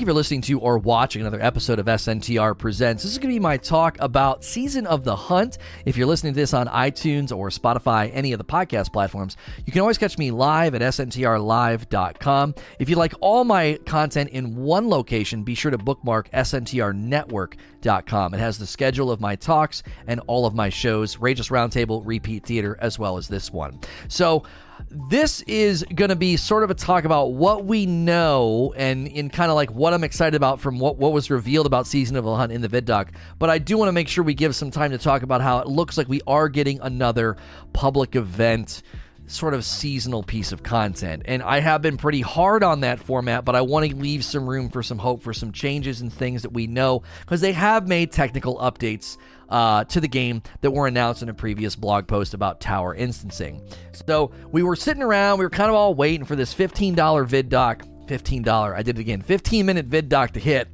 you for listening to or watching another episode of SNTR Presents. This is going to be my talk about Season of the Hunt. If you're listening to this on iTunes or Spotify, any of the podcast platforms, you can always catch me live at sntrlive.com. If you like all my content in one location, be sure to bookmark sntrnetwork.com. It has the schedule of my talks and all of my shows, Rageless Roundtable, Repeat Theater, as well as this one. So, this is going to be sort of a talk about what we know and in kind of like what I'm excited about from what, what was revealed about Season of the Hunt in the vid doc. But I do want to make sure we give some time to talk about how it looks like we are getting another public event sort of seasonal piece of content. And I have been pretty hard on that format, but I want to leave some room for some hope for some changes and things that we know because they have made technical updates uh, to the game that were announced in a previous blog post about tower instancing. So we were sitting around, we were kind of all waiting for this $15 vid doc. $15, I did it again, 15 minute vid doc to hit.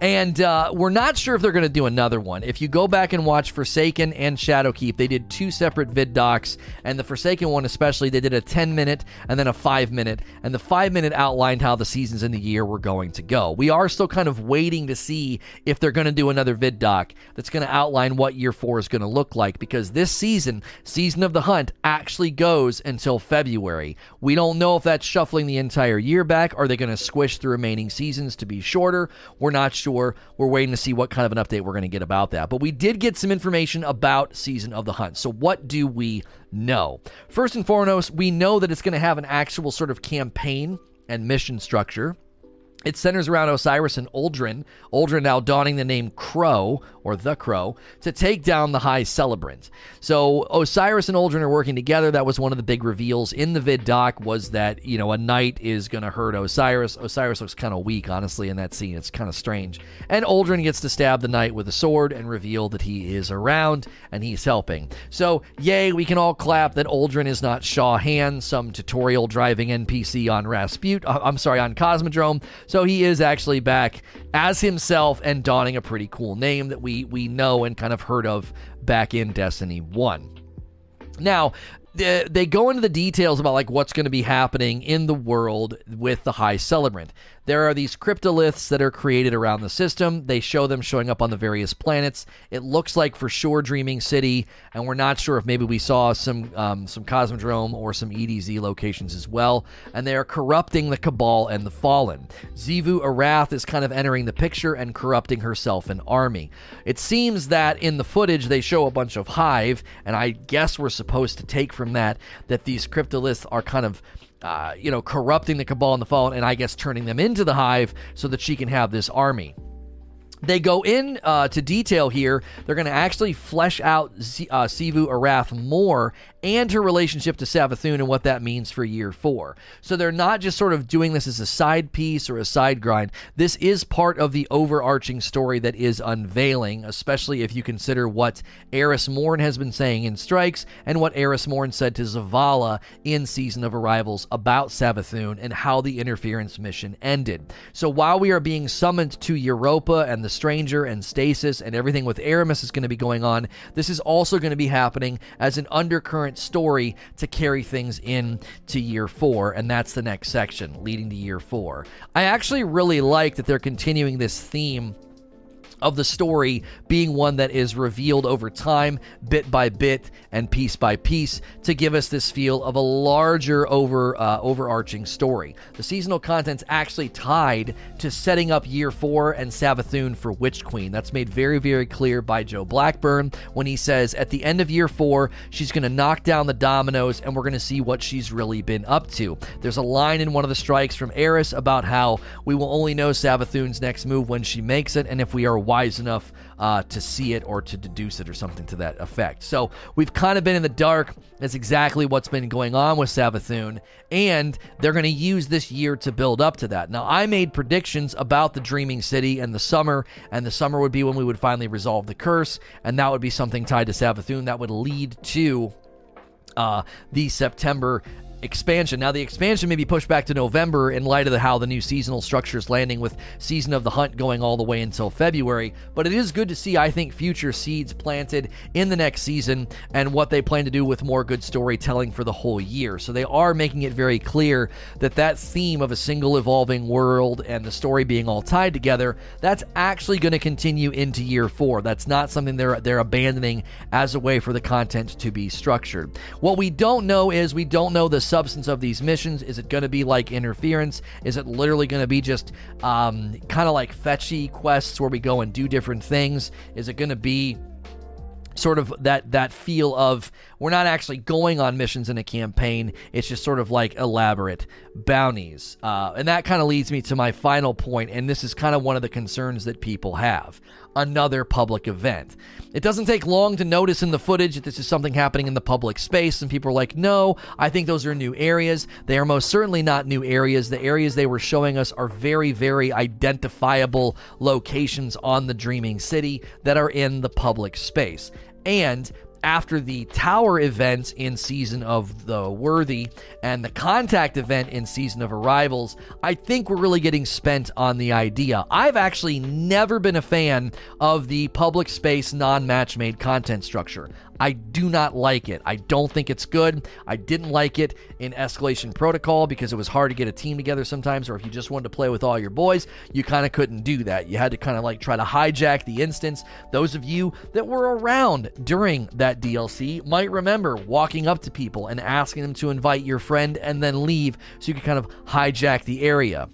And uh, we're not sure if they're going to do another one. If you go back and watch Forsaken and Shadowkeep, they did two separate vid docs. And the Forsaken one, especially, they did a 10 minute and then a 5 minute. And the 5 minute outlined how the seasons in the year were going to go. We are still kind of waiting to see if they're going to do another vid doc that's going to outline what year 4 is going to look like. Because this season, Season of the Hunt, actually goes until February. We don't know if that's shuffling the entire year back. Are they going to squish the remaining seasons to be shorter? We're not sure sure. We're waiting to see what kind of an update we're going to get about that. But we did get some information about Season of the Hunt. So, what do we know? First and foremost, we know that it's going to have an actual sort of campaign and mission structure. It centers around Osiris and Uldren, Uldren now donning the name Crow, or the Crow, to take down the High Celebrant. So Osiris and Uldren are working together. That was one of the big reveals in the vid doc was that, you know, a knight is going to hurt Osiris. Osiris looks kind of weak, honestly, in that scene. It's kind of strange. And Uldren gets to stab the knight with a sword and reveal that he is around and he's helping. So, yay, we can all clap that Uldren is not Shaw Han, some tutorial driving NPC on Rasput. Uh, I'm sorry, on Cosmodrome. So so he is actually back as himself and donning a pretty cool name that we we know and kind of heard of back in Destiny 1. Now, they go into the details about like what's going to be happening in the world with the high celebrant there are these cryptoliths that are created around the system. They show them showing up on the various planets. It looks like for sure Dreaming City, and we're not sure if maybe we saw some um, some Cosmodrome or some EDZ locations as well. And they are corrupting the Cabal and the Fallen. Xivu Arath is kind of entering the picture and corrupting herself and army. It seems that in the footage they show a bunch of Hive, and I guess we're supposed to take from that that these cryptoliths are kind of uh, you know, corrupting the Cabal and the Fallen, and I guess turning them into the Hive so that she can have this army they go in uh, to detail here. They're going to actually flesh out Z- uh, Xivu Arath more and her relationship to Savathun and what that means for year four. So they're not just sort of doing this as a side piece or a side grind. This is part of the overarching story that is unveiling, especially if you consider what Eris Morn has been saying in Strikes and what Eris Morn said to Zavala in Season of Arrivals about Savathun and how the interference mission ended. So while we are being summoned to Europa and the Stranger and Stasis and everything with Eramis is going to be going on, this is also going to be happening as an undercurrent story to carry things in to year four, and that's the next section leading to year four. I actually really like that they're continuing this theme of the story being one that is revealed over time, bit by bit and piece by piece, to give us this feel of a larger over uh, overarching story. The seasonal content's actually tied to setting up Year Four and Savathun for Witch Queen. That's made very very clear by Joe Blackburn when he says at the end of Year Four she's going to knock down the dominoes and we're going to see what she's really been up to. There's a line in one of the strikes from Eris about how we will only know Savathun's next move when she makes it, and if we are wise enough uh, to see it or to deduce it or something to that effect. So we've kind of been in the dark. That's exactly what's been going on with Savathun, and they're going to use this year to build up to that. Now, I made predictions about the Dreaming City and the summer, and the summer would be when we would finally resolve the curse, and that would be something tied to Savathun that would lead to uh, the September expansion. Now, the expansion may be pushed back to November in light of the, how the new seasonal structure is landing with Season of the Hunt going all the way until February. But it is good to see, I think, future seeds planted in the next season and what they plan to do with more good storytelling for the whole year. So they are making it very clear that that theme of a single evolving world and the story being all tied together, that's actually going to continue into year four. That's not something they're they're abandoning as a way for the content to be structured. What we don't know is we don't know the substance of these missions. Is it going to be like interference? Is it literally going to be just um, kind of like fetchy quests where we go and do different things? Is it going to be sort of that that feel of we're not actually going on missions in a campaign it's just sort of like elaborate bounties. Uh, and that kind of leads me to my final point and this is kind of one of the concerns that people have. Another public event. It doesn't take long to notice in the footage that this is something happening in the public space and people are like no i think those are new areas. They are most certainly not new areas. The areas they were showing us are very very identifiable locations on the dreaming city that are in the public space. And after the tower event in season of the worthy and the contact event in season of arrivals i think we're really getting spent on the idea. I've actually never been a fan of the public space non-match made content structure I do not like it. I don't think it's good. I didn't like it in Escalation Protocol because it was hard to get a team together sometimes, or if you just wanted to play with all your boys, you kind of couldn't do that. You had to kind of like try to hijack the instance. Those of you that were around during that DLC might remember walking up to people and asking them to invite your friend and then leave so you could kind of hijack the area.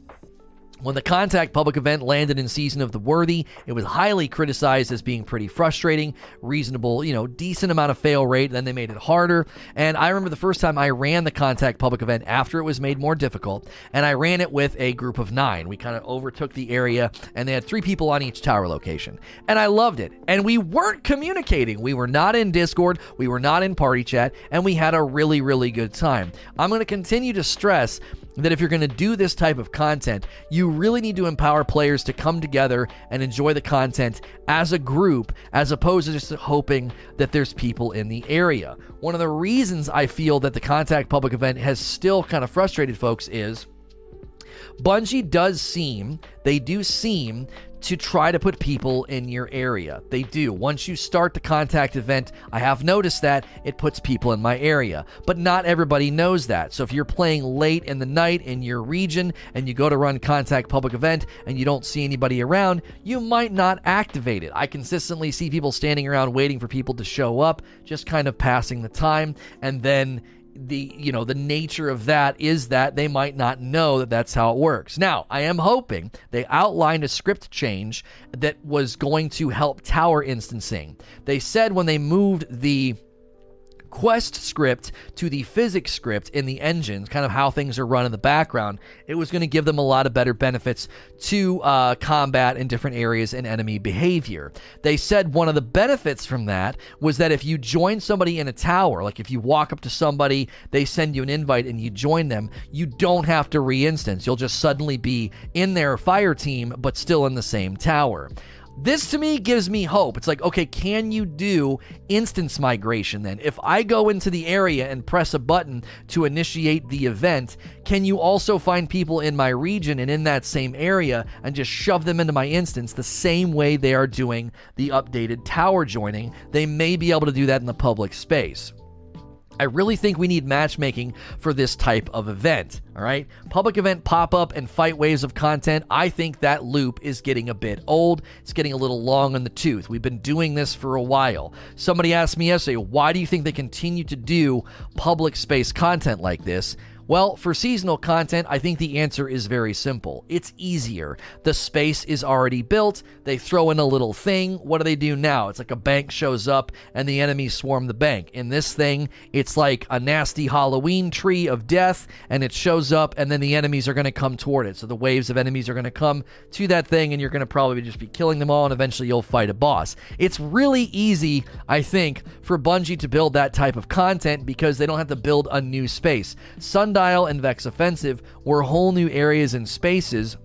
When the Contact public event landed in Season of the Worthy, it was highly criticized as being pretty frustrating, reasonable, you know, decent amount of fail rate. Then they made it harder. And I remember the first time I ran the Contact public event after it was made more difficult, and I ran it with a group of nine. We kind of overtook the area, and they had three people on each tower location. And I loved it. And we weren't communicating. We were not in Discord, we were not in party chat, and we had a really, really good time. I'm going to continue to stress that if you're going to do this type of content, you really need to empower players to come together and enjoy the content as a group, as opposed to just hoping that there's people in the area. One of the reasons I feel that the Contact public event has still kind of frustrated folks is. Bungie does seem, they do seem to try to put people in your area. They do. Once you start the contact event, I have noticed that it puts people in my area. But not everybody knows that. So if you're playing late in the night in your region and you go to run contact public event and you don't see anybody around, you might not activate it. I consistently see people standing around waiting for people to show up, just kind of passing the time, and then the you know the nature of that is that they might not know that that's how it works. Now, I am hoping they outlined a script change that was going to help tower instancing. They said when they moved the quest script to the physics script in the engines, kind of how things are run in the background, it was going to give them a lot of better benefits to uh, combat in different areas and enemy behavior. They said one of the benefits from that was that if you join somebody in a tower, like if you walk up to somebody, they send you an invite and you join them, you don't have to re instance. You'll just suddenly be in their fire team, but still in the same tower. This to me gives me hope. It's like, okay, can you do instance migration then? If I go into the area and press a button to initiate the event, can you also find people in my region and in that same area and just shove them into my instance the same way they are doing the updated tower joining? They may be able to do that in the public space. I really think we need matchmaking for this type of event. All right. Public event pop up and fight waves of content. I think that loop is getting a bit old. It's getting a little long on the tooth. We've been doing this for a while. Somebody asked me yesterday, why do you think they continue to do public space content like this? Well, for seasonal content, I think the answer is very simple. It's easier. The space is already built. They throw in a little thing. What do they do now? It's like a bank shows up and the enemies swarm the bank. In this thing, it's like a nasty Halloween tree of death and it shows up and then the enemies are going to come toward it. So the waves of enemies are going to come to that thing and you're going to probably just be killing them all and eventually you'll fight a boss. It's really easy, I think, for Bungie to build that type of content because they don't have to build a new space. Sundial and Vex Offensive were whole new areas and spaces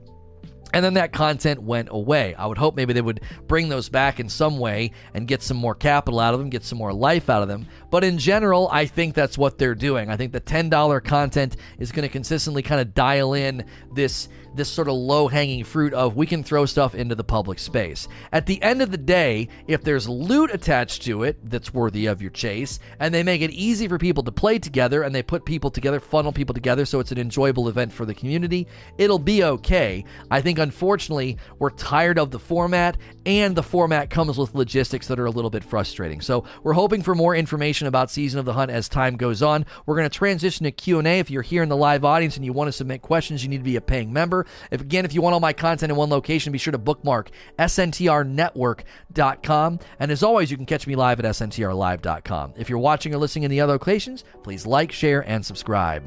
and then that content went away. I would hope maybe they would bring those back in some way and get some more capital out of them, get some more life out of them. But in general, I think that's what they're doing. I think the $10 content is going to consistently kind of dial in this this sort of low hanging fruit of we can throw stuff into the public space. At the end of the day, if there's loot attached to it that's worthy of your chase, and they make it easy for people to play together and they put people together, funnel people together so it's an enjoyable event for the community, it'll be okay. I think unfortunately, we're tired of the format and the format comes with logistics that are a little bit frustrating. So, we're hoping for more information about Season of the Hunt as time goes on. We're going to transition to Q&A. If you're here in the live audience and you want to submit questions, you need to be a paying member. If again, if you want all my content in one location, be sure to bookmark sntrnetwork.com. And as always, you can catch me live at sntrlive.com. If you're watching or listening in the other locations, please like, share, and subscribe.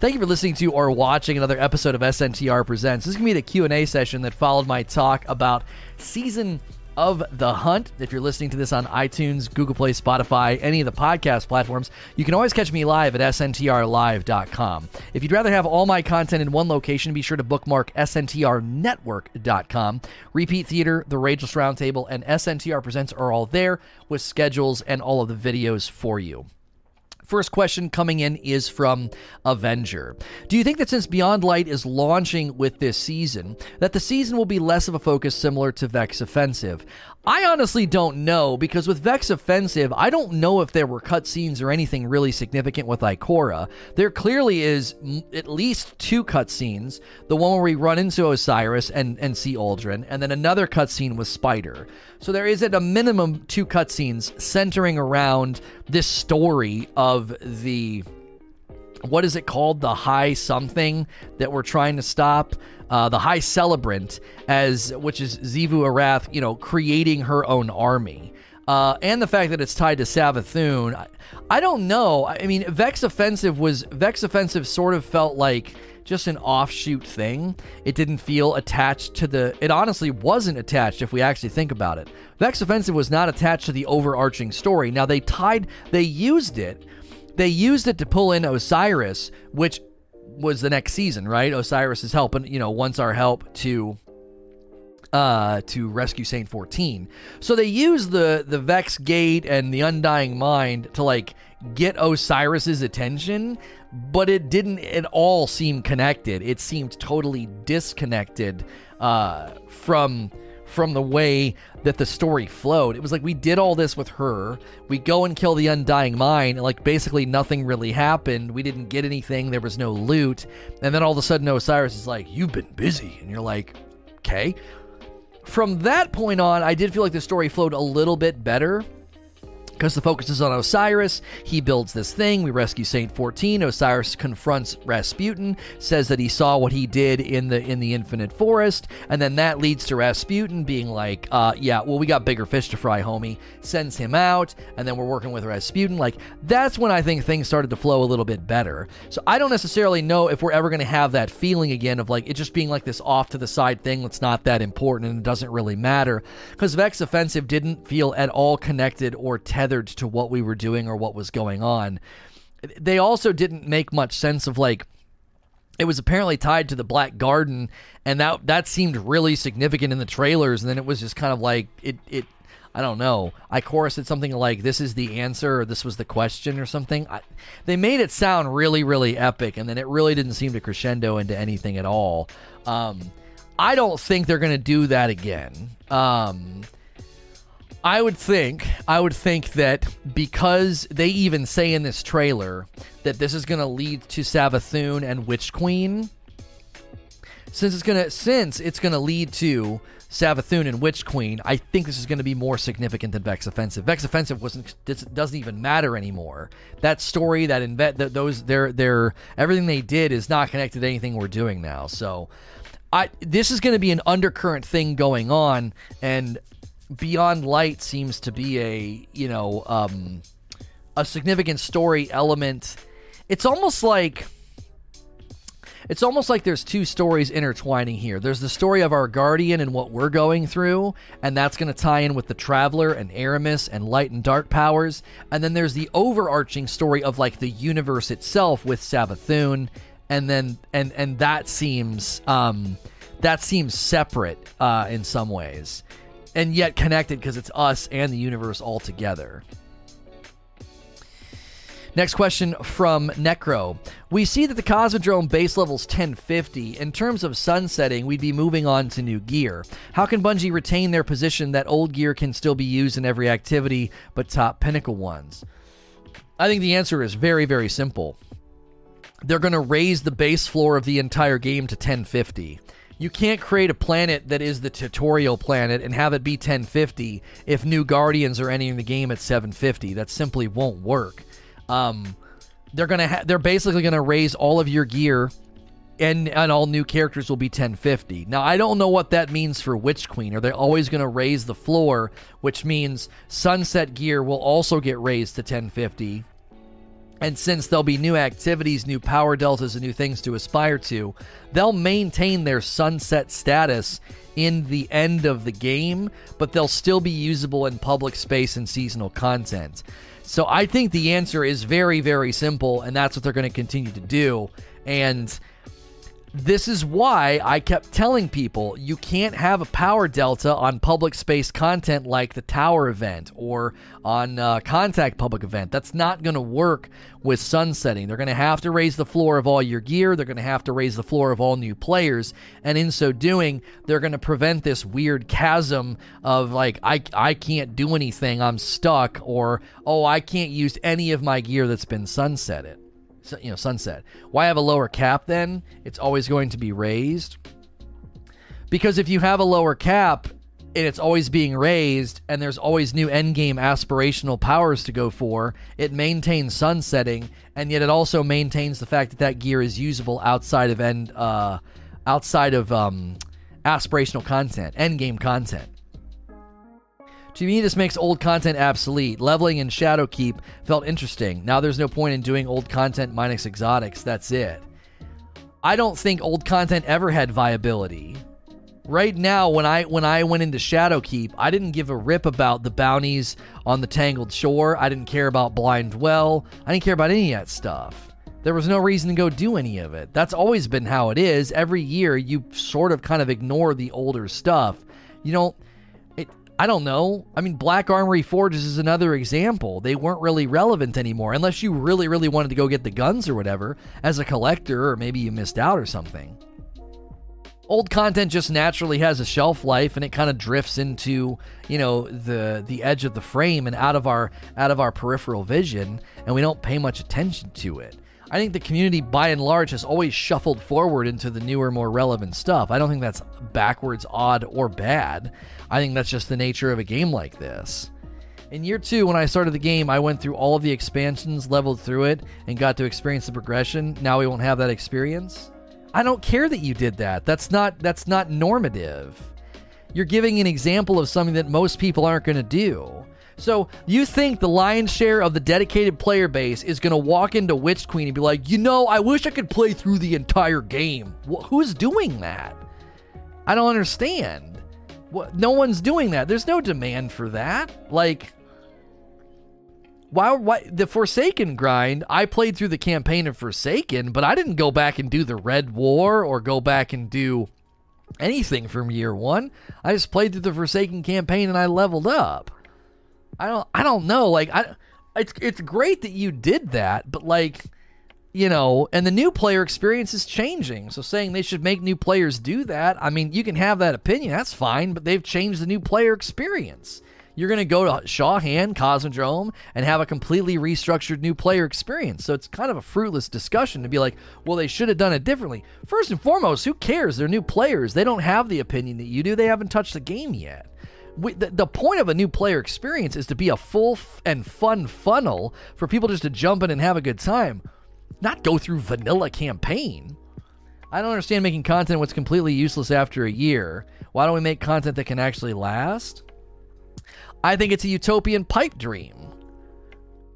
Thank you for listening to or watching another episode of SNTR Presents. This is going to be the Q&A session that followed my talk about season of The Hunt. If you're listening to this on iTunes, Google Play, Spotify, any of the podcast platforms, you can always catch me live at sntrlive.com. If you'd rather have all my content in one location, be sure to bookmark sntrnetwork.com. Repeat Theater, The Rageless Roundtable, and SNTR Presents are all there with schedules and all of the videos for you. First question coming in is from Avenger. Do you think that since Beyond Light is launching with this season, that the season will be less of a focus similar to Vex Offensive? I honestly don't know because with Vex Offensive, I don't know if there were cutscenes or anything really significant with Ikora. There clearly is at least two cutscenes the one where we run into Osiris and, and see Uldren, and then another cutscene with Spider. So there is at a minimum two cutscenes centering around this story of the what is it called? The high something that we're trying to stop. Uh, the high celebrant, as which is Xivu Arath, you know, creating her own army. Uh, and the fact that it's tied to Savathun, I, I don't know. I mean, Vex Offensive was Vex Offensive sort of felt like just an offshoot thing. It didn't feel attached to the. It honestly wasn't attached if we actually think about it. Vex Offensive was not attached to the overarching story. Now they tied, they used it they used it to pull in Osiris, which was the next season, right? Osiris is helping, you know, wants our help to uh to rescue Saint 14. So they use the the Vex Gate and the Undying Mind to like get Osiris's attention, but it didn't at all seem connected. It seemed totally disconnected uh from from the way that the story flowed. It was like we did all this with her. We go and kill the Undying Mind, and like basically nothing really happened. We didn't get anything. There was no loot. And then all of a sudden, Osiris is like, You've been busy. And you're like, Okay. From that point on, I did feel like the story flowed a little bit better because the focus is on Osiris. He builds this thing. We rescue Saint 14. Osiris confronts Rasputin, says that he saw what he did in the in the Infinite Forest, and then that leads to Rasputin being like, uh, "Yeah, well, we got bigger fish to fry, homie." Sends him out, and then we're working with Rasputin. Like that's when I think things started to flow a little bit better. So I don't necessarily know if we're ever going to have that feeling again of like it just being like this off to the side thing that's not that important and it doesn't really matter because Vex Offensive didn't feel at all connected or tethered tethered to what we were doing or what was going on. They also didn't make much sense of like it was apparently tied to the Black Garden, and that that seemed really significant in the trailers. And then it was just kind of like it it. I don't know. Ikora said something like, "This is the answer," or "This was the question," or something. I, they made it sound really, really epic, and then it really didn't seem to crescendo into anything at all. Um, I don't think they're going to do that again. Um, I would think, I would think that because they even say in this trailer that this is going to lead to Savathun and Witch Queen, since it's gonna since it's gonna lead to Savathun and Witch Queen, I think this is going to be more significant than Vex Offensive. Vex Offensive wasn't doesn't even matter anymore. That story, that invent, that those their their everything they did is not connected to anything we're doing now. So, I this is going to be an undercurrent thing going on, and Beyond Light seems to be a you know um, a significant story element. It's almost like it's almost like there's two stories intertwining here. There's the story of our guardian and what we're going through, and that's going to tie in with the traveler and Eramis and light and dark powers. And then there's the overarching story of like the universe itself with Savathun, and then and and that seems um, that seems separate uh, in some ways and yet connected because it's us and the universe all together. Next question from Necro. We see that the Cosmodrome base level's 1050. In terms of sunsetting, we'd be moving on to new gear. How can Bungie retain their position that old gear can still be used in every activity, but top pinnacle ones? I think the answer is very, very simple. They're going to raise the base floor of the entire game to 1050. You can't create a planet that is the tutorial planet and have it be 1050 if new guardians are entering the game at 750. That simply won't work. Um, they're gonna ha- they're basically gonna raise all of your gear, and and all new characters will be 1050. Now I don't know what that means for Witch Queen. Are they always gonna raise the floor, which means Sunset gear will also get raised to 1050? And since there'll be new activities, new power deltas, and new things to aspire to, they'll maintain their sunset status in the end of the game, but they'll still be usable in public space and seasonal content. So I think the answer is very, very simple, and that's what they're going to continue to do. And this is why I kept telling people you can't have a power delta on public space content like the tower event or on uh, contact public event. That's not going to work with sunsetting. They're going to have to raise the floor of all your gear. They're going to have to raise the floor of all new players, and in so doing, they're going to prevent this weird chasm of like I I can't do anything. I'm stuck, or oh I can't use any of my gear that's been sunsetted you know sunset. Why have a lower cap then? It's always going to be raised. Because if you have a lower cap and it's always being raised and there's always new endgame aspirational powers to go for, it maintains sunsetting and yet it also maintains the fact that that gear is usable outside of end uh outside of um aspirational content, endgame content. To me, this makes old content obsolete. Leveling in Shadowkeep felt interesting. Now there's no point in doing old content minus exotics. That's it. I don't think old content ever had viability. Right now, when I when I went into Shadowkeep, I didn't give a rip about the bounties on the Tangled Shore. I didn't care about Blind Well. I didn't care about any of that stuff. There was no reason to go do any of it. That's always been how it is. Every year, you sort of kind of ignore the older stuff. You don't I don't know. I mean, Black Armory Forges is another example. They weren't really relevant anymore, unless you really, really wanted to go get the guns or whatever as a collector, or maybe you missed out or something. Old content just naturally has a shelf life, and it kind of drifts into, you know, the the edge of the frame and out of our out of our peripheral vision, and we don't pay much attention to it. I think the community by and large has always shuffled forward into the newer, more relevant stuff. I don't think that's backwards, odd, or bad. I think that's just the nature of a game like this. In year two, when I started the game, I went through all of the expansions, leveled through it, and got to experience the progression. Now we won't have that experience. I don't care that you did that. That's not that's not normative. You're giving an example of something that most people aren't going to do. So you think the lion's share of the dedicated player base is going to walk into Witch Queen and be like, you know, I wish I could play through the entire game. who's doing that? I don't understand. What, no one's doing that. There's no demand for that. Like, why, why the Forsaken grind? I played through the campaign of Forsaken, but I didn't go back and do the Red War or go back and do anything from year one. I just played through the Forsaken campaign and I leveled up. I don't I don't know. Like I it's it's great that you did that, but like you know, and the new player experience is changing. So saying they should make new players do that, I mean, you can have that opinion, that's fine, but they've changed the new player experience. You're going to go to Shaw Han, Cosmodrome, and have a completely restructured new player experience. So it's kind of a fruitless discussion to be like, well, they should have done it differently. First and foremost, who cares? They're new players. They don't have the opinion that you do. They haven't touched the game yet we, the, the point of a new player experience is to be a full f- and fun funnel for people just to jump in and have a good time, not go through vanilla campaign. I don't understand making content what's completely useless after a year. Why don't we make content that can actually last? I think it's a utopian pipe dream.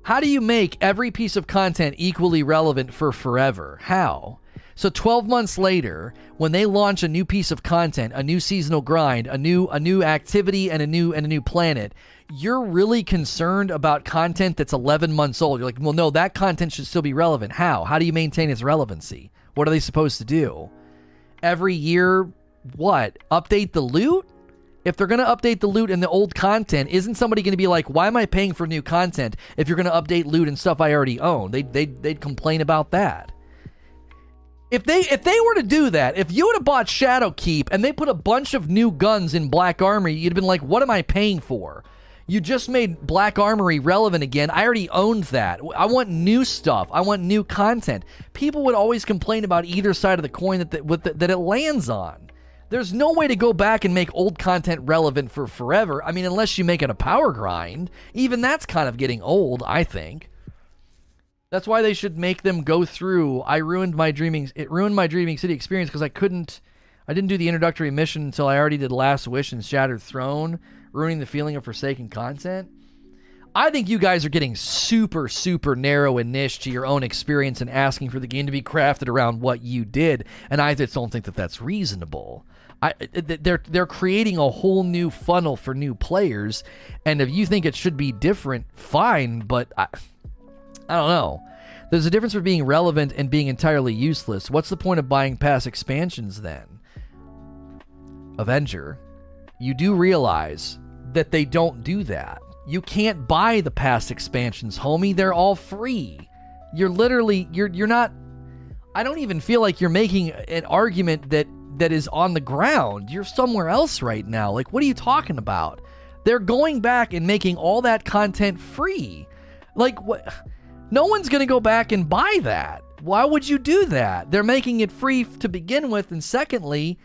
How do you make every piece of content equally relevant for forever? How? So 12 months later, when they launch a new piece of content, a new seasonal grind, a new a new activity and a new and a new planet, you're really concerned about content that's 11 months old. You're like, "Well, no, that content should still be relevant." How? How do you maintain its relevancy? What are they supposed to do? Every year what? Update the loot? If they're going to update the loot and the old content, isn't somebody going to be like, "Why am I paying for new content if you're going to update loot and stuff I already own?" They they they'd complain about that. If they if they were to do that, if you would have bought Shadowkeep and they put a bunch of new guns in Black Armory, you'd have been like, "What am I paying for?" You just made Black Armory relevant again. I already owned that. I want new stuff. I want new content. People would always complain about either side of the coin that the, that it lands on. There's no way to go back and make old content relevant for forever. I mean, unless you make it a power grind. Even that's kind of getting old, I think. That's why they should make them go through. I ruined my dreaming. It ruined my dreaming city experience because I couldn't. I didn't do the introductory mission until I already did Last Wish and Shattered Throne ruining the feeling of Forsaken content. I think you guys are getting super, super narrow and niche to your own experience and asking for the game to be crafted around what you did. And I just don't think that that's reasonable. I, they're they're creating a whole new funnel for new players, and if you think it should be different, fine. But I, I don't know. There's a difference between being relevant and being entirely useless. What's the point of buying past expansions then? Avenger, you do realize that they don't do that. You can't buy the past expansions, homie. They're all free. You're literally you're you're not I don't even feel like you're making an argument that that is on the ground. You're somewhere else right now. Like what are you talking about? They're going back and making all that content free. Like what no one's going to go back and buy that. Why would you do that? They're making it free to begin with and secondly,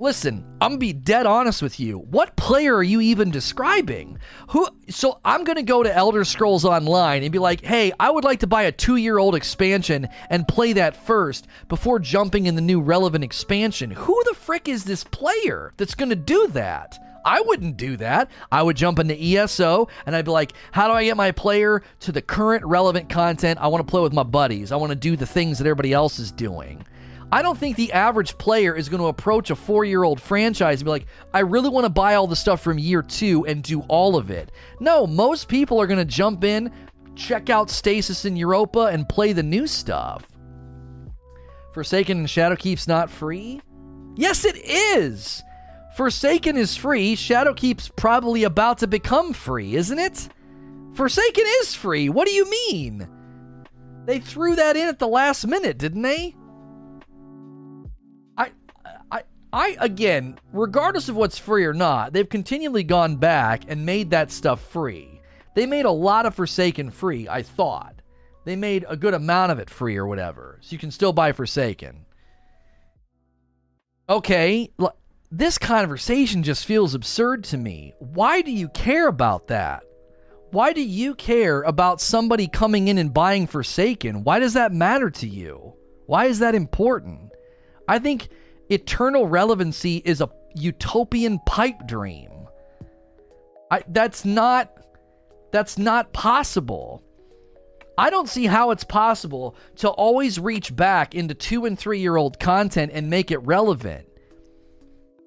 Listen, I'm gonna be dead honest with you. What player are you even describing? Who? So I'm gonna go to Elder Scrolls Online and be like, "Hey, I would like to buy a two-year-old expansion and play that first before jumping in the new relevant expansion." Who the frick is this player that's gonna do that? I wouldn't do that. I would jump into ESO and I'd be like, how do I get my player to the current relevant content? I want to play with my buddies. I want to do the things that everybody else is doing. I don't think the average player is going to approach a four year old franchise and be like, I really want to buy all the stuff from year two and do all of it. No, most people are going to jump in, check out Stasis in Europa, and play the new stuff. Forsaken and Shadowkeep's not free? Yes, it is! Forsaken is free. Shadowkeep's probably about to become free, isn't it? Forsaken is free. What do you mean? They threw that in at the last minute, didn't they? I again, regardless of what's free or not, they've continually gone back and made that stuff free. They made a lot of Forsaken free, I thought. They made a good amount of it free or whatever. So you can still buy Forsaken. Okay, this conversation just feels absurd to me. Why do you care about that? Why do you care about somebody coming in and buying Forsaken? Why does that matter to you? Why is that important? I think eternal relevancy is a utopian pipe dream. I, that's not that's not possible. I don't see how it's possible to always reach back into 2 and 3 year old content and make it relevant.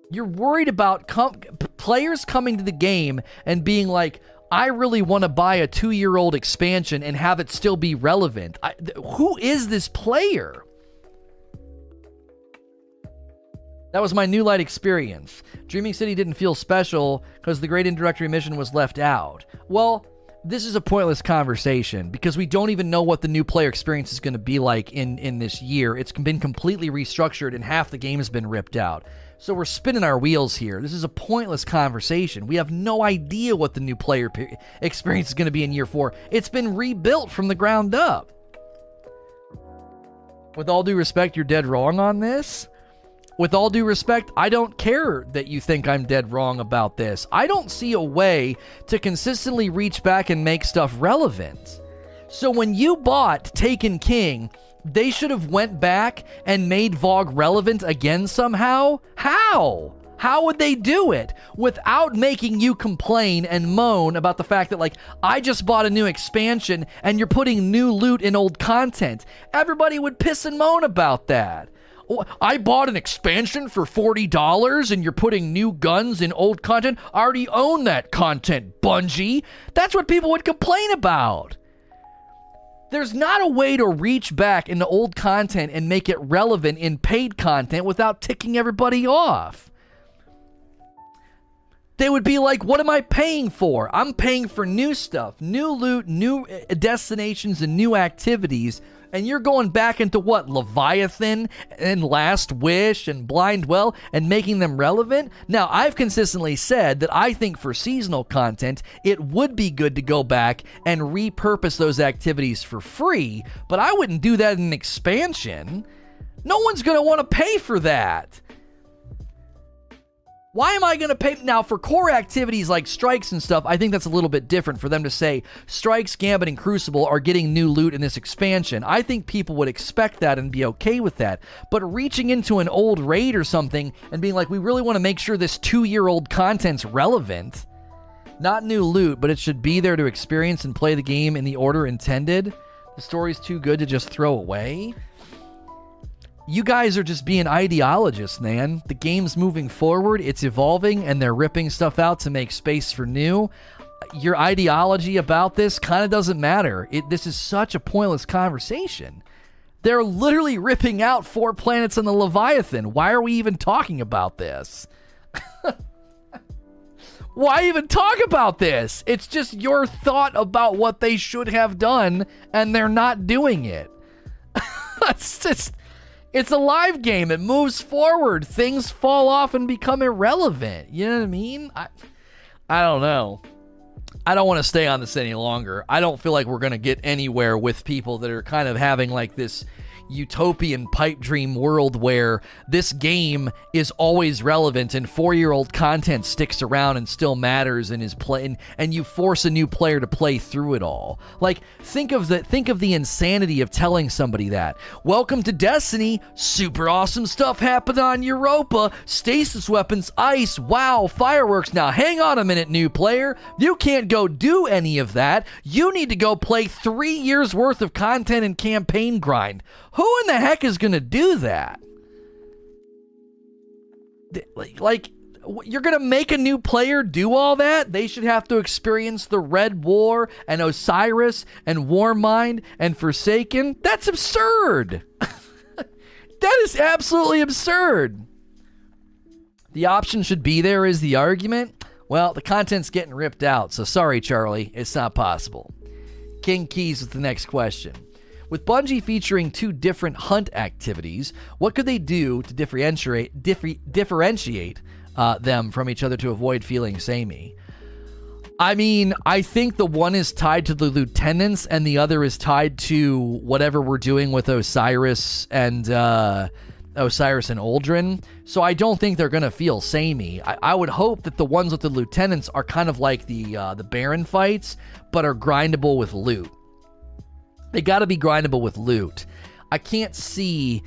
You're worried about com- players coming to the game and being like, I really want to buy a 2 year old expansion and have it still be relevant. I, th- who is this player? That was my new light experience. Dreaming City didn't feel special because the great introductory mission was left out. Well, this is a pointless conversation because we don't even know what the new player experience is going to be like in, in this year. It's been completely restructured and half the game has been ripped out. So we're spinning our wheels here. This is a pointless conversation. We have no idea what the new player experience is going to be in year four. It's been rebuilt from the ground up. With all due respect, you're dead wrong on this with all due respect, I don't care that you think I'm dead wrong about this. I don't see a way to consistently reach back and make stuff relevant. So when you bought Taken King, they should have went back and made VoG relevant again somehow? How? How would they do it without making you complain and moan about the fact that, like, I just bought a new expansion and you're putting new loot in old content? Everybody would piss and moan about that. I bought an expansion for $40 and you're putting new guns in old content. I already own that content, Bungie. That's what people would complain about. There's not a way to reach back into old content and make it relevant in paid content without ticking everybody off. they would be like, What am I paying for? I'm paying for new stuff, new loot, new uh, destinations, and new activities. And you're going back into what? Leviathan and Last Wish and Blind Well and making them relevant? Now, I've consistently said that I think for seasonal content, it would be good to go back and repurpose those activities for free, but I wouldn't do that in an expansion. No one's going to want to pay for that. Why am I going to pay now for core activities like strikes and stuff? I think that's a little bit different for them to say strikes, Gambit, and Crucible are getting new loot in this expansion. I think people would expect that and be okay with that. But reaching into an old raid or something and being like, we really want to make sure this two year old content's relevant, not new loot, but it should be there to experience and play the game in the order intended. The story's too good to just throw away you guys are just being ideologists, man. The game's moving forward, it's evolving, and they're ripping stuff out to make space for new. Your ideology about this kind of doesn't matter. It, this is such a pointless conversation. They're literally ripping out four planets in the Leviathan. Why are we even talking about this? Why even talk about this? It's just your thought about what they should have done, and they're not doing it. That's just it's a live game. It moves forward. Things fall off and become irrelevant. You know what I mean? I, I don't know. I don't want to stay on this any longer. I don't feel like we're going to get anywhere with people that are kind of having like this utopian pipe dream world where this game is always relevant and four year old content sticks around and still matters and is playing and you force a new player to play through it all. Like think of the think of the insanity of telling somebody that. Welcome to Destiny, super awesome stuff happened on Europa, stasis weapons, ice, wow, fireworks. Now hang on a minute, new player. You can't go do any of that. You need to go play three years worth of content and campaign grind. Who in the heck is going to do that? Like, you're going to make a new player do all that? They should have to experience the Red War and Osiris and Warmind and Forsaken? That's absurd. that is absolutely absurd. The option should be there is the argument. Well, the content's getting ripped out, so sorry, Charlie, it's not possible. King Keys with the next question. With Bungie featuring two different hunt activities, what could they do to differentiate differ, differentiate uh, them from each other to avoid feeling samey? I mean, I think the one is tied to the lieutenants, and the other is tied to whatever we're doing with Osiris and uh, Osiris and Uldren. So I don't think they're gonna feel samey. I, I, would hope that the ones with the lieutenants are kind of like the uh, the Baron fights, but are grindable with loot. They got to be grindable with loot. I can't see.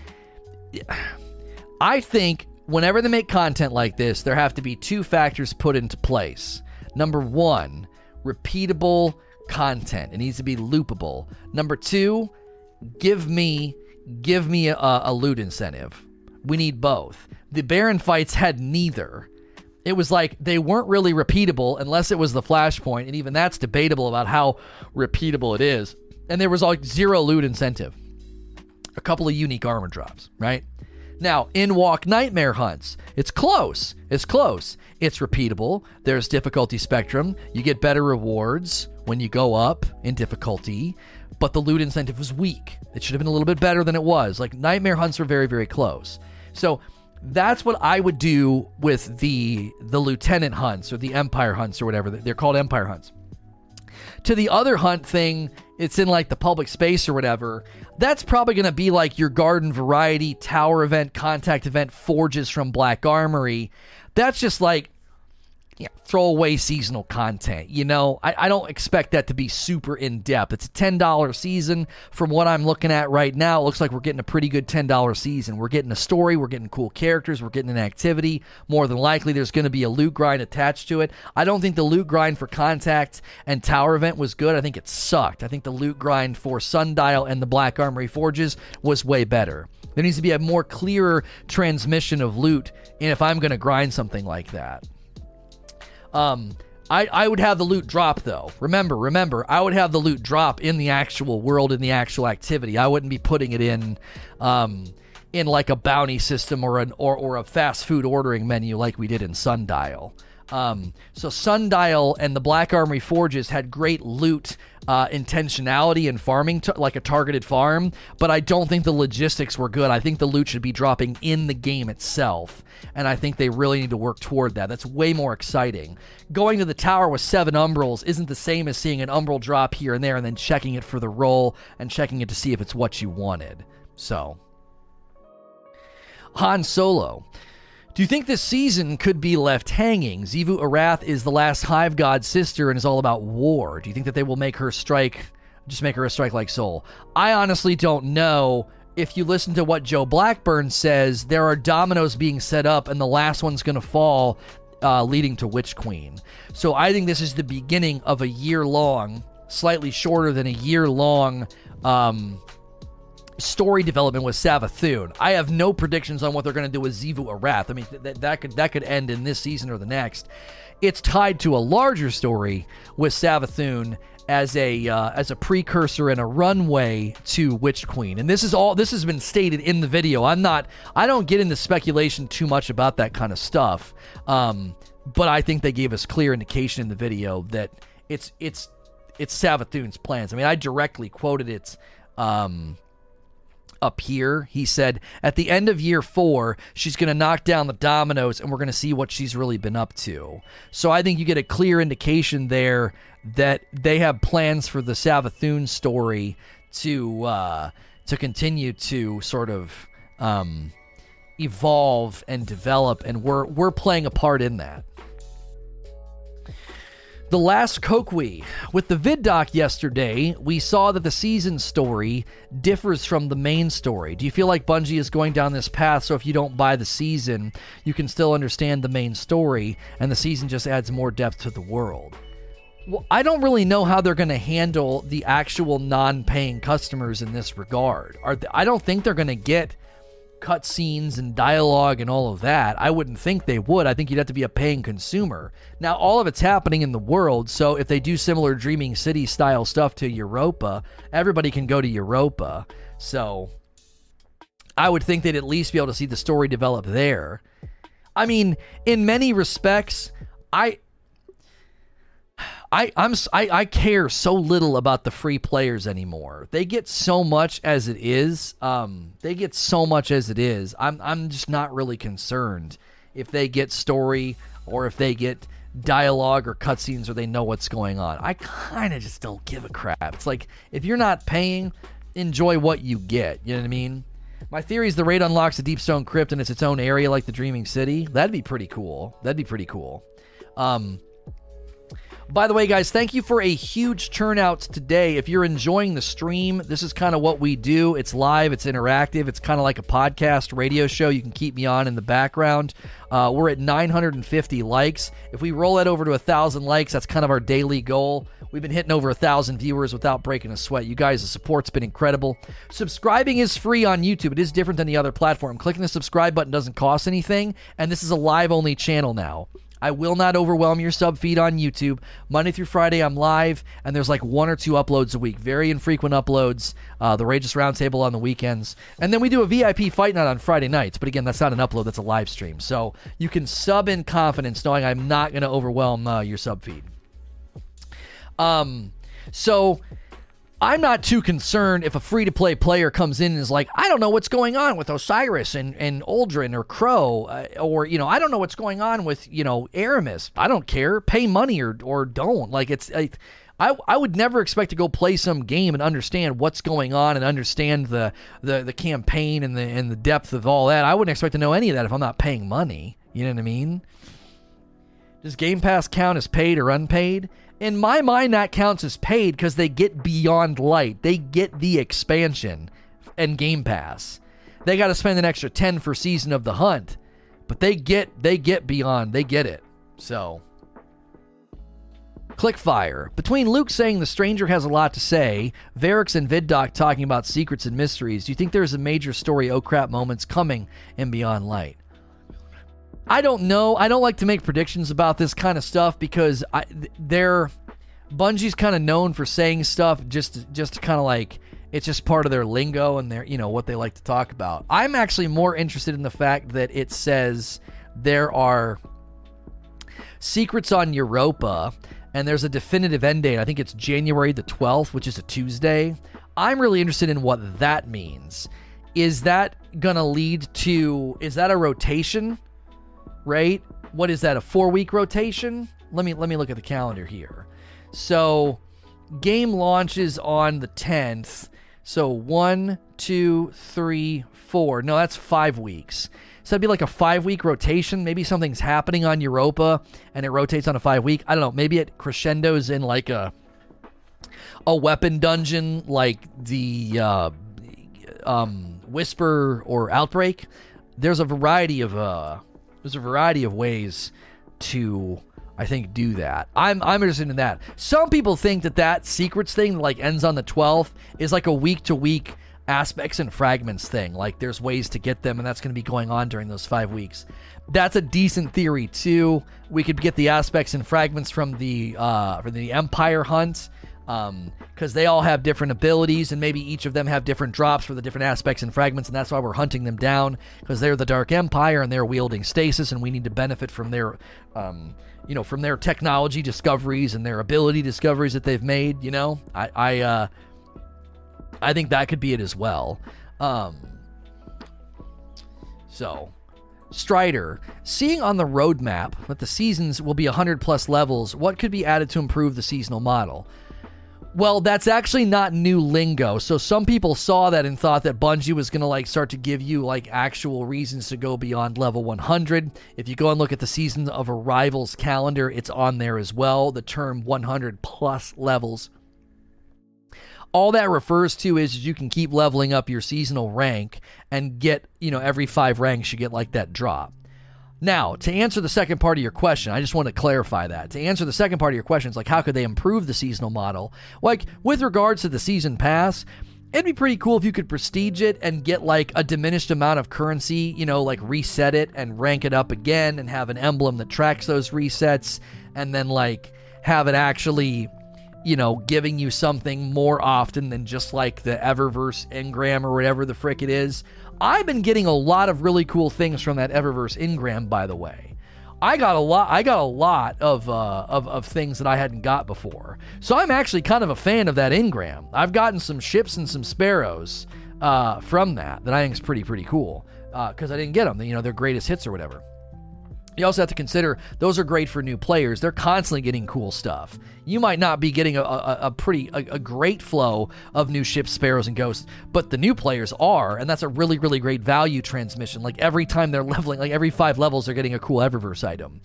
I think whenever they make content like this, there have to be two factors put into place. Number one, repeatable content. It needs to be loopable. Number two, give me give me a, a loot incentive. We need both. The Baron fights had neither. It was like they weren't really repeatable unless it was the flashpoint, and even that's debatable about how repeatable it is and there was like zero loot incentive. A couple of unique armor drops, right? Now, in walk nightmare hunts, it's close. It's close. It's repeatable. There's difficulty spectrum. You get better rewards when you go up in difficulty, but the loot incentive was weak. It should have been a little bit better than it was. Like nightmare hunts are very, very close. So that's what I would do with the the lieutenant hunts or the empire hunts or whatever. They're called empire hunts to the other hunt thing, it's in like the public space or whatever. That's probably going to be like your garden variety tower event, contact event, forges from Black Armory. That's just like yeah, throwaway seasonal content. You know, I, I don't expect that to be super in depth. It's a $10 season. From what I'm looking at right now, it looks like we're getting a pretty good $10 season. We're getting a story, we're getting cool characters, we're getting an activity. More than likely, there's going to be a loot grind attached to it. I don't think the loot grind for Contact and Tower Event was good. I think it sucked. I think the loot grind for Sundial and the Black Armory Forges was way better. There needs to be a more clearer transmission of loot, and if I'm going to grind something like that. Um, I, I would have the loot drop though. Remember, remember, I would have the loot drop in the actual world, in the actual activity. I wouldn't be putting it in, um, in like a bounty system or an or, or a fast food ordering menu like we did in Sundial. Um, so Sundial and the Black Armory Forges had great loot uh, intentionality in farming, t- like a targeted farm, but I don't think the logistics were good. I think the loot should be dropping in the game itself, and I think they really need to work toward that. That's way more exciting. Going to the tower with seven umbrals isn't the same as seeing an umbral drop here and there and then checking it for the roll and checking it to see if it's what you wanted. So, Han Solo. Do you think this season could be left hanging? Xivu Arath is the last Hive God sister and is all about war. Do you think that they will make her strike, just make her a strike like Soul? I honestly don't know. If you listen to what Joe Blackburn says, there are dominoes being set up, and the last one's going to fall, uh, leading to Witch Queen. So I think this is the beginning of a year long, slightly shorter than a year long um, story development with Savathun. I have no predictions on what they're going to do with Xivu Arath. I mean, th- that could that could end in this season or the next. It's tied to a larger story with Savathun as a uh, as a precursor and a runway to Witch Queen. And this is all this has been stated in the video. I'm not I don't get into speculation too much about that kind of stuff. Um, but I think they gave us clear indication in the video that it's it's it's Savathun's plans. I mean, I directly quoted it um, up here. He said, at the end of year four, she's going to knock down the dominoes and we're going to see what she's really been up to. So I think you get a clear indication there that they have plans for the Savathun story to uh, to continue to sort of um, evolve and develop, and we're we're playing a part in that. The last Kokwi. With the vid doc yesterday, we saw that the season story differs from the main story. Do you feel like Bungie is going down this path so if you don't buy the season, you can still understand the main story and the season just adds more depth to the world? Well, I don't really know how they're going to handle the actual non-paying customers in this regard. They, I don't think they're going to get cutscenes and dialogue and all of that. I wouldn't think they would. I think you'd have to be a paying consumer. Now, all of it's happening in the world, so if they do similar Dreaming City style stuff to Europa, everybody can go to Europa. So I would think they'd at least be able to see the story develop there. I mean, in many respects, I I I'm I, I care so little about the free players anymore. They get so much as it is. Um, they get so much as it is. I'm I'm just not really concerned if they get story or if they get dialogue or cutscenes or they know what's going on. I kind of just don't give a crap. It's like if you're not paying, enjoy what you get. You know what I mean? My theory is the raid unlocks the Deepstone Crypt and it's its own area like the Dreaming City. That'd be pretty cool. That'd be pretty cool. Um, by the way, guys, thank you for a huge turnout today. If you're enjoying the stream, this is kind of what we do. It's live, it's interactive, it's kind of like a podcast radio show. You can keep me on in the background. Uh, we're at 950 likes. If we roll that over to a thousand likes, that's kind of our daily goal. We've been hitting over a thousand viewers without breaking a sweat. You guys, the support's been incredible. Subscribing is free on YouTube. It is different than the other platform. Clicking the subscribe button doesn't cost anything, and this is a live only channel now. I will not overwhelm your sub feed on YouTube. Monday through Friday, I'm live, and there's like one or two uploads a week. Very infrequent uploads. Uh, the Rageless Roundtable on the weekends. And then we do a VIP fight night on Friday nights. But again, that's not an upload, that's a live stream. So you can sub in confidence knowing I'm not going to overwhelm uh, your sub feed. Um, so I'm not too concerned if a free to play player comes in and is like, I don't know what's going on with Osiris and, and Uldren or Crow, uh, or, you know, I don't know what's going on with, you know, Eramis. I don't care. Pay money or, or don't. Like, it's. Like, I, I would never expect to go play some game and understand what's going on and understand the, the, the campaign and the and the depth of all that. I wouldn't expect to know any of that if I'm not paying money. You know what I mean? Does Game Pass count as paid or unpaid? In my mind, that counts as paid because they get Beyond Light. They get the expansion and Game Pass. They got to spend an extra 10 for Season of the Hunt. But they get they get Beyond. They get it. So Clickfire. Between Luke saying the stranger has a lot to say, Variks and Viddoc talking about secrets and mysteries, do you think there's a major story oh crap moments coming in Beyond Light? I don't know. I don't like to make predictions about this kind of stuff because I they're Bungie's kind of known for saying stuff just just to kind of like it's just part of their lingo and their you know what they like to talk about. I'm actually more interested in the fact that it says there are Secrets on Europa, and there's a definitive end date. I think it's January the 12th, which is a Tuesday. I'm really interested in what that means. Is that going to lead to is that a rotation? Right? What is that? A 4-week rotation? Let me let me look at the calendar here. So, game launches on the 10th. So, one, two, three, four. No, that's five weeks. So it'd be like a five week rotation. Maybe something's happening on Europa and it rotates on a five week. I don't know. Maybe it crescendos in like a a weapon dungeon, like the uh, um, Whisper or Outbreak. There's a variety of uh, there's a variety of ways to I think do that. I'm I'm interested in that. Some people think that that secrets thing like ends on the 12th is like a week to week aspects and fragments thing. Like there's ways to get them, and that's going to be going on during those five weeks. That's a decent theory too. We could get the aspects and fragments from the uh, from the Empire hunt because um, they all have different abilities, and maybe each of them have different drops for the different aspects and fragments, and that's why we're hunting them down because they're the Dark Empire and they're wielding stasis, and we need to benefit from their, um, you know, from their technology discoveries and their ability discoveries that they've made. You know, I, I uh, I think that could be it as well. Um, so, Strider, seeing on the roadmap that the seasons will be 100 plus levels, what could be added to improve the seasonal model? Well, that's actually not new lingo. So some people saw that and thought that Bungie was going to like start to give you like actual reasons to go beyond level 100. If you go and look at the season of arrivals calendar, it's on there as well. The term 100 plus levels all that refers to is you can keep leveling up your seasonal rank and get, you know, every five ranks you get like that drop. Now, to answer the second part of your question, I just want to clarify that. To answer the second part of your question, it's like how could they improve the seasonal model? Like with regards to the season pass, it'd be pretty cool if you could prestige it and get like a diminished amount of currency, you know, like reset it and rank it up again and have an emblem that tracks those resets and then like have it actually you know, giving you something more often than just like the Eververse engram or whatever the frick it is. I've been getting a lot of really cool things from that Eververse engram, by the way. I got a lot. I got a lot of, uh, of of things that I hadn't got before. So I'm actually kind of a fan of that engram. I've gotten some ships and some sparrows uh, from that that I think is pretty pretty cool because uh, I didn't get them. You know, their greatest hits or whatever. You also have to consider those are great for new players. They're constantly getting cool stuff. You might not be getting a, a, a pretty a, a, great flow of new ships, sparrows, and ghosts, but the new players are, and that's a really really great value transmission. Like every time they're leveling, like every five levels, they're getting a cool Eververse item.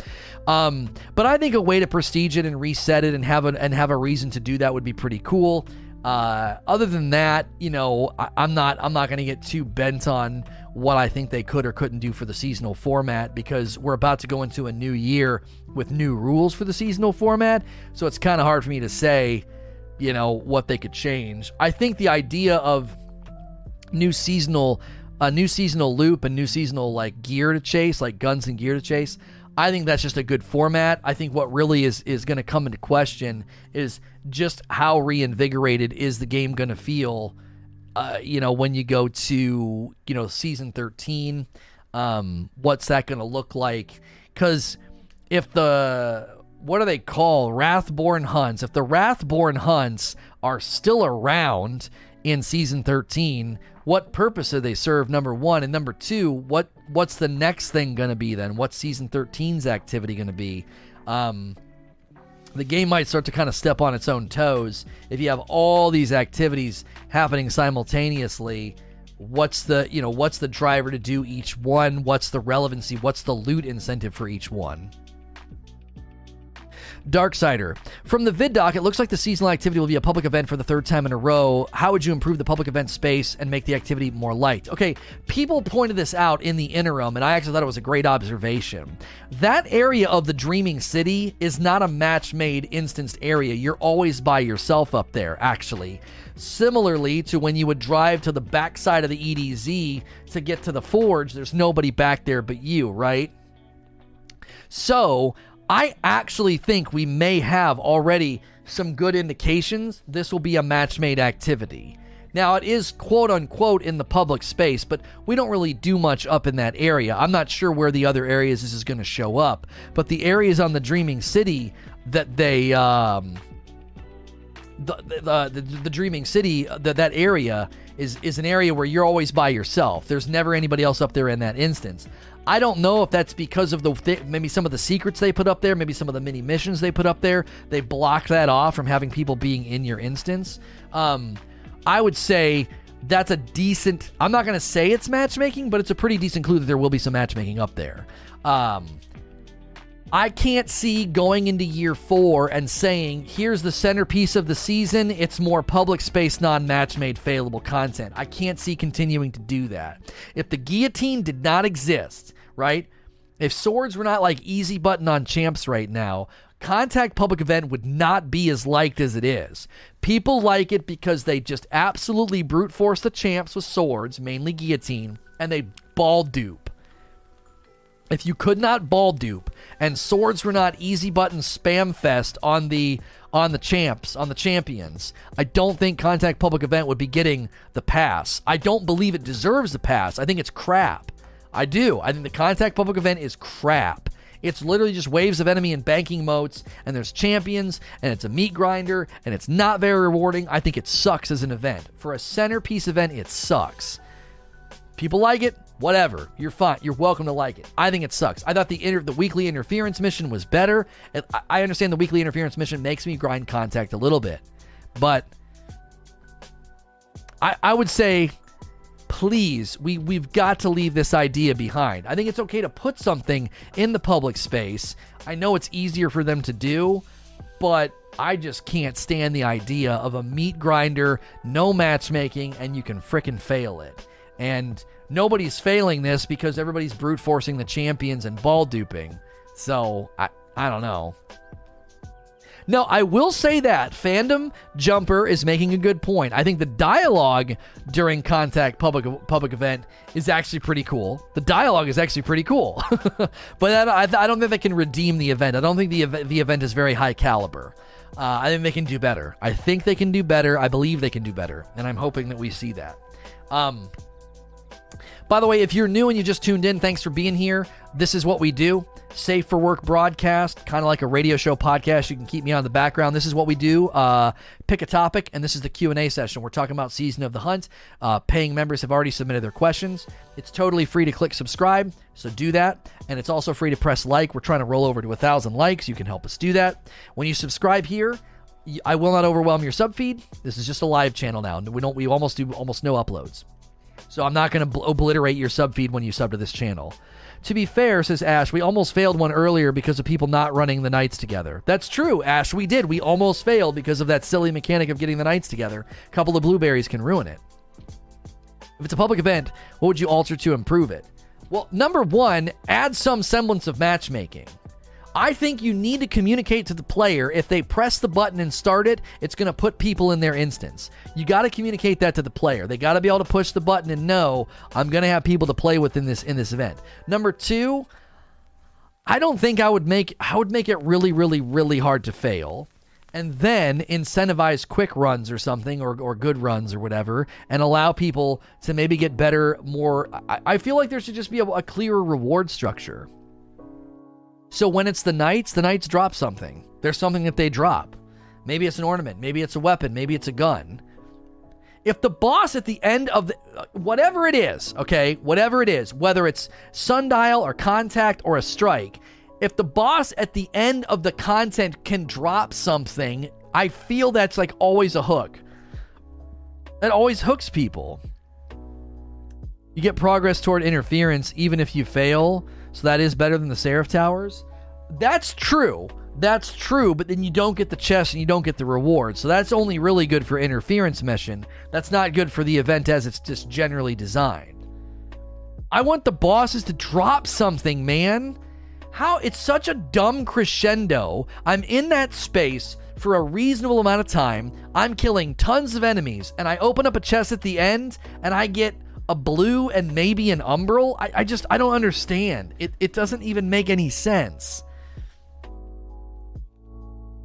Um, but I think a way to prestige it and reset it and have a and have a reason to do that would be pretty cool. Uh, other than that, you know, I, I'm not I'm not going to get too bent on what I think they could or couldn't do for the seasonal format because we're about to go into a new year with new rules for the seasonal format. So it's kind of hard for me to say, you know, what they could change. I think the idea of new seasonal a new seasonal loop and new seasonal like gear to chase, like guns and gear to chase. I think that's just a good format. I think what really is is going to come into question is just how reinvigorated is the game going to feel uh, you know, when you go to, you know, season 13, um, what's that going to look like? Because if the, what do they call Wrathborn hunts? If the Wrathborn hunts are still around in season 13, what purpose do they serve? Number one. And number two, what what's the next thing going to be then? What's season 13's activity going to be? Um, the game might start to kind of step on its own toes. If you have all these activities happening simultaneously what's the you know what's the driver to do each one? What's the relevancy? What's the loot incentive for each one Darksider. From the vid doc, it looks like the seasonal activity will be a public event for the third time in a row. How would you improve the public event space and make the activity more light? Okay, people pointed this out in the interim, and I actually thought it was a great observation. That area of the Dreaming City is not a match made instanced area. You're always by yourself up there, actually. Similarly to when you would drive to the backside of the EDZ to get to the forge, there's nobody back there but you, right? So, I actually think we may have already some good indications this will be a match made activity. Now, it is quote unquote in the public space, but we don't really do much up in that area. I'm not sure where the other areas this is going to show up, but the areas on the Dreaming City that they. Um, the, the, the, the dreaming city that that area is is an area where you're always by yourself there's never anybody else up there in that instance i don't know if that's because of the th- maybe some of the secrets they put up there maybe some of the mini missions they put up there. They blocked that off from having people being in your instance. Um, i would say that's a decent i'm not going to say it's matchmaking but it's a pretty decent clue that there will be some matchmaking up there. Um, I can't see going into year four and saying, here's the centerpiece of the season. It's more public space, non match made failable content. I can't see continuing to do that. If the guillotine did not exist, right? If swords were not like easy button on champs right now, Contact Public Event would not be as liked as it is. People like it because they just absolutely brute force the champs with swords, mainly guillotine, and they ball dupe. If you could not ball dupe and swords were not easy button spam fest on the on the champs, on the champions, I don't think Contact Public Event would be getting the pass. I don't believe it deserves the pass. I think it's crap. I do. I think the Contact Public Event is crap. It's literally just waves of enemy and banking moats, and there's champions, and it's a meat grinder, and it's not very rewarding. I think it sucks as an event. For a centerpiece event, it sucks. People like it, whatever. You're fine. You're welcome to like it. I think it sucks. I thought the inter- the weekly interference mission was better. I understand the weekly interference mission makes me grind contact a little bit, but I, I would say, please, we we've got to leave this idea behind. I think it's okay to put something in the public space. I know it's easier for them to do, but I just can't stand the idea of a meat grinder, no matchmaking, and you can fricking fail it. And nobody's failing this because everybody's brute forcing the champions and ball duping. So I I don't know. No, I will say that Fandom Jumper is making a good point. I think the dialogue during Contact public public event is actually pretty cool. The dialogue is actually pretty cool, but I, I, don't think they can redeem the event. I don't think the the event is very high caliber. Uh, I think they can do better. I think they can do better. I believe they can do better, and I'm hoping that we see that. Um, by the way, if you're new and you just tuned in, thanks for being here. This is what we do. Safe for Work broadcast, kind of like a radio show podcast. You can keep me on the background. This is what we do. Uh, pick a topic, and this is the Q and A session. We're talking about season of the hunt. Uh, paying members have already submitted their questions. It's totally free to click subscribe, so do that. And it's also free to press like. We're trying to roll over to a thousand likes. You can help us do that. When you subscribe here, I will not overwhelm your sub feed. This is just a live channel now. We don't. We almost do almost no uploads. So I'm not going to bl- obliterate your sub feed when you sub to this channel. To be fair, says Ash, we almost failed one earlier because of people not running the knights together. That's true, Ash. We did. We almost failed because of that silly mechanic of getting the knights together. A couple of blueberries can ruin it. If it's a public event, what would you alter to improve it? Well, number one, add some semblance of matchmaking. I think you need to communicate to the player if they press the button and start it, it's going to put people in their instance. You got to communicate that to the player. They got to be able to push the button and know I'm going to have people to play with in this in this event. Number 2, I don't think I would make I would make it really really really hard to fail and then incentivize quick runs or something or, or good runs or whatever and allow people to maybe get better more I, I feel like there should just be a, a clearer reward structure so when it's the knights, the knights drop something. There's something that they drop. Maybe it's an ornament, maybe it's a weapon, maybe it's a gun. If the boss at the end of the, uh, whatever it is, okay, whatever it is, whether it's sundial or contact or a strike, if the boss at the end of the content can drop something, I feel that's like always a hook. That always hooks people. You get progress toward interference even if you fail so that is better than the Seraph Towers. That's true. That's true, but then you don't get the chest and you don't get the reward. So that's only really good for interference mission. That's not good for the event as it's just generally designed. I want the bosses to drop something, man. How it's such a dumb crescendo. I'm in that space for a reasonable amount of time. I'm killing tons of enemies, and I open up a chest at the end and I get a blue and maybe an umbral? I, I just I don't understand. It it doesn't even make any sense.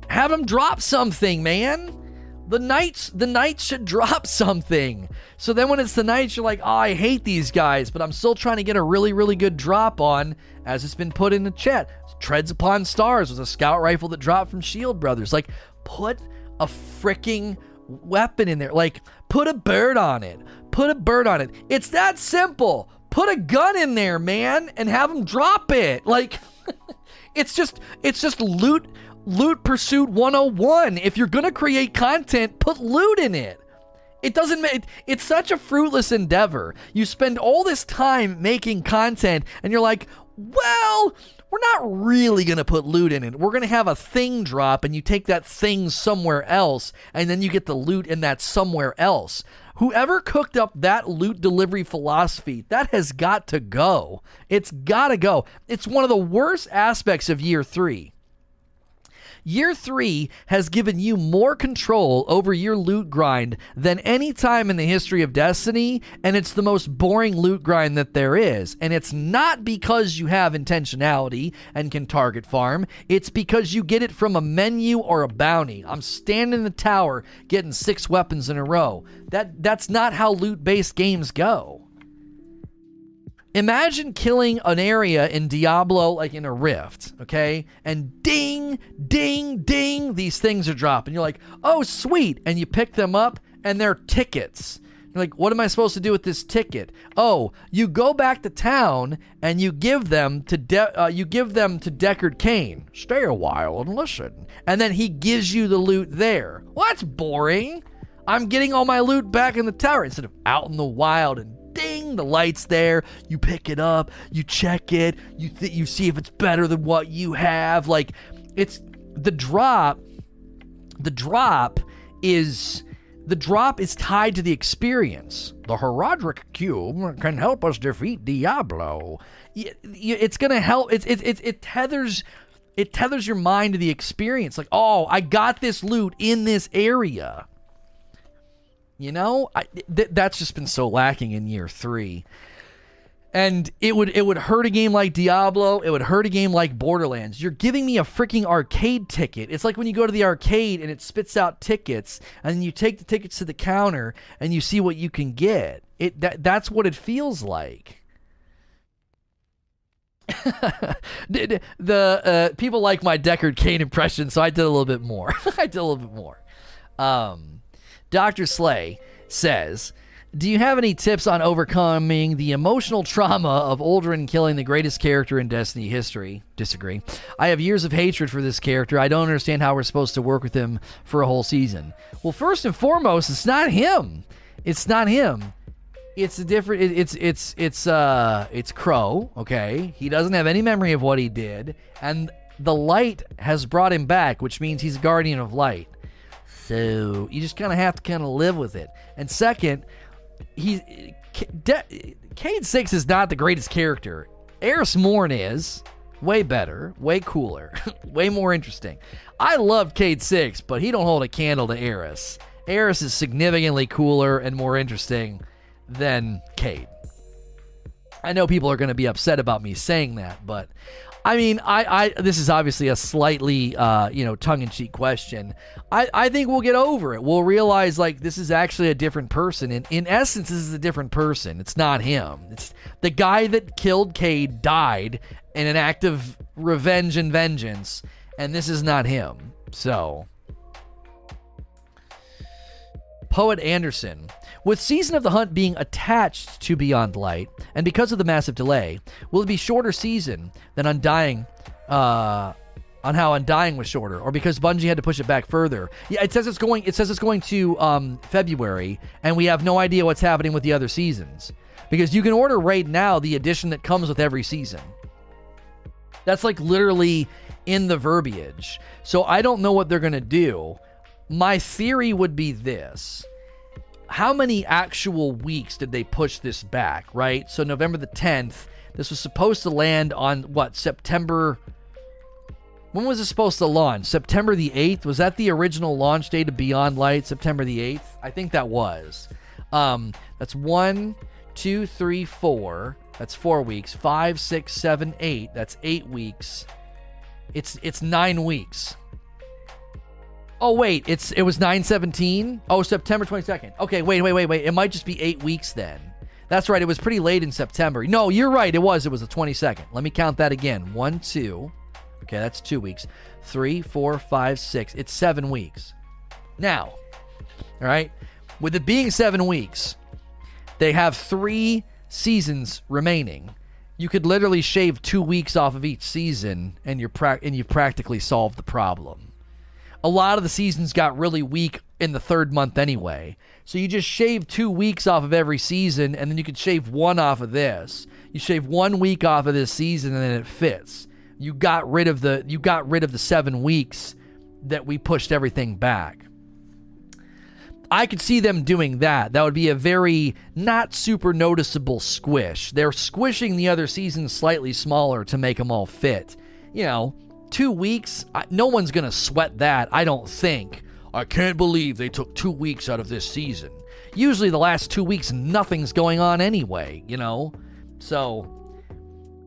Have them drop something, man. The knights, the knights should drop something. So then when it's the knights, you're like, oh, I hate these guys, but I'm still trying to get a really, really good drop on, as it's been put in the chat. Treads upon stars was a scout rifle that dropped from Shield Brothers. Like, put a freaking weapon in there. Like, put a bird on it. Put a bird on it. It's that simple. Put a gun in there, man, and have them drop it. Like, it's just, it's just loot Loot Pursuit 101. If you're going to create content, put loot in it. It doesn't make it's such a fruitless endeavor. You spend all this time making content and you're like, "Well, we're not really going to put loot in it. We're going to have a thing drop and you take that thing somewhere else and then you get the loot in that somewhere else." Whoever cooked up that loot delivery philosophy, that has got to go. It's got to go. It's one of the worst aspects of year 3 Year three has given you more control over your loot grind than any time in the history of Destiny, and it's the most boring loot grind that there is. And it's not because you have intentionality and can target farm, it's because you get it from a menu or a bounty. I'm standing in the tower getting six weapons in a row. That that's not how loot-based games go. Imagine killing an area in Diablo, like in a rift, okay? And ding, ding, ding, these things are dropping. You're like, oh, sweet. And you pick them up, and they're tickets. You're like, what am I supposed to do with this ticket? Oh, you go back to town and you give them to De- uh, you give them to Deckard Cain. Stay a while and listen, and then he gives you the loot there. Well, that's boring. I'm getting all my loot back in the tower instead of out in the wild and ding, the light's there. You pick it up, you check it, you th- you see if it's better than what you have. Like it's the drop. The drop is the drop is tied to the experience. The Horadric cube can help us defeat Diablo. It's gonna help. It's it, it, it tethers it tethers your mind to the experience. Like, oh, I got this loot in this area. You know, I, th- that's just been so lacking in year three. And it would it would hurt a game like Diablo. It would hurt a game like Borderlands. You're giving me a freaking arcade ticket. It's like when you go to the arcade and it spits out tickets, and you take the tickets to the counter and you see what you can get. It that that's what it feels like. the uh, people like my Deckard Cain impression, so I did a little bit more. I did a little bit more. Um, Dr. Slay says, do you have any tips on overcoming the emotional trauma of Uldren killing the greatest character in Destiny history? Disagree. I have years of hatred for this character. I don't understand how we're supposed to work with him for a whole season. Well, first and foremost, it's not him. It's not him. It's a different. It, it's it's it's uh it's Crow. Okay, he doesn't have any memory of what he did, and the light has brought him back, which means he's a guardian of light. So you just kind of have to kind of live with it. And second, he De- Cayde Six is not the greatest character. Eris Morn is way better, way cooler, way more interesting. I love Cayde Six, but he don't hold a candle to Eris. Eris is significantly cooler and more interesting than Cayde. I know people are going to be upset about me saying that, but I mean, I, I this is obviously a slightly uh, you know tongue in cheek question. I, I think we'll get over it. We'll realize like this is actually a different person. And in essence, this is a different person. It's not him. It's the guy that killed Cayde died in an act of revenge and vengeance, and this is not him. So Poet Anderson. With Season of the Hunt being attached to Beyond Light, and because of the massive delay, will it be shorter season than Undying? Uh, on how Undying was shorter, or because Bungie had to push it back further. Yeah, it says it's going. It says it's going to um, February, and we have no idea what's happening with the other seasons because you can order right now the edition that comes with every season. That's like literally in the verbiage. So I don't know what they're going to do my theory would be this how many actual weeks did they push this back, right? So November the 10th, this was supposed to land on what, September when was it supposed to launch? September the 8th? Was that the original launch date of Beyond Light, September the 8th? I think that was. Um, that's one, two, three, four. That's four weeks. Five, six, seven, eight. That's eight weeks. It's it's nine weeks. Oh wait, it's it was 917. Oh, September 22nd. Okay, wait, wait, wait, wait. It might just be 8 weeks then. That's right. It was pretty late in September. No, you're right. It was. It was the 22nd. Let me count that again. 1 2. Okay, that's 2 weeks. Three, four, five, six. It's 7 weeks. Now, all right? With it being 7 weeks, they have 3 seasons remaining. You could literally shave 2 weeks off of each season and you're pra- and you've practically solved the problem a lot of the seasons got really weak in the third month anyway. So you just shave two weeks off of every season, and then you could shave one off of this. You shave one week off of this season, and then it fits. You got rid of the you got rid of the seven weeks that we pushed everything back. I could see them doing that. That would be a very not super noticeable squish. They're squishing the other seasons slightly smaller to make them all fit. You know, two weeks, no one's going to sweat that, I don't think. I can't believe they took two weeks out of this season. Usually, the last two weeks, nothing's going on anyway, you know? So,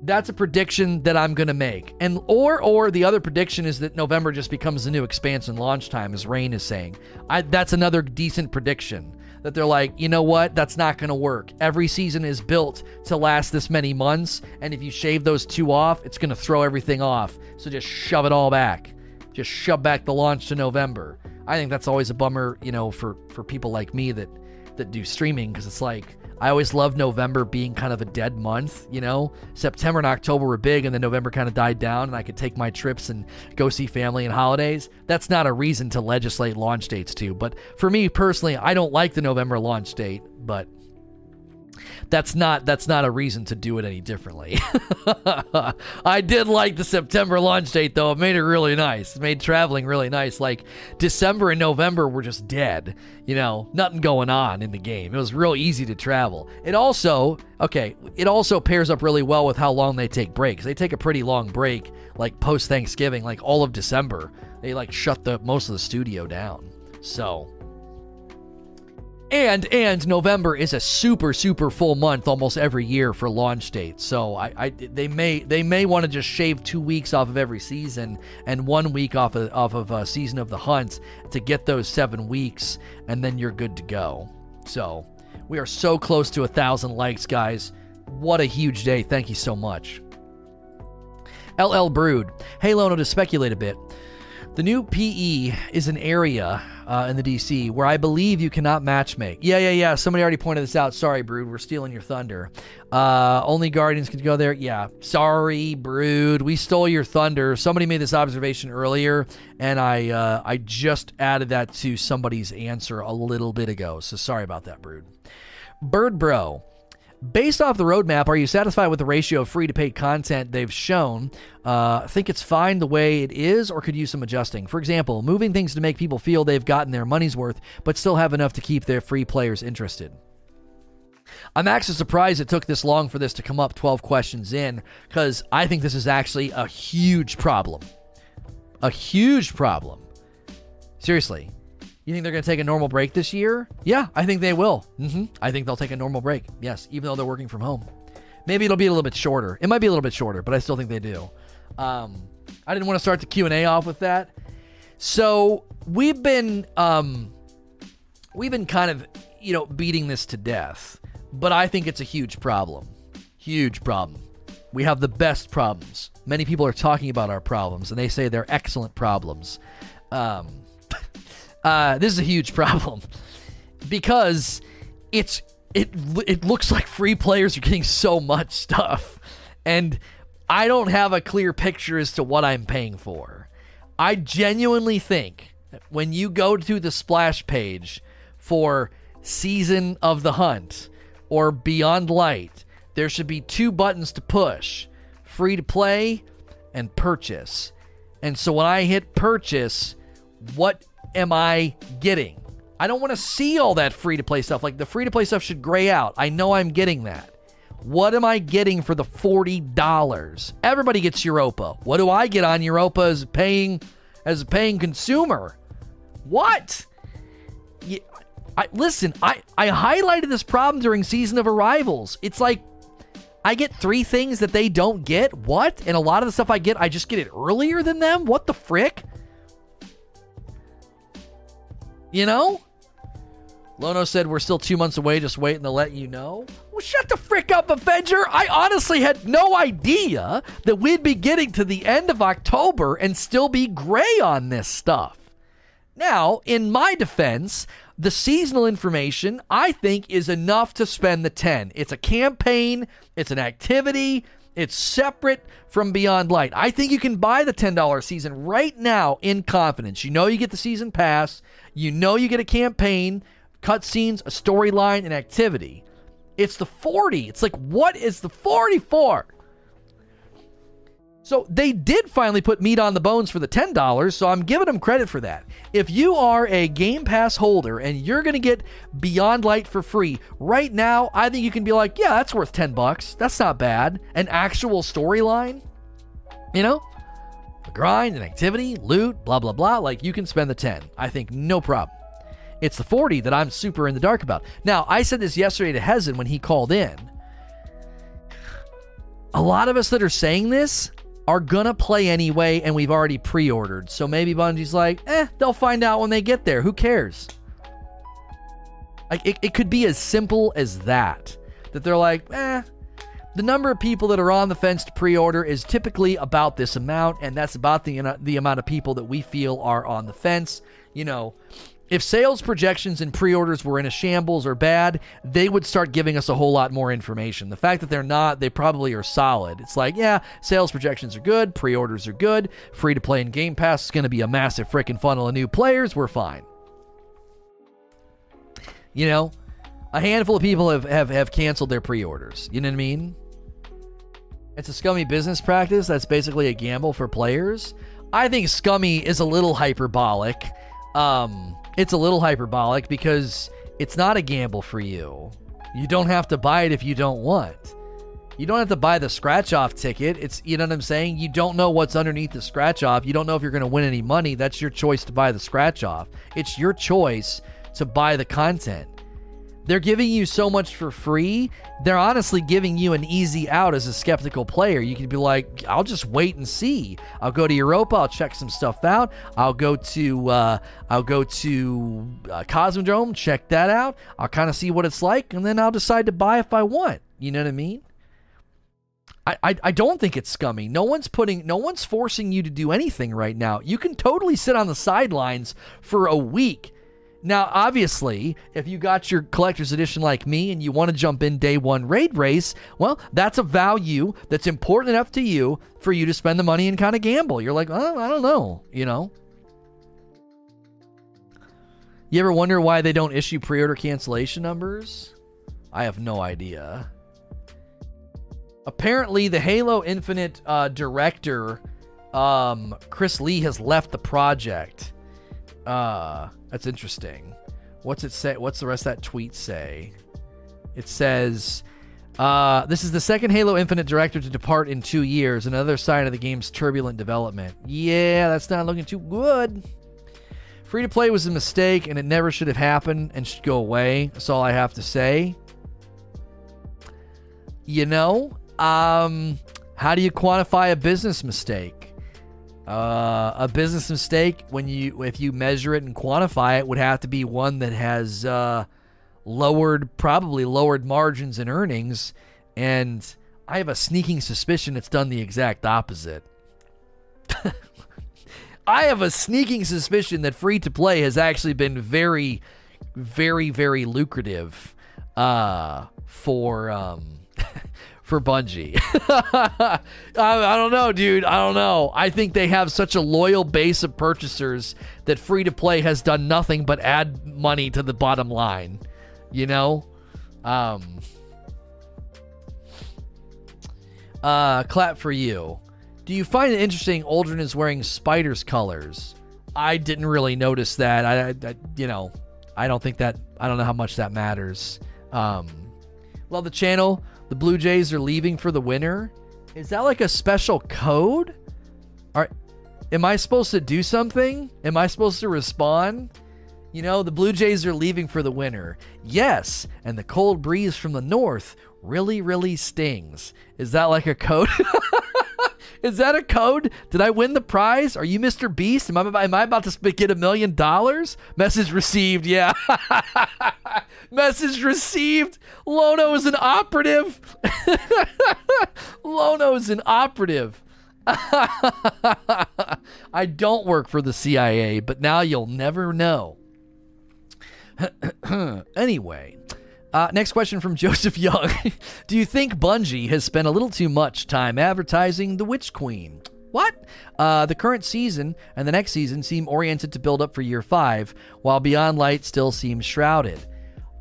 that's a prediction that I'm going to make. And or or the other prediction is that November just becomes the new expansion launch time as Rain is saying. I, that's another decent prediction that they're like, you know what? That's not going to work. Every season is built to last this many months, and if you shave those two off, it's going to throw everything off. So just shove it all back. Just shove back the launch to November. I think that's always a bummer, you know, for for people like me that that do streaming because it's like I always loved November being kind of a dead month, you know? September and October were big, and then November kind of died down, and I could take my trips and go see family and holidays. That's not a reason to legislate launch dates, too. But for me personally, I don't like the November launch date, but that's not that's not a reason to do it any differently. I did like the September launch date though. It made it really nice. It made traveling really nice. Like December and November were just dead. You know, nothing going on in the game. It was real easy to travel. It also, okay, it also pairs up really well with how long they take breaks. They take a pretty long break like post Thanksgiving, like all of December. They like shut the most of the studio down. So, and and November is a super super full month almost every year for launch dates. So I, I they may they may want to just shave two weeks off of every season and one week off of off of a season of the hunt to get those seven weeks, and then you're good to go. So we are so close to a thousand likes, guys. What a huge day! Thank you so much. LL Brood. Hey Lono, to speculate a bit. The new PE is an area uh, in the DC where I believe you cannot matchmake. Yeah, yeah, yeah. Somebody already pointed this out. Sorry, Brood. We're stealing your thunder. Uh, only Guardians can go there. Yeah. Sorry, Brood. We stole your thunder. Somebody made this observation earlier, and I uh, I just added that to somebody's answer a little bit ago. So sorry about that, Brood. Bird Bro. Based off the roadmap, are you satisfied with the ratio of free to paid content they've shown? Uh, think it's fine the way it is, or could use some adjusting? For example, moving things to make people feel they've gotten their money's worth, but still have enough to keep their free players interested. I'm actually surprised it took this long for this to come up 12 questions in, because I think this is actually a huge problem. A huge problem. Seriously. You think they're going to take a normal break this year? Yeah, I think they will. Mm-hmm. I think they'll take a normal break. Yes, even though they're working from home. Maybe it'll be a little bit shorter. It might be a little bit shorter, but I still think they do. Um, I didn't want to start the Q and A off with that. So we've been um, we've been kind of you know beating this to death, but I think it's a huge problem. Huge problem. We have the best problems. Many people are talking about our problems, and they say they're excellent problems. Um, uh, this is a huge problem because it's it it looks like free players are getting so much stuff, and I don't have a clear picture as to what I'm paying for. I genuinely think when you go to the splash page for Season of the Hunt or Beyond Light, there should be two buttons to push free to play and purchase. And so when I hit purchase, what am I getting? I don't want to see all that free to play stuff. Like the free to play stuff should gray out. I know I'm getting that. What am I getting for the $40? Everybody gets Europa. What do I get on Europa as paying as a paying consumer? What? I, listen, I, I highlighted this problem during Season of Arrivals. It's like I get three things that they don't get. What? And a lot of the stuff I get, I just get it earlier than them? What the frick? You know? Lono said we're still two months away, just waiting to let you know. Well, shut the frick up, Avenger. I honestly had no idea that we'd be getting to the end of October and still be gray on this stuff. Now, in my defense, the seasonal information I think is enough to spend the 10. It's a campaign, it's an activity, it's separate from Beyond Light. I think you can buy the $10 season right now in confidence. You know you get the season pass, you know you get a campaign, cutscenes, a storyline, and activity. It's the 40. It's like, what is the 40 for? So they did finally put meat on the bones for the $10, so I'm giving them credit for that. If you are a Game Pass holder and you're going to get Beyond Light for free, right now, I think you can be like, yeah, that's worth 10 bucks. That's not bad. An actual storyline, you know? A grind, an activity, loot, blah, blah, blah. Like, you can spend the 10. I think no problem. It's the 40 that I'm super in the dark about. Now, I said this yesterday to Hezen when he called in. A lot of us that are saying this are gonna play anyway, and we've already pre-ordered. So maybe Bungie's like, eh, they'll find out when they get there. Who cares? Like it, it could be as simple as that. That they're like, eh, the number of people that are on the fence to pre-order is typically about this amount, and that's about the the amount of people that we feel are on the fence. You know, if sales projections and pre-orders were in a shambles or bad, they would start giving us a whole lot more information. The fact that they're not, they probably are solid. It's like, yeah, sales projections are good, pre-orders are good, free to play in Game Pass is going to be a massive freaking funnel of new players. We're fine. You know, a handful of people have, have, have canceled their pre-orders. You know what I mean? It's a scummy business practice that's basically a gamble for players. I think scummy is a little hyperbolic. Um, it's a little hyperbolic because it's not a gamble for you. You don't have to buy it if you don't want. You don't have to buy the scratch off ticket. It's you know what I'm saying? You don't know what's underneath the scratch off. You don't know if you're going to win any money. That's your choice to buy the scratch off. It's your choice to buy the content. They're giving you so much for free. They're honestly giving you an easy out as a skeptical player. You could be like, I'll just wait and see. I'll go to Europa. I'll check some stuff out. I'll go to uh, I'll go to uh, Cosmodrome. Check that out. I'll kind of see what it's like, and then I'll decide to buy if I want. You know what I mean? I, I, I don't think it's scummy. No one's putting, no one's forcing you to do anything right now. You can totally sit on the sidelines for a week now, obviously, if you got your collector's edition like me and you want to jump in day one raid race, well, that's a value that's important enough to you for you to spend the money and kind of gamble. You're like, oh, I don't know, you know? You ever wonder why they don't issue pre order cancellation numbers? I have no idea. Apparently, the Halo Infinite uh, director, um, Chris Lee, has left the project. Uh, that's interesting. What's it say? What's the rest of that tweet say? It says, uh, "This is the second Halo Infinite director to depart in two years. Another sign of the game's turbulent development. Yeah, that's not looking too good." Free to play was a mistake, and it never should have happened, and should go away. That's all I have to say. You know, um, how do you quantify a business mistake? Uh, a business mistake, when you if you measure it and quantify it, would have to be one that has uh, lowered, probably lowered margins and earnings. And I have a sneaking suspicion it's done the exact opposite. I have a sneaking suspicion that free to play has actually been very, very, very lucrative uh, for um, for Bungie. I, I, don't know, dude. I don't know. I think they have such a loyal base of purchasers that free to play has done nothing but add money to the bottom line. You know? Um, uh, clap for you. Do you find it interesting Uldren is wearing spiders colors? I didn't really notice that. I, I, you know, I don't think that, I don't know how much that matters. Um, love the channel the Blue Jays are leaving for the winter. Is that like a special code? Are am I supposed to do something? Am I supposed to respond? You know, the Blue Jays are leaving for the winter. Yes, and the cold breeze from the north really, really stings. Is that like a code? Is that a code? Did I win the prize? Are you Mr. Beast? Am I, am I about to get a million dollars? Message received. Yeah. Message received. Lono is an operative. Lono is an operative. I don't work for the CIA, but now you'll never know. anyway, uh, next question from Joseph Young. Do you think Bungie has spent a little too much time advertising the Witch Queen? What? Uh, the current season and the next season seem oriented to build up for year five, while Beyond Light still seems shrouded.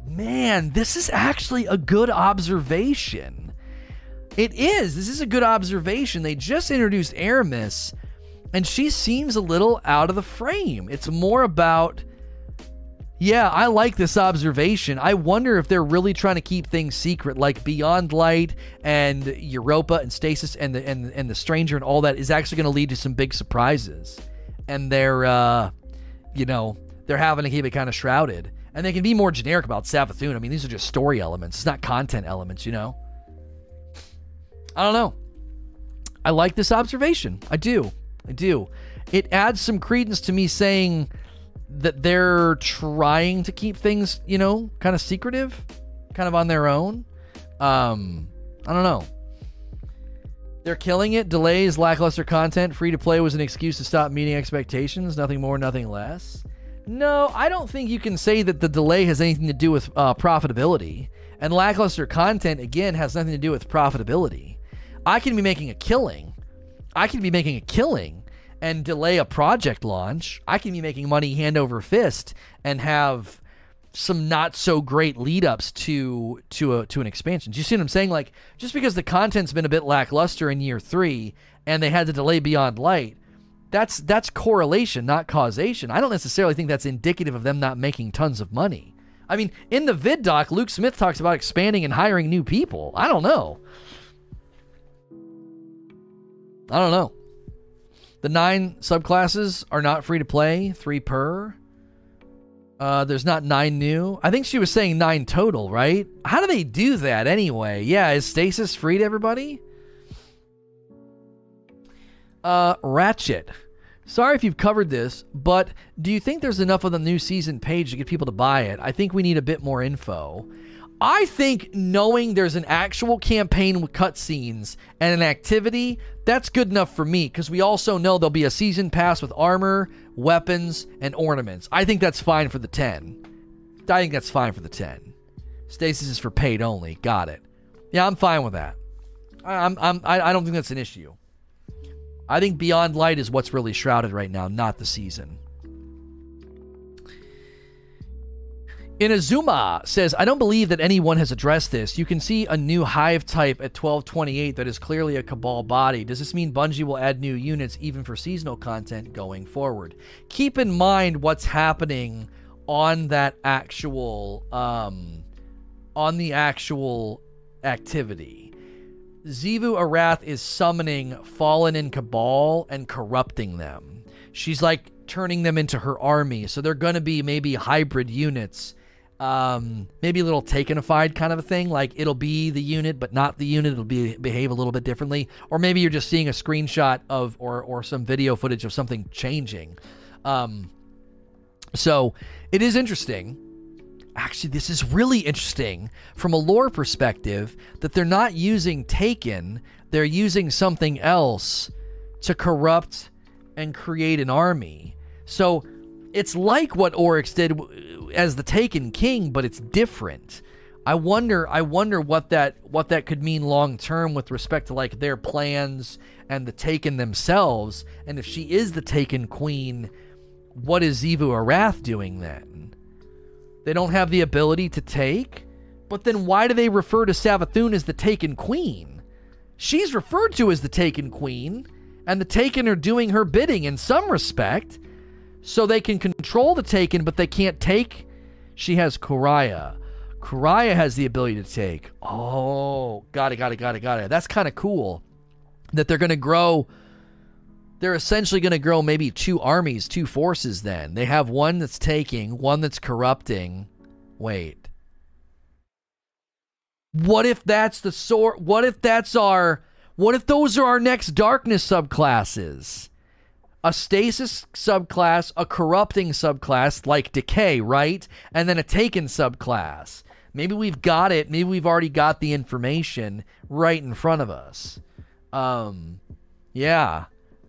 Man, this is actually a good observation. It is. This is a good observation. They just introduced Eramis, and she seems a little out of the frame. It's more about yeah, I like this observation. I wonder if they're really trying to keep things secret, like Beyond Light and Europa and Stasis and the and, and the Stranger and all that is actually going to lead to some big surprises, and they're, uh, you know, they're having to keep it kind of shrouded, and they can be more generic about Savathun. I mean, these are just story elements. It's not content elements, you know. I don't know. I like this observation. I do. I do. It adds some credence to me saying that they're trying to keep things, you know, kind of secretive, kind of on their own. Um, I don't know. They're killing it. Delays, lackluster content, free to play was an excuse to stop meeting expectations. Nothing more, nothing less. No, I don't think you can say that the delay has anything to do with uh, profitability. And lackluster content, again, has nothing to do with profitability. I can be making a killing. I can be making a killing and delay a project launch, I can be making money hand over fist and have some not so great lead ups to to a to an expansion. Do you see what I'm saying? Like just because the content's been a bit lackluster in year three and they had to delay Beyond Light, that's that's correlation, not causation. I don't necessarily think that's indicative of them not making tons of money. I mean, in the vid doc, Luke Smith talks about expanding and hiring new people. I don't know. I don't know. The nine subclasses are not free to play, three per. Uh, there's not nine new. I think she was saying nine total, right? How do they do that anyway? Yeah, is Stasis free to everybody? Uh, Ratchet. Sorry if you've covered this, but do you think there's enough of the new season page to get people to buy it? I think we need a bit more info. I think knowing there's an actual campaign with cutscenes and an activity, that's good enough for me because we also know there'll be a season pass with armor, weapons, and ornaments. I think that's fine for the 10. I think that's fine for the 10. Stasis is for paid only. Got it. Yeah, I'm fine with that. I'm, I'm, I, I don't think that's an issue. I think Beyond Light is what's really shrouded right now, not the season. Inazuma says, I don't believe that anyone has addressed this. You can see a new hive type at 1228 that is clearly a Cabal body. Does this mean Bungie will add new units even for seasonal content going forward? Keep in mind what's happening on that actual um on the actual activity. Xivu Arath is summoning Fallen in Cabal and corrupting them. She's like turning them into her army. So they're going to be maybe hybrid units um, maybe a little takenified kind of a thing. Like it'll be the unit, but not the unit. It'll be behave a little bit differently. Or maybe you're just seeing a screenshot of or or some video footage of something changing. Um, so it is interesting. Actually, this is really interesting from a lore perspective that they're not using Taken, they're using something else to corrupt and create an army. So it's like what Oryx did as the Taken King, but it's different. I wonder I wonder what that what that could mean long term with respect to like their plans and the Taken themselves. And if she is the Taken Queen, what is Xivu Arath doing then? They don't have the ability to take? But then why do they refer to Savathun as the Taken Queen? She's referred to as the Taken Queen, and the Taken are doing her bidding in some respect so they can control the Taken, but they can't take. She has Quria. Quria has the ability to take. Oh, got it, got it, got it, got it. That's kind of cool. That they're going to grow. They're essentially going to grow maybe two armies, two forces then. They have one that's taking, one that's corrupting. Wait. What if that's the sort? What if that's our. What if those are our next darkness subclasses? A stasis subclass, a corrupting subclass like decay, right? And then a taken subclass. Maybe we've got it. Maybe we've already got the information right in front of us. Um, yeah,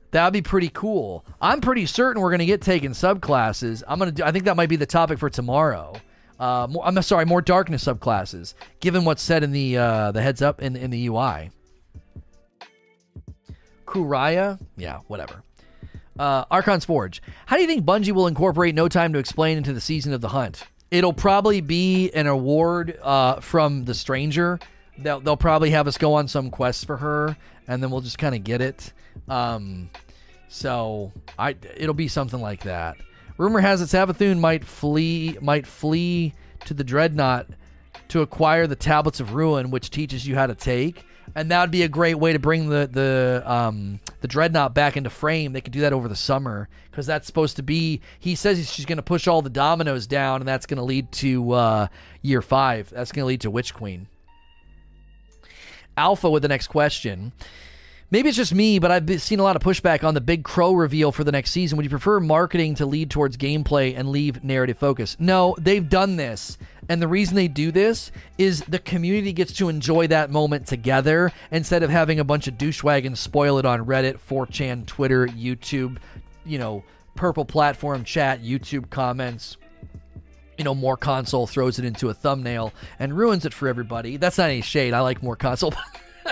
that'd be pretty cool. I'm pretty certain we're gonna get taken subclasses. I'm gonna. Do, I think that might be the topic for tomorrow. Uh, more, I'm sorry, more darkness subclasses. Given what's said in the uh, the heads up in in the UI. Quria, yeah, whatever. Uh, Archon's Forge. How do you think Bungie will incorporate No Time to Explain into the season of the Hunt? It'll probably be an award uh, from the Stranger. They'll, they'll probably have us go on some quest for her, and then we'll just kind of get it. Um, so I, it'll be something like that. Rumor has it Savathun might flee might flee to the Dreadnought to acquire the Tablets of Ruin, which teaches you how to take. And that would be a great way to bring the the um, the Dreadnought back into frame. They could do that over the summer because that's supposed to be. He says she's going to push all the dominoes down, and that's going to lead to uh, year five. That's going to lead to Witch Queen. Alpha with the next question. Maybe it's just me, but I've seen a lot of pushback on the big crow reveal for the next season. Would you prefer marketing to lead towards gameplay and leave narrative focus? No, they've done this. And the reason they do this is the community gets to enjoy that moment together instead of having a bunch of douchewagons spoil it on Reddit, 4chan, Twitter, YouTube, you know, purple platform chat, YouTube comments, you know, more console throws it into a thumbnail and ruins it for everybody. That's not any shade. I like more console.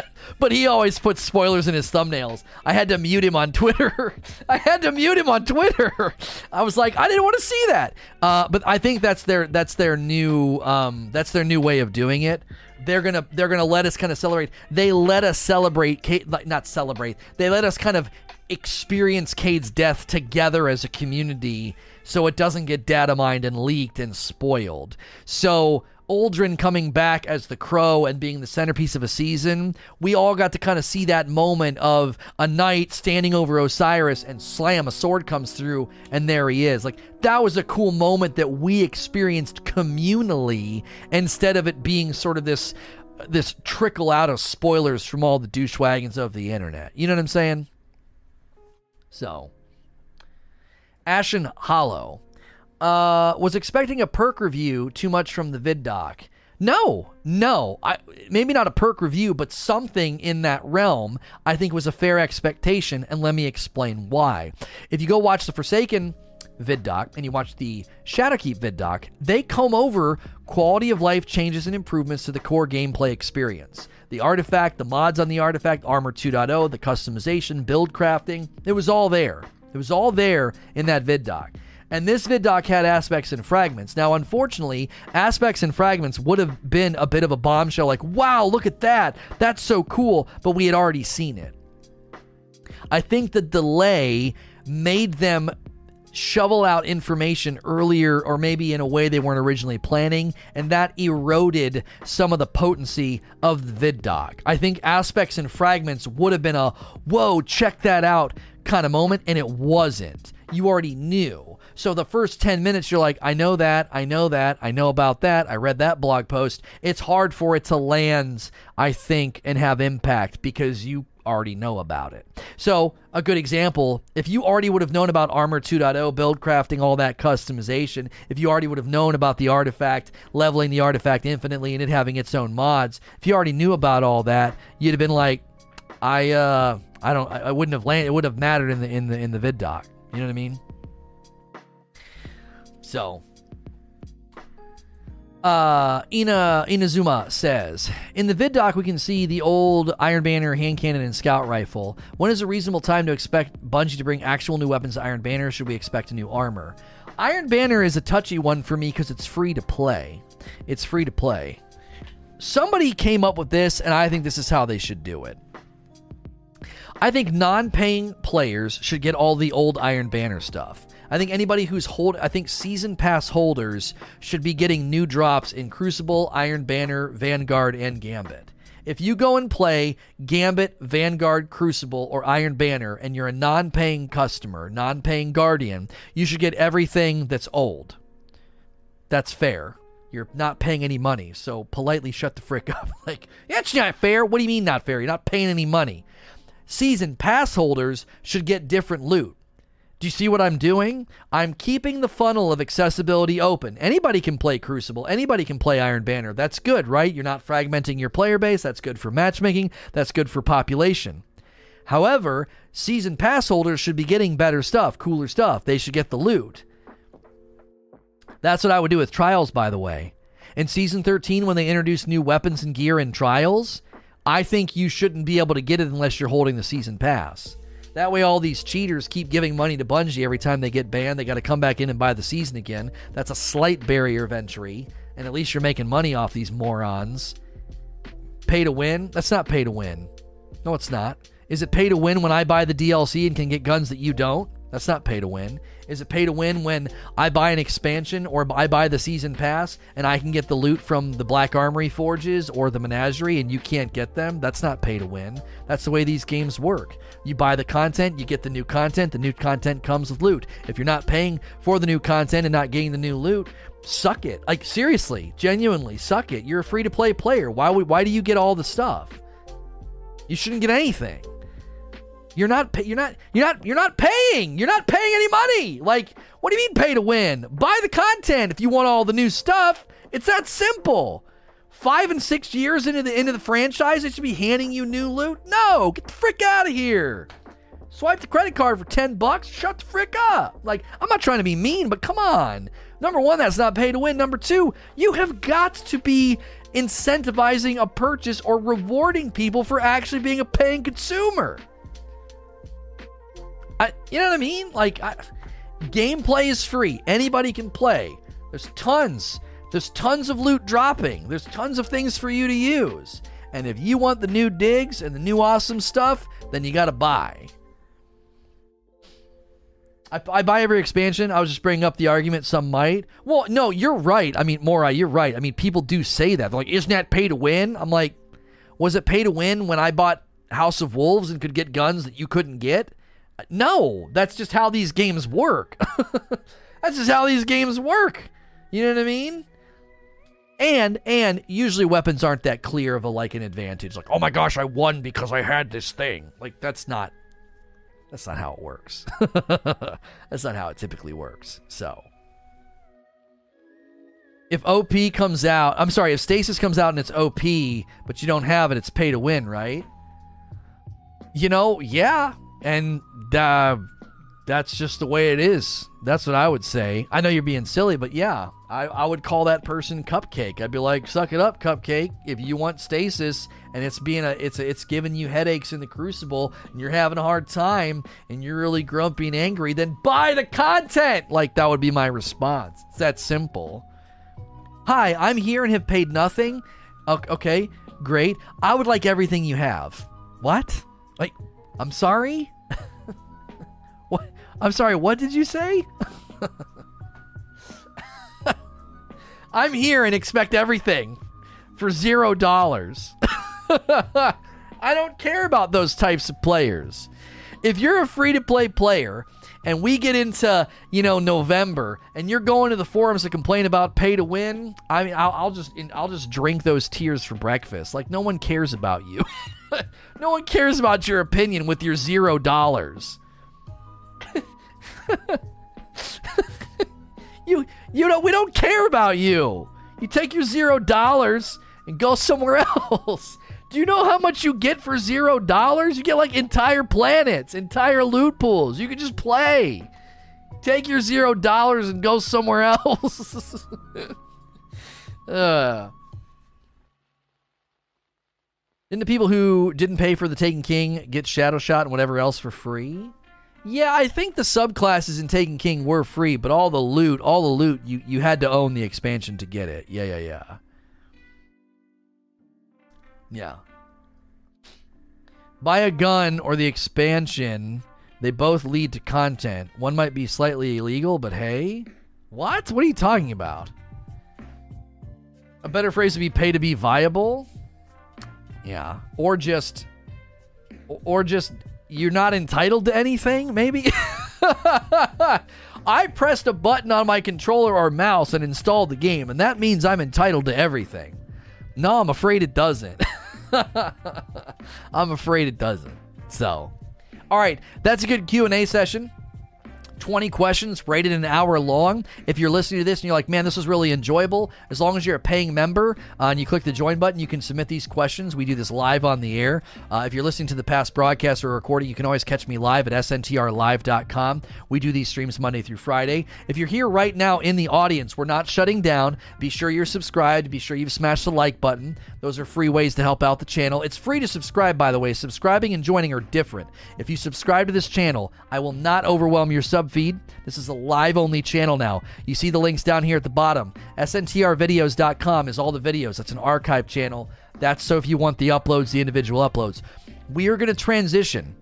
but he always puts spoilers in his thumbnails. I had to mute him on Twitter. I had to mute him on Twitter. I was like, I didn't want to see that. Uh, but I think that's their that's their new um, that's their new way of doing it. They're gonna they're gonna let us kind of celebrate. They let us celebrate, not celebrate. They let us kind of experience Cayde's death together as a community, so it doesn't get data mined and leaked and spoiled. So Uldren coming back as the Crow and being the centerpiece of a season, we all got to kind of see that moment of a knight standing over Osiris and slam, a sword comes through, and there he is. Like, that was a cool moment that we experienced communally instead of it being sort of this this trickle out of spoilers from all the douchewagons of the internet. You know what I'm saying? So, Ashen Hollow uh, was expecting a perk review too much from the vid doc. No, no. I maybe not a perk review, but something in that realm I think was a fair expectation, and let me explain why. If you go watch the Forsaken vid doc and you watch the Shadowkeep vid doc, they comb over quality of life changes and improvements to the core gameplay experience. The artifact, the mods on the artifact, Armor 2.0, the customization, build crafting, it was all there. It was all there in that vid doc. And this vid doc had aspects and fragments. Now, unfortunately, aspects and fragments would have been a bit of a bombshell like, wow, look at that. That's so cool. But we had already seen it. I think the delay made them shovel out information earlier or maybe in a way they weren't originally planning and that eroded some of the potency of the vid doc. I think aspects and fragments would have been a whoa, check that out kind of moment and it wasn't. You already knew. So the first 10 minutes, you're like, I know that, I know that, I know about that, I read that blog post. It's hard for it to land, I think, and have impact because you already know about it. So, a good example, if you already would have known about Armor 2.0, build crafting, all that customization, if you already would have known about the artifact, leveling the artifact infinitely and it having its own mods, if you already knew about all that, you'd have been like, I uh I don't I, wouldn't have landed it would have mattered in the in the in the vid doc. You know what I mean? So, uh, Ina Inazuma says in the vid doc we can see the old Iron Banner hand cannon and scout rifle. When is a reasonable time to expect Bungie to bring actual new weapons to Iron Banner? Should we expect a new armor? Iron Banner is a touchy one for me because it's free to play. It's free to play. Somebody came up with this, and I think this is how they should do it. I think non-paying players should get all the old Iron Banner stuff. I think anybody who's hold, I think season pass holders should be getting new drops in Crucible, Iron Banner, Vanguard, and Gambit. If you go and play Gambit, Vanguard, Crucible, or Iron Banner, and you're a non paying customer, non paying Guardian, you should get everything that's old. That's fair. you're not paying any money. So politely shut the frick up. like, that's not fair. What do you mean not fair? You're not paying any money. Season pass holders should get different loot. Do you see what I'm doing? I'm keeping the funnel of accessibility open. Anybody can play Crucible. Anybody can play Iron Banner. That's good, right? You're not fragmenting your player base. That's good for matchmaking. That's good for population. However, season pass holders should be getting better stuff, cooler stuff. They should get the loot. That's what I would do with Trials, by the way. In Season 13, when they introduce new weapons and gear in Trials, I think you shouldn't be able to get it unless you're holding the Season Pass. That way, all these cheaters keep giving money to Bungie every time they get banned. They got to come back in and buy the season again. That's a slight barrier of entry, and at least you're making money off these morons. Pay to win? That's not pay to win. No, it's not. Is it pay to win when I buy the DLC and can get guns that you don't? That's not pay to win. Is it pay to win when I buy an expansion or I buy the season pass and I can get the loot from the Black Armory forges or the menagerie and you can't get them? That's not pay to win. That's the way these games work. You buy the content, you get the new content, the new content comes with loot. If you're not paying for the new content and not getting the new loot, suck it. Like seriously, genuinely, suck it. You're a free to play player. Why why do you get all the stuff? You shouldn't get anything. You're not pay- you're not you're not you're not paying. You're not paying any money. Like, what do you mean pay to win? Buy the content if you want all the new stuff. It's that simple. Five and six years into the into the franchise, it should be handing you new loot. No, get the frick out of here. Swipe the credit card for 10 bucks, shut the frick up. Like, I'm not trying to be mean, but come on. Number one, that's not pay to win. Number two, you have got to be incentivizing a purchase or rewarding people for actually being a paying consumer. I, you know what I mean? Like, I, gameplay is free. Anybody can play. There's tons. There's tons of loot dropping. There's tons of things for you to use. And if you want the new digs and the new awesome stuff, then you got to buy. I, I, buy every expansion. I was just bringing up the argument some might. Well, no, you're right. I mean, Mora, you're right. I mean, people do say that. They're like, isn't that pay to win? I'm like, was it pay to win when I bought House of Wolves and could get guns that you couldn't get? No, that's just how these games work. that's just how these games work. You know what I mean? And and usually weapons aren't that clear of a like an advantage. Like, oh my gosh, I won because I had this thing. Like that's not that's not how it works. that's not how it typically works. So if OP comes out, I'm sorry, if Stasis comes out and it's OP, but you don't have it, it's pay to win, right? You know, yeah, and uh, that's just the way it is. That's what I would say. I know you're being silly, but yeah, I, I would call that person cupcake. I'd be like, suck it up, cupcake. If you want stasis and it's being a it's a, it's giving you headaches in the crucible and you're having a hard time and you're really grumpy and angry, then buy the content. Like that would be my response. It's that simple. Hi, I'm here and have paid nothing. Okay, great. I would like everything you have. What? Like, I'm sorry? I'm sorry, what did you say? I'm here and expect everything for zero dollars. I don't care about those types of players. If you're a free to play player and we get into, you know, November and you're going to the forums to complain about pay to win, I mean, I'll, I'll just I'll just drink those tears for breakfast. Like no one cares about you. no one cares about your opinion with your zero dollars. you you know we don't care about you. You take your zero dollars and go somewhere else. Do you know how much you get for zero dollars? You get like entire planets, entire loot pools. You can just play. Take your zero dollars and go somewhere else. uh. Didn't the people who didn't pay for the Taken King get Shadow Shot and whatever else for free? Yeah, I think the subclasses in Taken King were free, but all the loot, all the loot, you, you had to own the expansion to get it. Yeah, yeah, yeah. Yeah. Buy a gun or the expansion. They both lead to content. One might be slightly illegal, but hey. What? What are you talking about? A better phrase would be pay to be viable? Yeah. Or just or just you're not entitled to anything, maybe? I pressed a button on my controller or mouse and installed the game, and that means I'm entitled to everything. No, I'm afraid it doesn't. I'm afraid it doesn't. So, all right, that's a good Q&A session. 20 questions rated an hour long. If you're listening to this and you're like, man, this was really enjoyable, as long as you're a paying member uh, and you click the join button, you can submit these questions. We do this live on the air. Uh, if you're listening to the past broadcast or recording, you can always catch me live at sntrlive.com. We do these streams Monday through Friday. If you're here right now in the audience, we're not shutting down. Be sure you're subscribed. Be sure you've smashed the like button. Those are free ways to help out the channel. It's free to subscribe, by the way. Subscribing and joining are different. If you subscribe to this channel, I will not overwhelm your sub feed. This is a live only channel now. You see the links down here at the bottom. SNTRvideos.com is all the videos. That's an archive channel. That's so if you want the uploads, the individual uploads. We are going to transition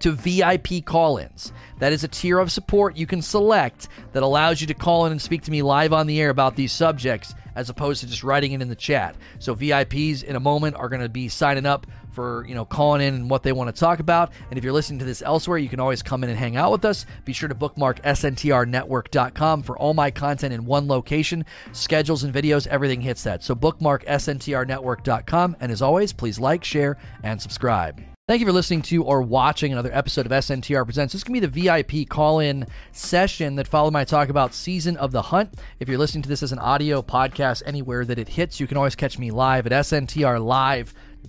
to VIP call ins. That is a tier of support you can select that allows you to call in and speak to me live on the air about these subjects as opposed to just writing it in the chat. So VIPs in a moment are going to be signing up for you know calling in and what they want to talk about. And if you're listening to this elsewhere, you can always come in and hang out with us. Be sure to bookmark sntrnetwork.com for all my content in one location, schedules and videos, everything hits that. So bookmark sntrnetwork.com. And as always, please like, share, and subscribe. Thank you for listening to or watching another episode of SNTR Presents. This can be the VIP call in session that followed my talk about Season of the Hunt. If you're listening to this as an audio podcast anywhere that it hits, you can always catch me live at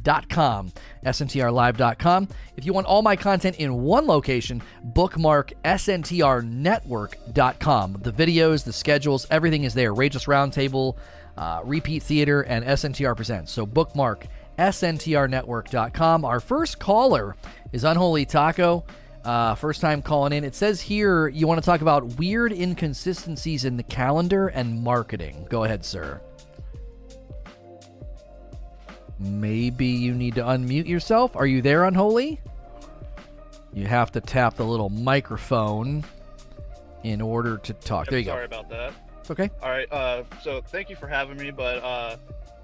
SNTRlive.com. SNTRlive.com. If you want all my content in one location, bookmark SNTRnetwork.com. The videos, the schedules, everything is there. Rageless Roundtable, uh, Repeat Theater, and SNTR Presents. So bookmark sntrnetwork.com. Our first caller is Unholy Taco. Uh, first time calling in. It says here you want to talk about weird inconsistencies in the calendar and marketing. Go ahead, sir. Maybe you need to unmute yourself. Are you there, Unholy? You have to tap the little microphone in order to talk. There you Sorry go. about that. It's okay. All right. Uh, so thank you for having me. But uh,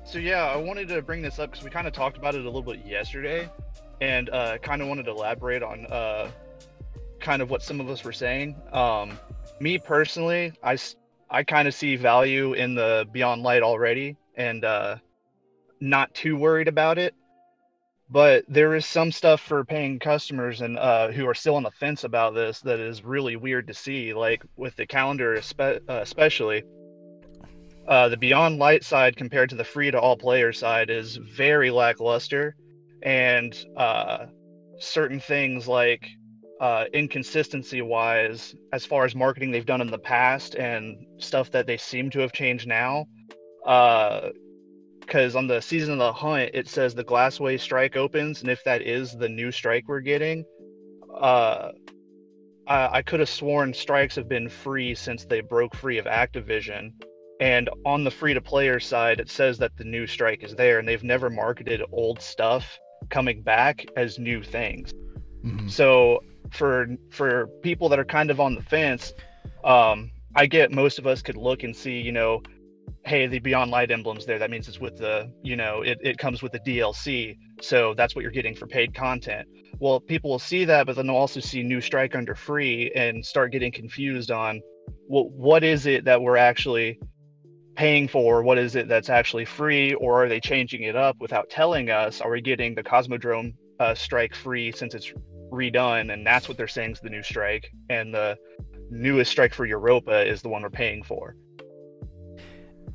so yeah, I wanted to bring this up because we kind of talked about it a little bit yesterday, and uh, kind of wanted to elaborate on uh, kind of what some of us were saying. Um, me personally, I, I kind of see value in the Beyond Light already, and uh, not too worried about it. But there is some stuff for paying customers and uh, who are still on the fence about this that is really weird to see, like with the calendar, espe- uh, especially. Uh, the Beyond Light side compared to the free to all player side is very lackluster, and uh, certain things like uh, inconsistency wise, as far as marketing they've done in the past and stuff that they seem to have changed now. Because on the season of the hunt, it says the Glassway strike opens, and if that is the new strike we're getting, uh, I, I could have sworn strikes have been free since they broke free of Activision. And on the free to player side, it says that the new strike is there, and they've never marketed old stuff coming back as new things. Mhm. So for for people that are kind of on the fence, um, I get most of us could look and see, you know, hey, the Beyond Light emblem's there. That means it's with the, you know, it, it comes with the DLC. So that's what you're getting for paid content. Well, people will see that, but then they'll also see New Strike under free and start getting confused on well, what is it that we're actually paying for? What is it that's actually free? Or are they changing it up without telling us? Are we getting the Cosmodrome uh, strike free since it's redone? And that's what they're saying is the new strike. And the newest strike for Europa is the one we're paying for.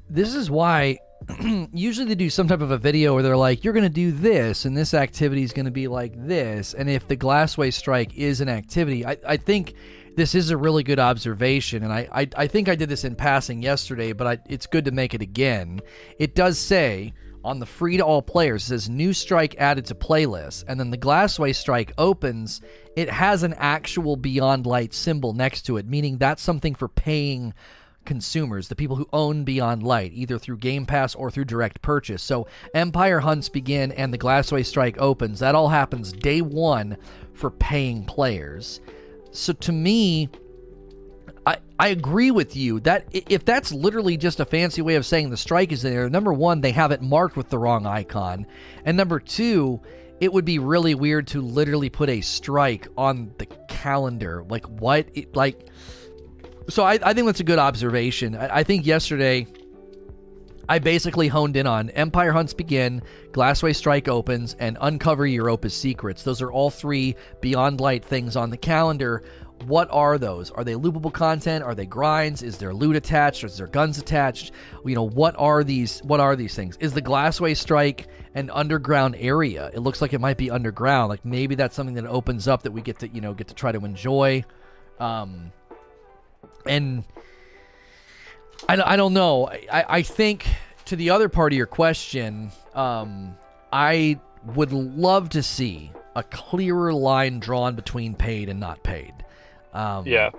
This is why usually they do some type of a video where they're like, you're going to do this, and this activity is going to be like this. And if the Glassway strike is an activity, I, I think this is a really good observation. And I, I, I think I did this in passing yesterday, but I, it's good to make it again. It does say on the free to all players, it says new strike added to playlist. And then the Glassway strike opens, it has an actual Beyond Light symbol next to it, meaning that's something for paying consumers, the people who own Beyond Light, either through Game Pass or through direct purchase. So Empire Hunts begin and the Glassway Strike opens. That all happens day one for paying players. So to me, I, I agree with you that if that's literally just a fancy way of saying the strike is there, number one, they have it marked with the wrong icon. And number two, it would be really weird to literally put a strike on the calendar. Like, what? It, like, so I, I think that's a good observation. I, I think yesterday I basically honed in on Empire Hunts Begin, Glassway Strike opens, and Uncover Europa's Secrets. Those are all three Beyond Light things on the calendar. What are those? Are they loopable content? Are they grinds? Is there loot attached? Is there guns attached? You know, what are these? What are these things? Is the Glassway Strike an underground area? It looks like it might be underground. Like maybe that's something that opens up that we get to you know get to try to enjoy. Um, and I, I don't know. I, I think to the other part of your question, um, I would love to see a clearer line drawn between paid and not paid. Um, yeah.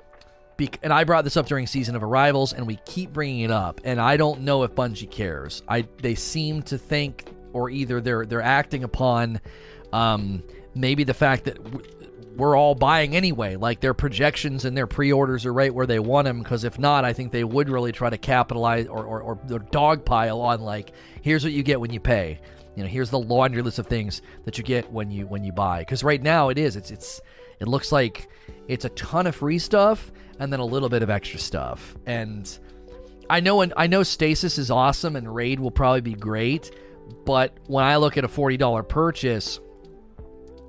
Be- and I brought this up during season of arrivals, and we keep bringing it up. And I don't know if Bungie cares. I they seem to think, or either they're they're acting upon, um, maybe the fact that w- we're all buying anyway. Like their projections and their pre-orders are right where they want them. Because if not, I think they would really try to capitalize or or, or dogpile on like, here's what you get when you pay. You know, here's the laundry list of things that you get when you when you buy. Because right now it is. It's it's it looks like it's a ton of free stuff and then a little bit of extra stuff. And I know and I know Stasis is awesome and Raid will probably be great, but when I look at a $40 purchase,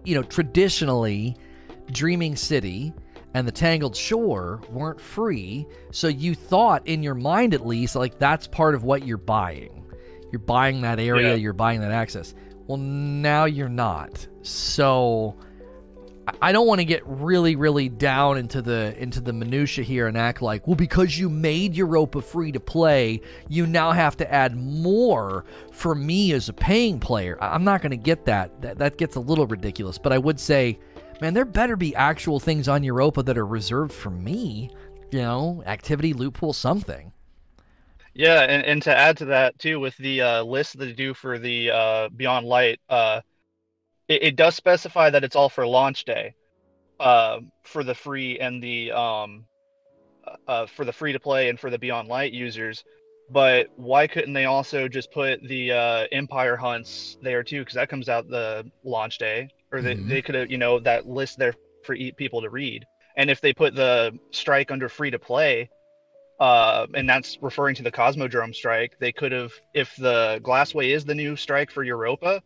you know, traditionally Dreaming City and the Tangled Shore weren't free, so you thought in your mind at least like that's part of what you're buying. You're buying that area, Yeah. you're buying that access. Well, now you're not. So I don't want to get really, really down into the into the minutia here and act like, well, because you made Europa free to play, you now have to add more for me as a paying player. I'm not going to get that. that. That gets a little ridiculous. But I would say, man, there better be actual things on Europa that are reserved for me. You know, activity, loot pool, something. Yeah, and, and to add to that too, with the uh, list that they do for the uh, Beyond Light, uh, it, it does specify that it's all for launch day, uh, for the free and the um, uh, for the free to play and for the Beyond Light users. But why couldn't they also just put the uh, Empire hunts there too? Because that comes out the launch day, or they, Mhm. they could have you know that list there for e- people to read. And if they put the strike under free to play, uh, and that's referring to the Cosmodrome strike. They could have, if the Glassway is the new strike for Europa,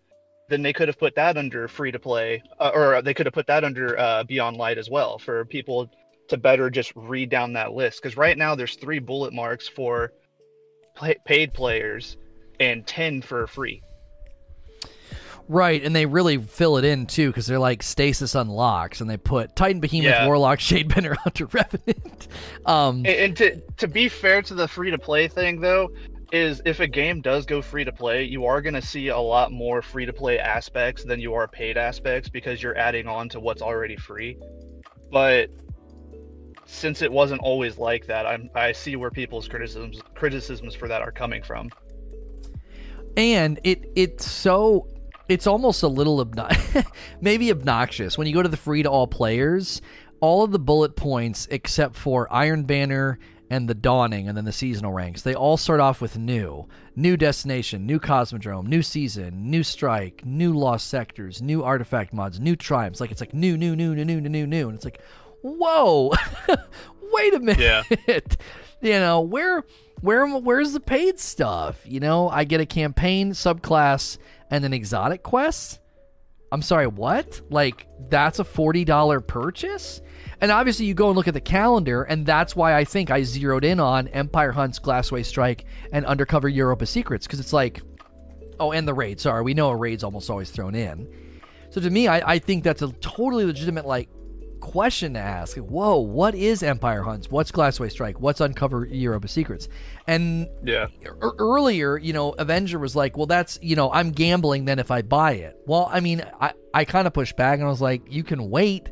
then they could have put that under free to play, uh, or they could have put that under uh, Beyond Light as well for people to better just read down that list. Because right now there's three bullet marks for paid players and ten for free. Right, and they really fill it in too because they're like stasis unlocks, and they put Titan Behemoth, Yeah. Warlock, Shadebender, Hunter, Revenant. Um, And, and to to be fair to the free to play thing though, is if a game does go free to play, you are going to see a lot more free to play aspects than you are paid aspects because you're adding on to what's already free. But since it wasn't always like that, I'm I see where people's criticisms criticisms for that are coming from. and it it's so it's almost a little obno- maybe obnoxious. When you go to the free to all players all of the bullet points except for iron banner and the dawning and then the seasonal ranks they all start off with new. New destination new cosmodrome new season new strike new lost sectors new artifact mods new tribes like it's like new new new new new new new. And it's like whoa wait a minute. Yeah. you know where where where's the paid stuff? You know i get a campaign subclass and an exotic quest? I'm sorry what? Like that's a $40 purchase? And obviously you go and look at the calendar and that's why i think i zeroed in on empire hunts glassway strike and undercover europa secrets because it's like oh and the raid sorry we know a raid's almost always thrown in. So to me i, I think that's a totally legitimate like question to ask. Whoa, what is Empire Hunts? What's Glassway Strike? What's Uncover Europa Secrets? And Yeah. e- er, earlier, you know, Avenger was like, well, that's, you know, I'm gambling then if I buy it. Well, I mean, I, I kind of pushed back and I was like, you can wait,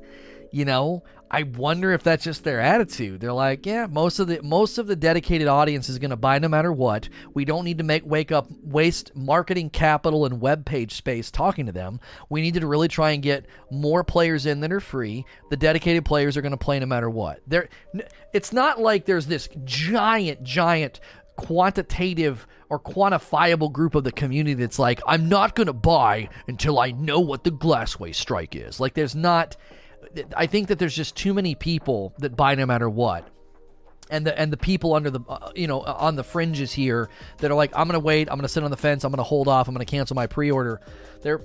you know. I wonder if that's just their attitude. They're like, yeah, most of the most of the dedicated audience is going to buy no matter what. We don't need to make wake up waste marketing capital and web page space talking to them. We need to really try and get more players in that are free. The dedicated players are going to play no matter what. There it's not like there's this giant giant quantitative or quantifiable group of the community that's like, I'm not going to buy until I know what the Glassway strike is. Like, there's not. I think that there's just too many people that buy no matter what. and the and the people under the uh, you know on the fringes here that are like I'm to wait, I'm to sit on the fence, I'm to hold off, I'm to cancel my pre-order. They're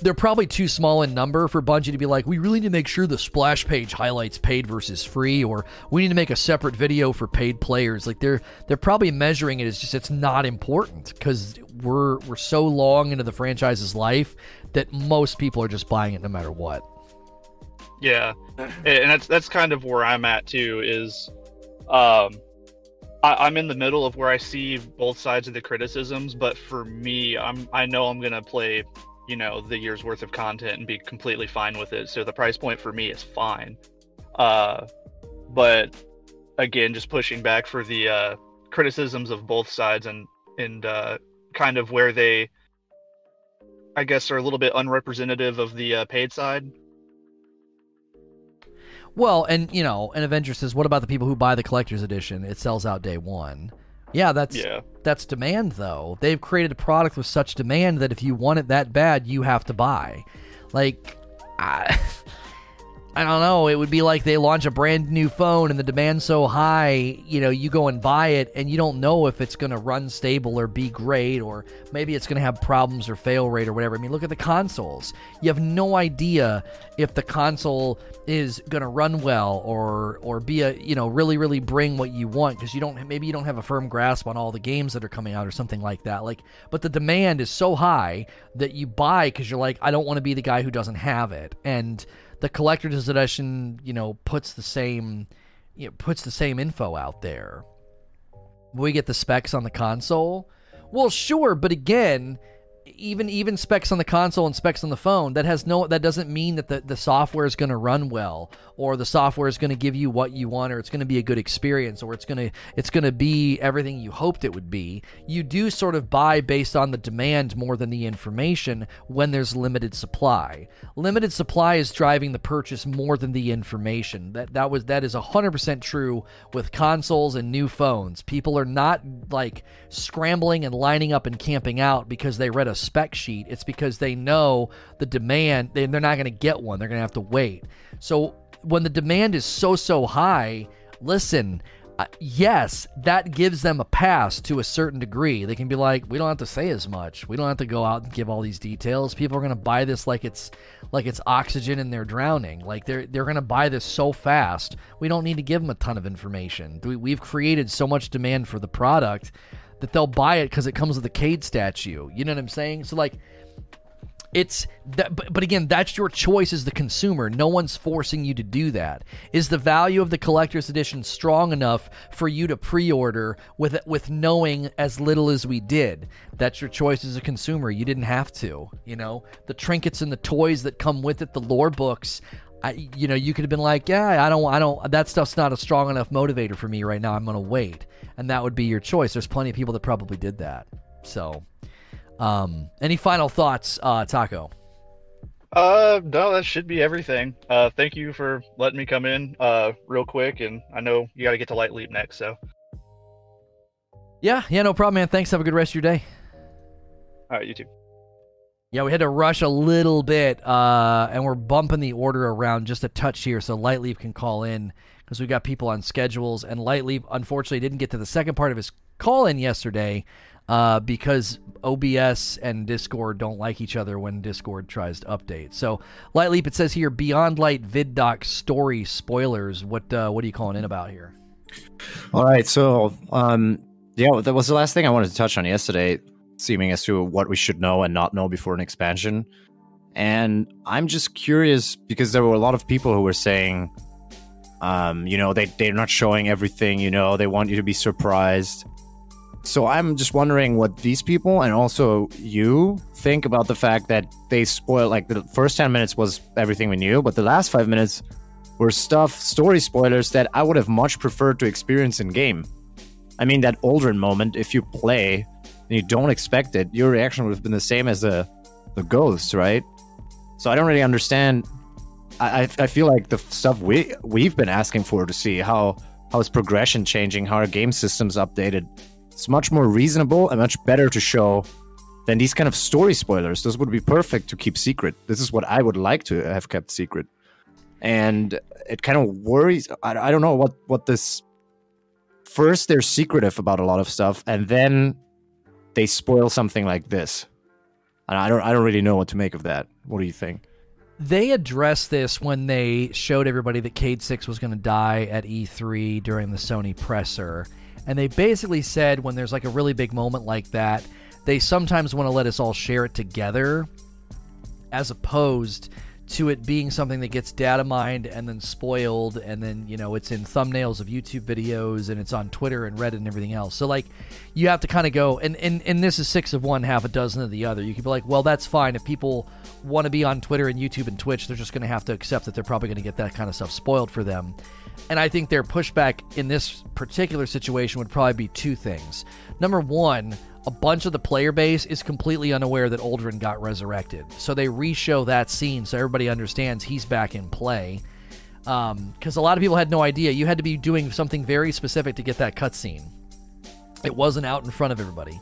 they're probably too small in number for Bungie to be like, we really need to make sure the splash page highlights paid versus free, or we need to make a separate video for paid players. Like they're they're probably measuring it as just it's not important because we're we're so long into the franchise's life that most people are just buying it no matter what. Yeah, and that's that's kind of where I'm at too. Is um, I, am in the middle of where I see both sides of the criticisms, but for me, I'm I know I'm gonna play, you know, the year's worth of content and be completely fine with it. So the price point for me is fine. Uh, but again, just pushing back for the uh, criticisms of both sides and and uh, kind of where they, I guess, are a little bit unrepresentative of the uh, paid side. Well, and you know, and Avenger says, "What about the people who buy the collector's edition? It sells out day one." Yeah, that's yeah. that's demand though. They've created a product with such demand that if you want it that bad, you have to buy. Like, I, I don't know. It would be like they launch a brand new phone and the demand's so high, you know, you go and buy it and you don't know if it's going to run stable or be great or maybe it's going to have problems or fail rate or whatever. I mean, look at the consoles. You have no idea if the console is going to run well or or be a, you know, really really bring what you want because you don't maybe you don't have a firm grasp on all the games that are coming out or something like that. Like, but the demand is so high that you buy cuz you're like I don't want to be the guy who doesn't have it. And the collector's edition, you know, puts the same, you know, puts the same info out there. We get the specs on the console. Well, sure, but again, even even specs on the console and specs on the phone that has no that doesn't mean that the, the software is going to run well or the software is going to give you what you want or it's going to be a good experience or it's going to it's going to be everything you hoped it would be. You do sort of buy based on the demand more than the information when there's limited supply. Limited supply is driving the purchase more than the information. That that was that is 100% true with consoles and new phones. People are not like scrambling and lining up and camping out because they read a spec sheet. It's because they know the demand, they're not going to get one. They're going to have to wait. So when the demand is so, so high, listen, uh, yes, that gives them a pass to a certain degree. They can be like, we don't have to say as much. We don't have to go out and give all these details. People are going to buy this like it's like it's oxygen and they're drowning. Like they're they're going to buy this so fast. We don't need to give them a ton of information. We, we've created so much demand for the product that they'll buy it because it comes with a Cayde statue. You know what I'm saying? So like it's that but, but again that's your choice as the consumer. No one's forcing you to do that. Is the value of the collector's edition strong enough for you to pre-order with with knowing as little as we did? That's your choice as a consumer. You didn't have to you know? The trinkets and the toys that come with it the lore books I, you know, you could have been like, yeah, I don't, I don't, that stuff's not a strong enough motivator for me right now. I'm going to wait. And that would be your choice. There's plenty of people that probably did that. So, um, any final thoughts, uh, Taco? Uh, no, that should be everything. Uh, thank you for letting me come in, uh, real quick. And I know you got to get to Light Leap next. So, yeah, yeah, no problem, man. Thanks. Have a good rest of your day. All right, you too. Yeah, we had to rush a little bit, uh, and we're bumping the order around just a touch here so Lightleaf can call in because we got people on schedules. And Lightleaf, unfortunately, didn't get to the second part of his call in yesterday uh, because OBS and Discord don't like each other when Discord tries to update. So, Lightleap, it says here Beyond Light VidDoc story spoilers. What uh, what are you calling in about here? All right, so um, yeah, that was the last thing I wanted to touch on yesterday seeming as to what we should know and not know before an expansion. And I'm just curious because there were a lot of people who were saying, um, you know, they, they're not showing everything, you know, they want you to be surprised. So I'm just wondering what these people and also you think about the fact that they spoil like the first 10 minutes was everything we knew, but the last five minutes were stuff, story spoilers that I would have much preferred to experience in game. I mean, that Uldren moment, if you play, and you don't expect it, your reaction would have been the same as the the ghosts, right? So I don't really understand. I I feel like the stuff we we've been asking for to see how how is progression changing, how are game systems updated. It's much more reasonable and much better to show than these kind of story spoilers. This would be perfect to keep secret. This is what I would like to have kept secret. And it kind of worries. I, I don't know what what this first they're secretive about a lot of stuff, and then they spoil something like this. And I don't I don't really know what to make of that. What do you think? They addressed this when they showed everybody that Cayde 6 was going to die at E3 during the Sony presser. And they basically said when there's like a really big moment like that, they sometimes want to let us all share it together as opposed to it being something that gets data mined and then spoiled and then you know it's in thumbnails of youtube videos and it's on twitter and reddit and everything else. So like you have to kind of go and, and and this is six of one half a dozen of the other. You could be like well that's fine. If people want to be on twitter and youtube and twitch they're just going to have to accept that they're probably going to get that kind of stuff spoiled for them. And i think their pushback in this particular situation would probably be two things. Number one a bunch of the player base is completely unaware that Uldren got resurrected. So they re-show that scene so everybody understands he's back in play. Because um, a lot of people had no idea. You had to be doing something very specific to get that cutscene. It wasn't out in front of everybody.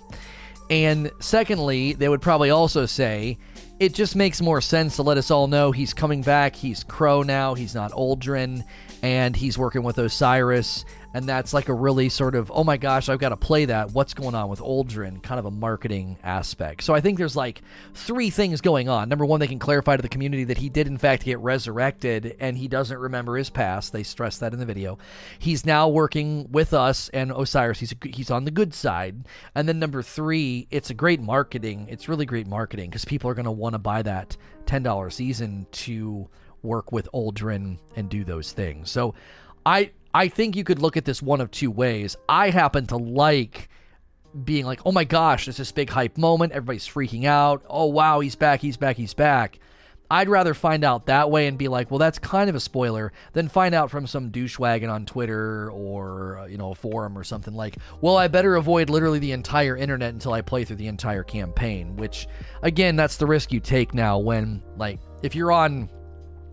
And secondly, they would probably also say it just makes more sense to let us all know he's coming back. He's Crow now. He's not Uldren, and he's working with Osiris and that's like a really sort of oh my gosh i've got to play that. What's going on with Uldren kind of a marketing aspect. So i think there's like three things going on. Number one they can clarify to the community that he did in fact get resurrected and he doesn't remember his past. They stress that in the video. He's now working with us and osiris. He's, he's on the good side. And then number three it's a great marketing. It's really great marketing because people are going to want to buy that $10 season to work with Uldren and do those things. So I I think you could look at this one of two ways. I happen to like being like, oh my gosh, it's this big hype moment. Everybody's freaking out. Oh wow, he's back, he's back, he's back. I'd rather find out that way and be like, well, that's kind of a spoiler, than find out from some douchewagon on Twitter or uh, you know a forum or something like, well, I better avoid literally the entire internet until I play through the entire campaign. Which, again, that's the risk you take now. When like if you're on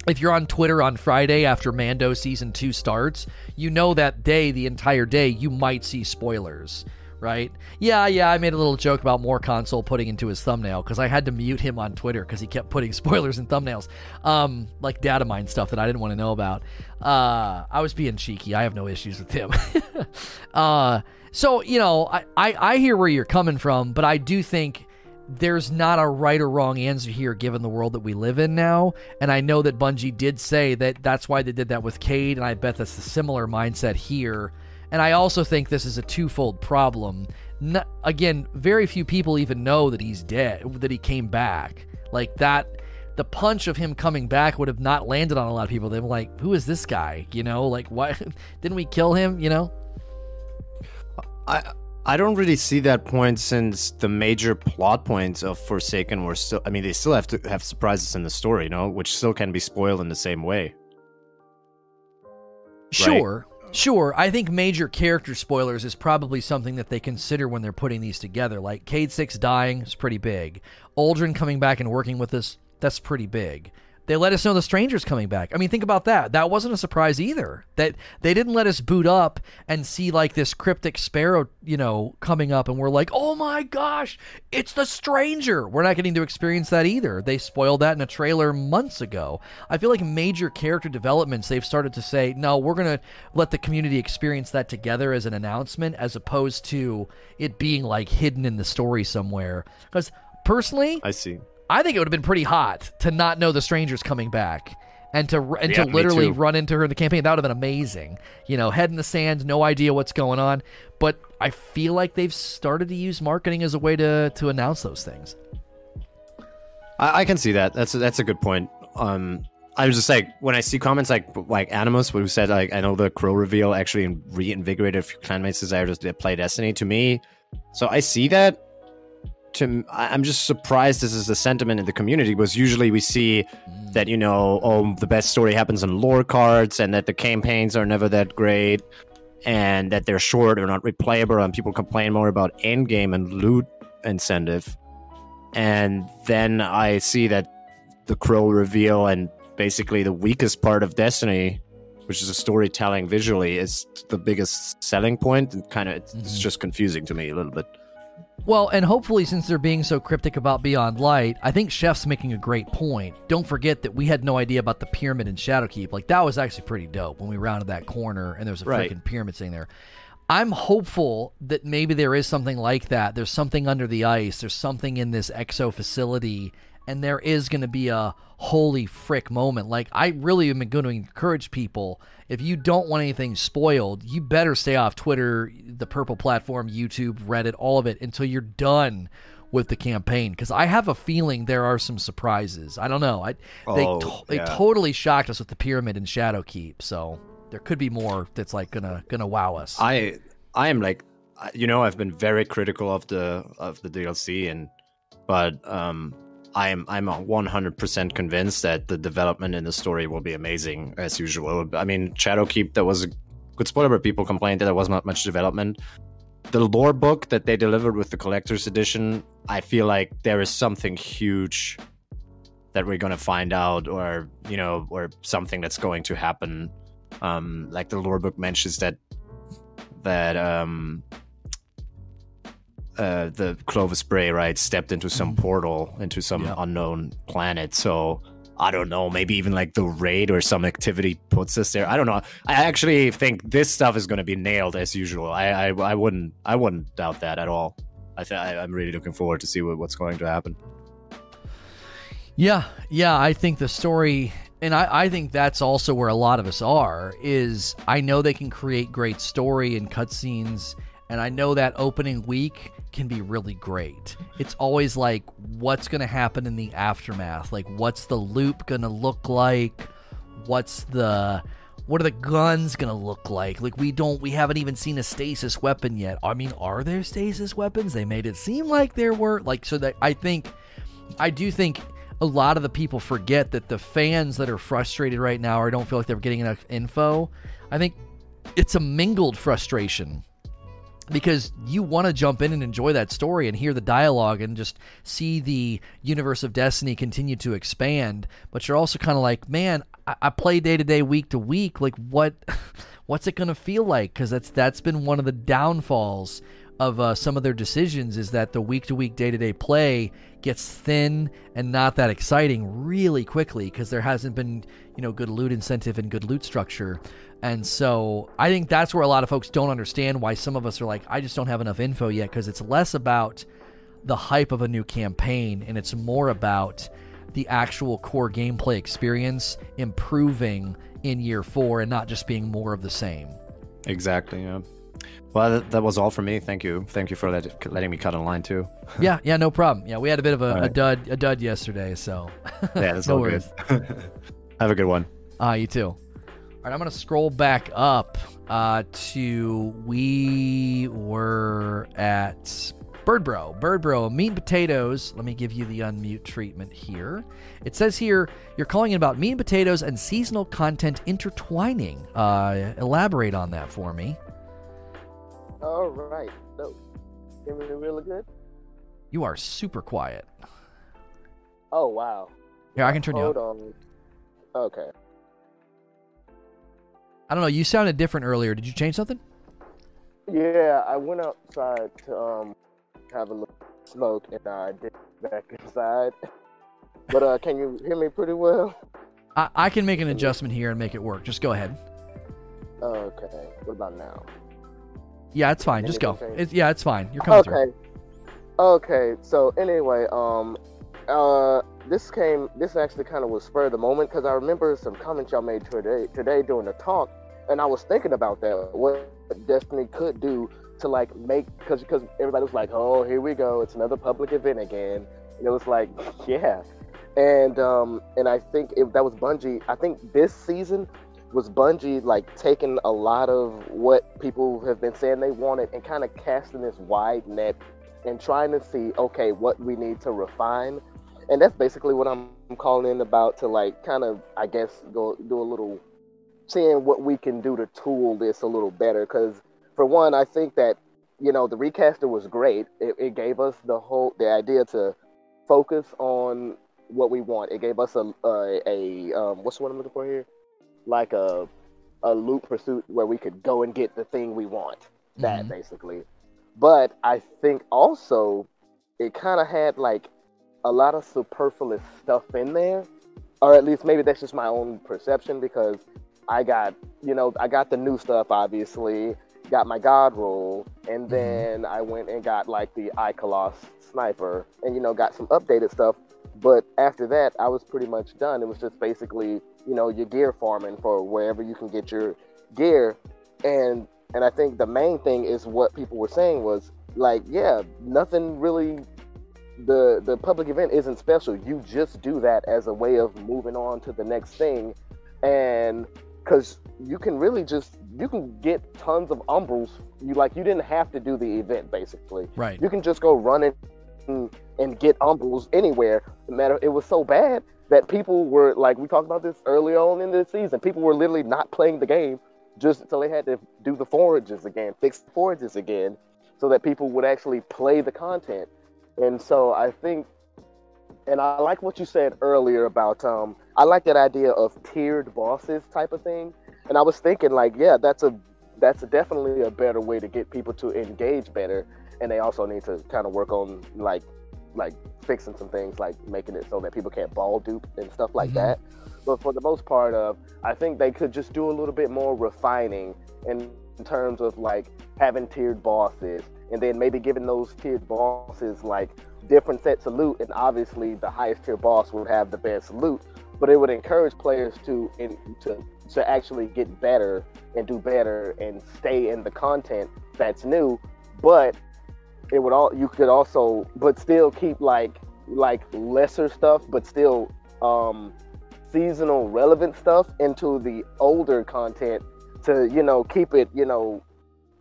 if you're on Twitter on Friday after Mando season two starts, you know that day, the entire day, you might see spoilers, right? Yeah, yeah, I made a little joke about more console putting into his thumbnail because I had to mute him on Twitter because he kept putting spoilers in thumbnails, um, like data mine stuff that I didn't want to know about. Uh, I was being cheeky. I have no issues with him. uh, so you know, I, I I hear where you're coming from, but I do think there's not a right or wrong answer here given the world that we live in now. And I know that Bungie did say that that's why they did that with Cayde, and I bet that's a similar mindset here. And I also think this is a twofold problem. Again, very few people even know that he's dead, that he came back. Like that, the punch of him coming back would have not landed on a lot of people. They're like, who is this guy? You know, like, why didn't we kill him? You know? I I don't really see that point since the major plot points of Forsaken were still. I mean, they still have to have surprises in the story, you know, which still can be spoiled in the same way. Sure, right? sure. I think major character spoilers is probably something that they consider when they're putting these together. Like Cayde Six dying is pretty big. Uldren coming back and working with us, that's pretty big. They let us know the stranger's coming back. I mean, think about that. That wasn't a surprise either. That they didn't let us boot up and see like this cryptic sparrow, you know, coming up and we're like, "Oh my gosh, it's the stranger." We're not getting to experience that either. They spoiled that in a trailer months ago. I feel like major character developments they've started to say, "No, we're going to let the community experience that together as an announcement as opposed to it being like hidden in the story somewhere." Cuz personally, I see. I think it would have been pretty hot to not know the strangers coming back and to and yeah, to literally run into her in the campaign. That would have been amazing. You know, head in the sand, no idea what's going on. But I feel like they've started to use marketing as a way to to announce those things. I, I can see that. That's a, that's a good point. Um, I was just like when I see comments like like Animus who said like I know the crow reveal actually reinvigorated clanmates' desire to play Destiny to me. So I see that to I'm just surprised this is the sentiment in the community because usually we see that you know oh the best story happens in lore cards and that the campaigns are never that great and that they're short or not replayable and people complain more about end game and loot incentive and then I see that the crow reveal and basically the weakest part of Destiny which is a storytelling visually is the biggest selling point and kind of it's, mm-hmm. it's just confusing to me a little bit well, and hopefully, since they're being so cryptic about Beyond Light, I think Chef's making a great point. Don't forget that we had no idea about the pyramid in Shadowkeep. Like, that was actually pretty dope when we rounded that corner and there was a right. freaking pyramid sitting there. I'm hopeful that maybe there is something like that. There's something under the ice. There's something in this exo facility, and there is going to be a holy frick moment. Like I really am going to encourage people. If you don't want anything spoiled, you better stay off Twitter, the Purple platform, YouTube, Reddit, all of it until you're done with the campaign because I have a feeling there are some surprises. I don't know. I they Oh, to- yeah. they totally shocked us with the pyramid and Shadowkeep, so there could be more that's like gonna gonna wow us. I I am like you know I've been very critical of the of the DLC and but um I am I'm 100% convinced that the development in the story will be amazing as usual. I mean Shadowkeep that was a good spoiler but people complained that there was not much development. The lore book that they delivered with the collector's edition, I feel like there is something huge that we're going to find out or you know or something that's going to happen um like the lore book mentions that that um uh the Clovis Bray right stepped into some Mhm. portal into some Yeah. unknown planet so I don't know maybe even like the raid or some activity puts us there I don't know I actually think this stuff is going to be nailed as usual I, I I wouldn't I wouldn't doubt that at all I th- I, I'm really looking forward to see what, what's going to happen Yeah, yeah, I think the story, and I, I think that's also where a lot of us are. Is I know they can create great story and cutscenes, and I know that opening week can be really great. It's always like, what's going to happen in the aftermath? Like, what's the loop going to look like? What's the what are the guns gonna look like? Like we don't, we haven't even seen a stasis weapon yet. I mean, are there stasis weapons? They made it seem like there were. Like so that I think, I do think a lot of the people forget that the fans that are frustrated right now or don't feel like they're getting enough info, I think it's a mingled frustration because you want to jump in and enjoy that story and hear the dialogue and just see the universe of Destiny continue to expand. But you're also kind of like, man, I, I play day to day, week to week. Like, what, what's it going to feel like? Because that's that's been one of the downfalls of uh, some of their decisions is that the week to week, day to day play gets thin and not that exciting really quickly because there hasn't been you know good loot incentive and good loot structure. And so I think that's where a lot of folks don't understand why some of us are like, I just don't have enough info yet because it's less about the hype of a new campaign and it's more about the actual core gameplay experience improving in year four and not just being more of the same. exactly yeah well that, that was all for me thank you thank you for let, letting me cut in line too yeah, yeah, no problem. Yeah, we had a bit of a, All a dud a dud yesterday, so yeah that's no all worries. good have a good one Ah, you too. All right, I'm gonna scroll back up uh, to we were at Bird Bro. Bird Bro, meat and potatoes. Let me give you the unmute treatment here. It says here you're calling in about meat and potatoes and seasonal content intertwining. Uh, elaborate on that for me. All right. So, hear me really good? You are super quiet. Oh, wow. Yeah, I can turn you Hold up. on. Okay. I don't know. You sounded different earlier. Did you change something? Yeah, I went outside to um have a little smoke, and I did back inside. But uh, can you hear me pretty well? I, I can make an adjustment here and make it work. Just go ahead. Okay. What about now? Yeah, it's fine. Just go. It's, yeah, it's fine. You're coming through. Okay. Okay. So anyway, um, uh, this came. This actually kind of was spur of the moment because I remember some comments y'all made today today during the talk, and I was thinking about that. What Destiny could do to like make because because everybody was like, oh, here we go, it's another public event again, and it was like, yeah, and um, and I think that was Bungie. I think this season was Bungie like taking a lot of what people have been saying they wanted and kind of casting this wide net and trying to see okay what we need to refine and that's basically what i'm calling in about to like kind of i guess go do a little seeing what we can do to tool this a little better. Because for one i think that you know the recaster was great. It, it gave us the whole the idea to focus on what we want. It gave us a a, a um, what's the word i'm looking for here? Like a a loop pursuit where we could go and get the thing we want. That Mhm. basically. But i think also it kind of had like a lot of superfluous stuff in there or at least maybe that's just my own perception because i got you know i got the new stuff obviously got my god roll, and Mm-hmm. then I went and got like the Ikelos sniper, and you know got some updated stuff. But after that, I was pretty much done. It was just basically you know your gear farming for wherever you can get your gear, and and I think the main thing is what people were saying was like, yeah, nothing really. The the public event isn't special. You just do that as a way of moving on to the next thing, and because you can really just you can get tons of umbrals. You like you didn't have to do the event basically. Right. You can just go run it and, and get umbrals anywhere. Matter it was so bad that people were like we talked about this early on in the season. People were literally not playing the game just until they had to do the forges again, fix the forges again, so that people would actually play the content. And so I think, and I like what you said earlier about um, I like that idea of tiered bosses type of thing. And I was thinking like, yeah, that's a that's definitely a better way to get people to engage better. And they also need to kind of work on like like fixing some things like making it so that people can't ball dupe and stuff like Mhm. that. But for the most part of I think they could just do a little bit more refining in, in terms of like having tiered bosses and then maybe giving those tiered bosses like different sets of loot and obviously the highest tier boss would have the best loot but it would encourage players to in, to to actually get better and do better and stay in the content that's new but it would all you could also but still keep like like lesser stuff but still um seasonal relevant stuff into the older content to you know keep it you know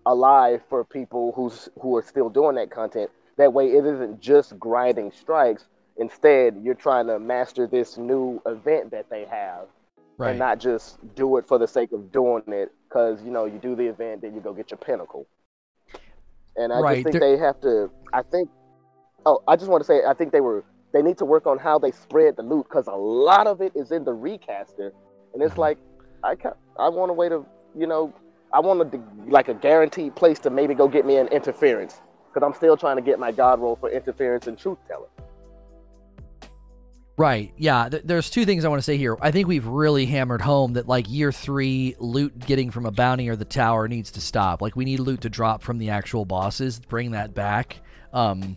alive for people who's who are still doing that content. That way it isn't just grinding strikes. Instead you're trying to master this new event that they have. Right. and not just do it for the sake of doing it because you know you do the event then you go get your pinnacle. And i Right, just think there- they have to i think oh i just want to say i think they were they need to work on how they spread the loot because a lot of it is in the recaster. And it's Mhm. like i i want a way to you know i want a, like a guaranteed place to maybe go get me an interference because i'm still trying to get my god roll for interference and truth telling Right. Yeah. Th- there's two things I want to say here. I think we've really hammered home that like year three loot getting from a bounty or the tower needs to stop. Like we need loot to drop from the actual bosses. Bring that back. Um,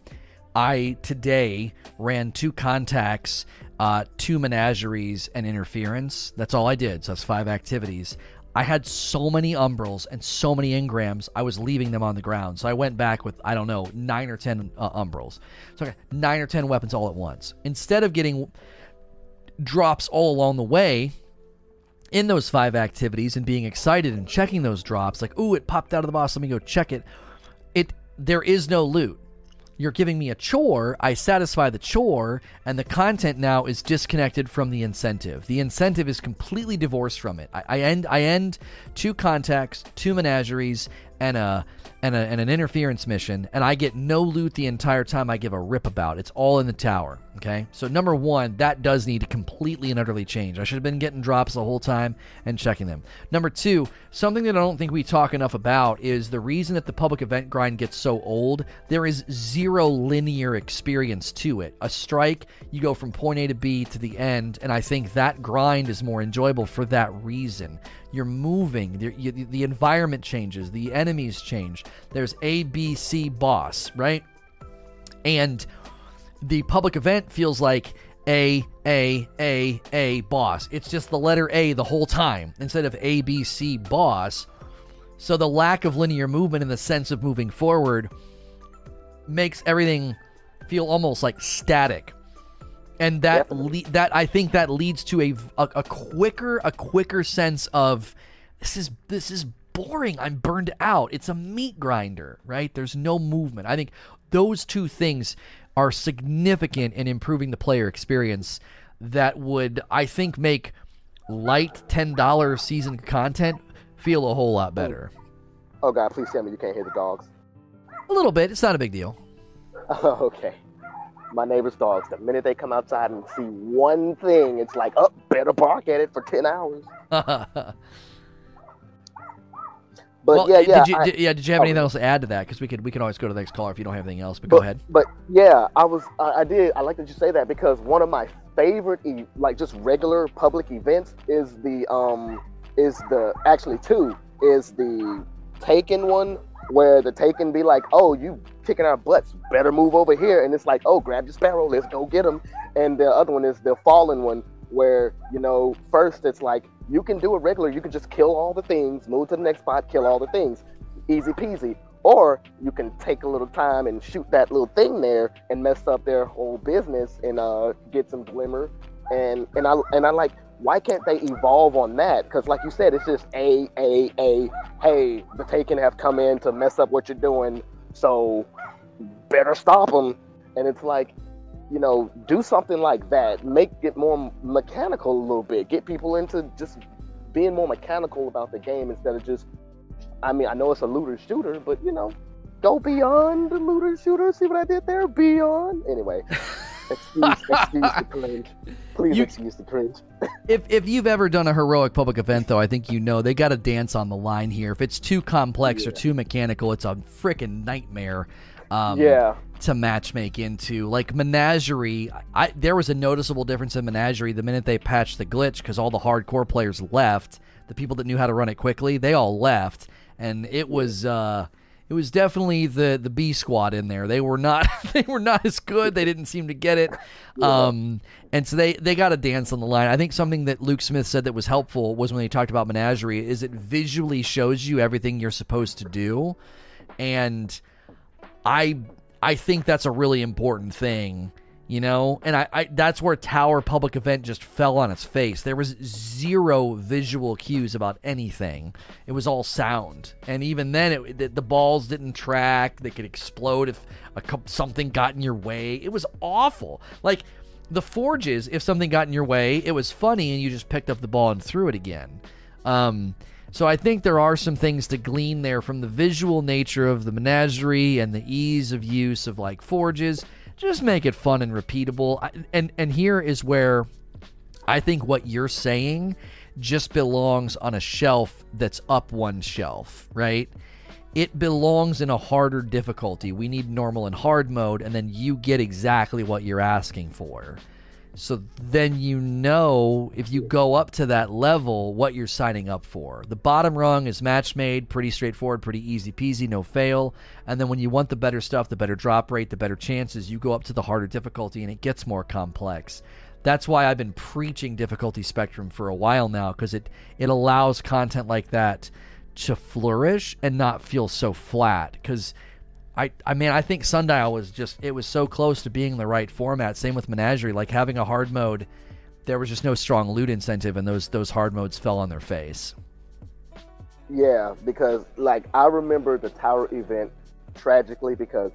I today ran two contacts, uh, two menageries, and interference. That's all I did. So that's five activities. I had so many umbrals and so many engrams, I was leaving them on the ground. So I went back with, I don't know, nine or 10 uh, umbrals. So nine or 10 weapons all at once. Instead of getting drops all along the way in those five activities and being excited and checking those drops, like, ooh, it popped out of the boss, let me go check it. It there is no loot. You're giving me a chore, I satisfy the chore, and the content now is disconnected from the incentive. The incentive is completely divorced from it. I, I end I end two contacts, two menageries, and a and, a, and an interference mission, and I get no loot the entire time I give a rip about. It's all in the tower. Okay, so number one, that does need to completely and utterly change. I should have been getting drops the whole time and checking them. Number two, something that I don't think we talk enough about is the reason that the public event grind gets so old. There is zero linear experience to it. A strike, you go from point A to B to the end, and I think that grind is more enjoyable for that reason. You're moving, the, you, the environment changes, the enemies change. There's A, B, C boss, right? And the public event feels like A, A, A, A boss. It's just the letter A the whole time instead of A, B, C boss. So the lack of linear movement in the sense of moving forward makes everything feel almost like static. And that le- that I think that leads to a, a a quicker a quicker sense of this is this is boring. I'm burned out. It's a meat grinder, right? There's no movement. I think those two things are significant in improving the player experience that would I think make light $10 season content feel a whole lot better. Oh, oh god please tell me you can't hear the dogs A little bit. It's not a big deal. Oh, okay. My neighbor's dogs, the minute they come outside and see one thing, it's like, oh, better bark at it for 10 hours. But well, yeah, yeah. Did you, I- did, yeah, did you have oh. anything else to add to that? Because we could we could always go to the next caller if you don't have anything else. But, go ahead. But yeah, I was, I, I did, I like that you say that because one of my favorite, e- like just regular public events is the, um, is the, actually two, is the Taken one where the Taken be like, "Oh, you kicking our butts, better move over here," and it's like, "Oh, grab your sparrow, let's go get him." And the other one is the Fallen one where you know first it's like you can do it regular, you can just kill all the things, move to the next spot, kill all the things, easy peasy. Or you can take a little time and shoot that little thing there and mess up their whole business and uh, get some glimmer. And and I and I like why can't they evolve on that? Because like you said, it's just a a a. Hey, the Taken have come in to mess up what you're doing, so better stop them. And it's like, you know, do something like that. Make it more mechanical a little bit. Get people into just being more mechanical about the game instead of just I mean, I know it's a looter shooter, but you know, go beyond the looter shooter. See what I did there? Beyond. Anyway, excuse, excuse the cringe. Please You- excuse the cringe. If if you've ever done a heroic public event, though, I think you know they got to dance on the line here. If it's too complex or too mechanical, it's a freaking nightmare. Um, yeah, to matchmake into. Like Menagerie, I there was a noticeable difference in Menagerie the minute they patched the glitch because all the hardcore players left. The people that knew how to run it quickly, they all left, and it was uh, it was definitely the the B squad in there. They were not they were not as good. They didn't seem to get it, um, and so they they got a dance on the line. I think something that Luke Smith said that was helpful was when he talked about Menagerie is it visually shows you everything you're supposed to do, and I I think that's a really important thing, you know. And I, I that's where Tower Public Event just fell on its face. There was zero visual cues about anything. It was all sound, and even then, it, the, the balls didn't track. They could explode if a, something got in your way. It was awful. Like the forges, if something got in your way, it was funny, and you just picked up the ball and threw it again. Um, so I think there are some things to glean there from the visual nature of the menagerie and the ease of use of like forges. Just make it fun and repeatable. And and here is where I think what you're saying just belongs on a shelf that's up one shelf, right? It belongs in a harder difficulty. We need normal and hard mode, and then you get exactly what you're asking for. So then you know if you go up to that level what you're signing up for. The bottom rung is match made, pretty straightforward, pretty easy peasy, no fail. And then when you want the better stuff, the better drop rate, the better chances, you go up to the harder difficulty and it gets more complex. That's why I've been preaching difficulty spectrum for a while now because it it allows content like that to flourish and not feel so flat because I, I mean, I think Sundial was just, it was so close to being the right format. Same with Menagerie. Like having a hard mode, there was just no strong loot incentive, and those, those hard modes fell on their face. yeah, because like I remember the tower event tragically because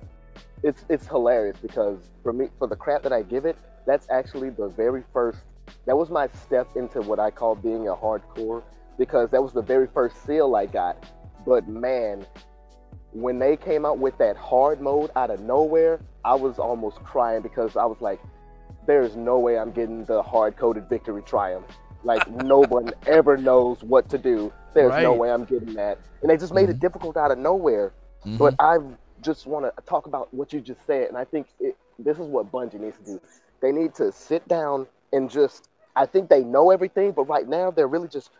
it's it's hilarious because for me for the crap that I give it, that's actually the very first that was my step into what I call being a hardcore because that was the very first seal I got. But man, when they came out with that hard mode out of nowhere, I was almost crying because I was like, there's no way I'm getting the hard coded victory triumph. Like no one ever knows what to do. There's no way I'm getting that. And they just made it difficult out of nowhere. Mhm. But I just want to talk about what you just said, and I think it, this is what Bungie needs to do. They need to sit down and just. I think they know everything, but right now they're really just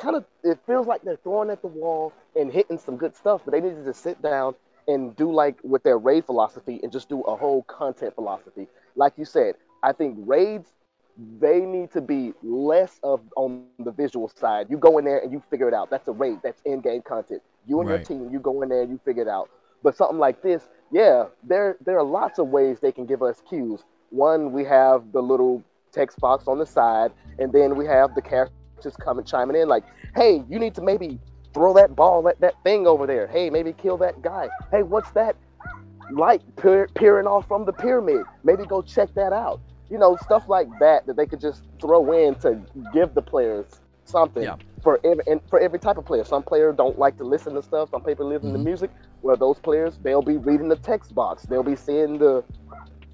kind of. It feels like they're throwing at the wall and hitting some good stuff, but they need to just sit down and do like with their raid philosophy and just do a whole content philosophy. Like you said, I think raids they need to be less of on the visual side. You go in there and you figure it out. That's a raid. That's in-game content. You and Right. your team, you go in there and you figure it out. But something like this, yeah, there there are lots of ways they can give us cues. One, we have the little text box on the side, and then we have the characters coming chiming in like, "Hey, you need to maybe throw that ball at that thing over there. Hey, maybe kill that guy. Hey, what's that light peer, peering off from the pyramid? Maybe go check that out." You know, stuff like that that they could just throw in to give the players something Yeah. for every and for every type of player. Some players don't like to listen to stuff. Some people listen Mhm. to music. Well, those players they'll be reading the text box. They'll be seeing the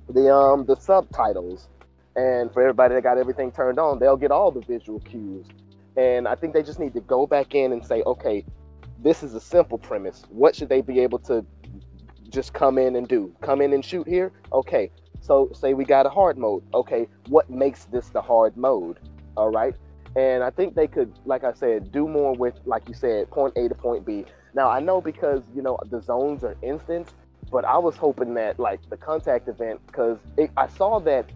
the um the subtitles. And for everybody that got everything turned on, they'll get all the visual cues. And I think they just need to go back in and say, okay, this is a simple premise. What should they be able to just come in and do? Come in and shoot here? Okay. So say we got a hard mode. Okay, what makes this the hard mode? All right. And I think they could, like I said, do more with, like you said, point A to point B. Now I know because you know the zones are instant, but I was hoping that like the contact event because I saw that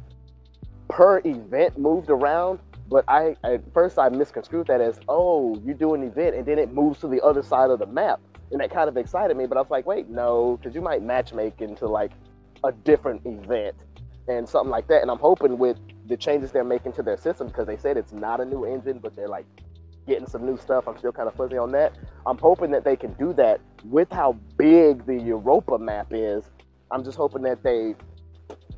per event moved around, but I at first I misconstrued that as oh you do an event and then it moves to the other side of the map, and that kind of excited me. But I was like, wait, no, because you might matchmake into like a different event and something like that. And I'm hoping with the changes they're making to their system because they said it's not a new engine, but they're like getting some new stuff. I'm still kind of fuzzy on that. I'm hoping that they can do that with how big the Europa map is. I'm just hoping that they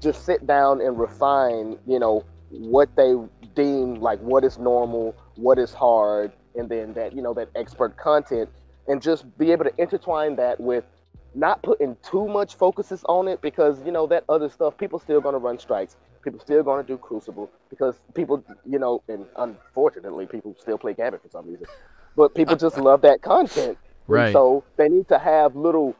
just sit down and refine, you know, what they deem like what is normal, what is hard, and then that, you know, that expert content and just be able to intertwine that with not putting too much focuses on it because you know that other stuff people still going to run strikes. People still going to do crucible because people you know and unfortunately people still play gambit for some reason. But people just love that content. Right. and so they need to have little